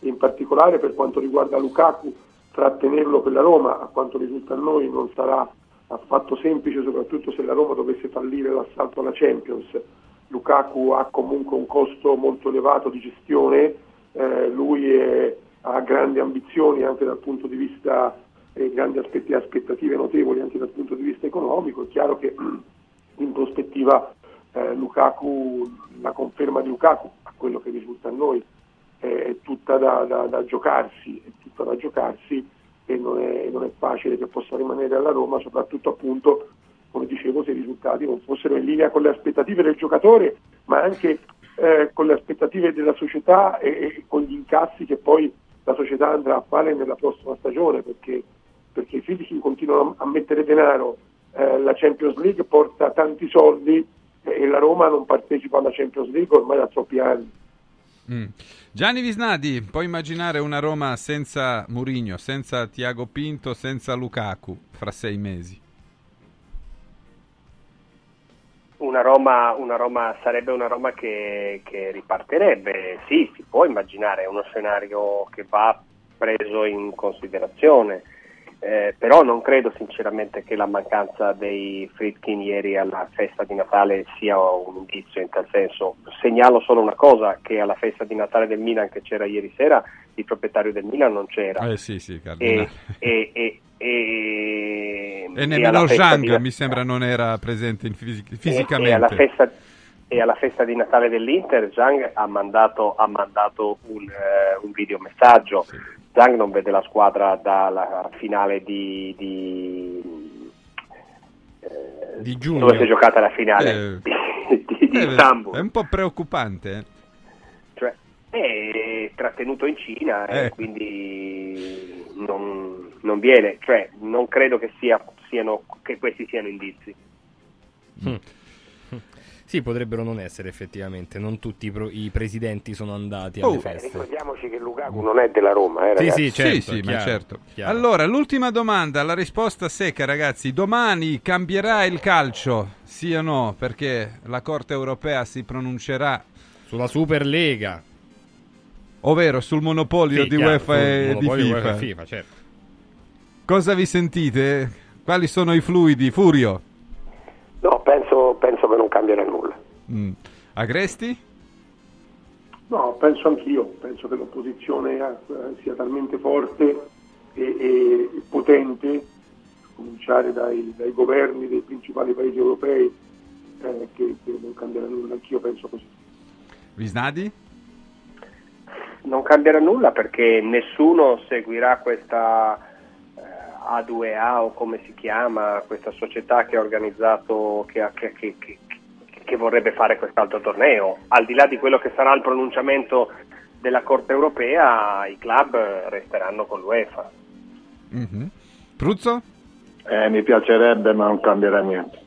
in particolare per quanto riguarda Lukaku, trattenerlo per la Roma, a quanto risulta a noi, non sarà affatto semplice, soprattutto se la Roma dovesse fallire l'assalto alla Champions. Lukaku ha comunque un costo molto elevato di gestione, eh, lui è- ha grandi ambizioni anche dal punto di vista, eh, grandi aspetti- aspettative notevoli anche dal punto di vista economico, è chiaro che in prospettiva eh, Lukaku, la conferma di Lukaku, a quello che risulta a noi, è, tutta da, da- da giocarsi, è tutta da giocarsi e non è, non è facile che possa rimanere alla Roma, soprattutto appunto, come dicevo, se i risultati non fossero in linea con le aspettative del giocatore, ma anche eh, con le aspettative della società e, e con gli incassi che poi la società andrà a fare nella prossima stagione, perché, perché i Friedkin continuano a, mettere denaro, eh, la Champions League porta tanti soldi eh, e la Roma non partecipa alla Champions League ormai da troppi anni. Mm. Gianni Visnadi, puoi immaginare una Roma senza Mourinho, senza Tiago Pinto, senza Lukaku fra sei mesi? Una Roma, una Roma sarebbe una Roma che, che ripartirebbe, sì, si può immaginare, è uno scenario che va preso in considerazione, eh, però non credo sinceramente che la mancanza dei Fritkin ieri alla festa di Natale sia un indizio in tal senso. Segnalo solo una cosa, che alla festa di Natale del Milan che c'era ieri sera, il proprietario del Milan non c'era. Eh sì, sì, E, e, e, e, E nemmeno Zhang di- mi sembra non era presente in fisi- e- fisicamente. E alla, festa, e alla festa di Natale dell'Inter Zhang ha mandato, ha mandato un, eh, un videomessaggio. Zhang non vede la squadra dalla finale di, di, eh, Di giugno. dove si è giocata la finale Eh. di, di- Eh, Istanbul. È un po' preoccupante. eh. Cioè, è trattenuto in Cina e quindi non, non viene, cioè non credo che, sia, siano, che questi siano indizi. Mm. Sì, potrebbero non essere effettivamente. Non tutti i, pro- i presidenti sono andati alle Oh. feste. Ricordiamoci che Lukaku non è della Roma, eh, Sì, ragazzi. sì, certo, sì, sì, ma chiaro, certo. chiaro. Allora, l'ultima domanda, la risposta secca, ragazzi. Domani cambierà il calcio? Sì o no? Perché la Corte europea si pronuncerà Sulla Superlega. ovvero sul monopolio Sì, di chiaro, UEFA e di FIFA. UEFA e FIFA, certo. Cosa vi sentite? Quali sono i fluidi? Furio? No, penso, penso che non cambierà nulla. Mm. Agresti? No, penso anch'io, penso che l'opposizione eh, sia talmente forte e, e potente, a cominciare dai, dai governi dei principali paesi europei, eh, che, che non cambierà nulla, anch'io penso così. Visnadi? Non cambierà nulla perché nessuno seguirà questa eh, A2A o come si chiama, questa società che ha organizzato, che, ha- che- che- che- vorrebbe fare quest'altro torneo. Al di là di quello che sarà il pronunciamento della Corte europea, i club resteranno con l'UEFA. Mhm. Pruzzo? Eh, mi piacerebbe, ma non cambierà niente.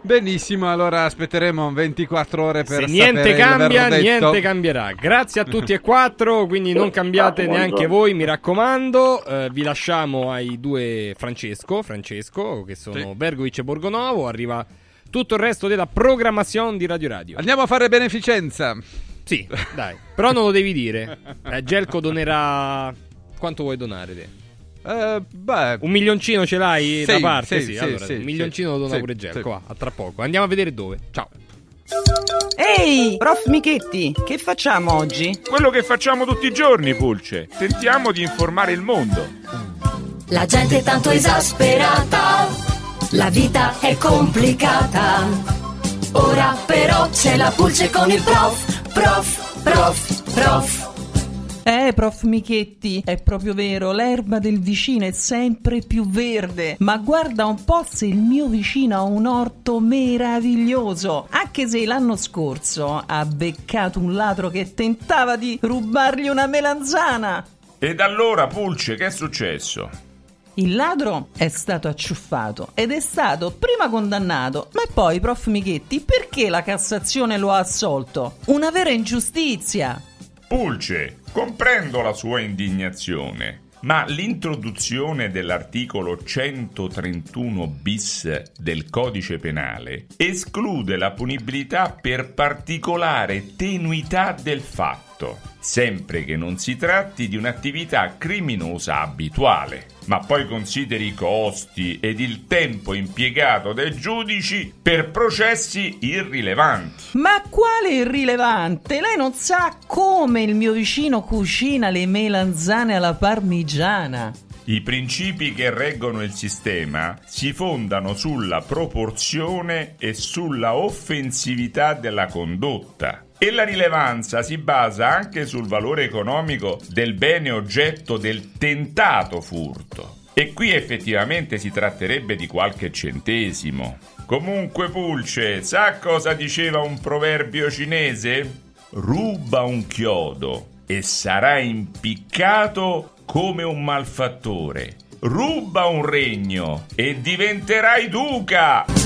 Benissimo, allora aspetteremo 24 ore per Se niente cambia, niente cambierà. Grazie a tutti e quattro, quindi non cambiate neanche voi, mi raccomando. Eh, vi lasciamo ai due Francesco, Francesco che sono Sì. Bergovic e Borgonovo. Arriva tutto il resto della programmazione di Radio Radio. Andiamo a fare beneficenza. Sì, dai, però non lo devi dire. Eh, Gelco donerà. Quanto vuoi donare? Te? Eh, beh, Un milioncino ce l'hai Sì, da parte? sì, Sì, sì, allora, sì, un milioncino sì, lo dona sì, pure Gelco. sì. va, a tra poco. Andiamo a vedere dove. Ciao. Ehi, prof Michetti, che facciamo oggi? Quello che facciamo tutti i giorni, Pulce. Tentiamo di informare il mondo. La gente è tanto esasperata, la vita è complicata. Ora però c'è la pulce con il prof, prof, prof, prof. Eh, prof Michetti, è proprio vero, l'erba del vicino è sempre più verde. Ma guarda un po' se il mio vicino ha un orto meraviglioso. Anche se l'anno scorso ha beccato un ladro che tentava di rubargli una melanzana. Ed allora, Pulce, che è successo? Il ladro è stato acciuffato ed è stato prima condannato, ma poi, prof Michetti, perché la Cassazione lo ha assolto? Una vera ingiustizia. Pulce, comprendo la sua indignazione, ma l'introduzione dell'articolo 131 bis del codice penale esclude la punibilità per particolare tenuità del fatto, sempre che non si tratti di un'attività criminosa abituale. Ma poi consideri i costi ed il tempo impiegato dai giudici per processi irrilevanti. Ma quale irrilevante? Lei non sa come il mio vicino cucina le melanzane alla parmigiana. I principi che reggono il sistema si fondano sulla proporzione e sulla offensività della condotta. E la rilevanza si basa anche sul valore economico del bene oggetto del tentato furto. E qui effettivamente si tratterebbe di qualche centesimo. Comunque, Pulce, sa cosa diceva un proverbio cinese? Ruba un chiodo e sarà impiccato come un malfattore. Ruba un regno e diventerai duca.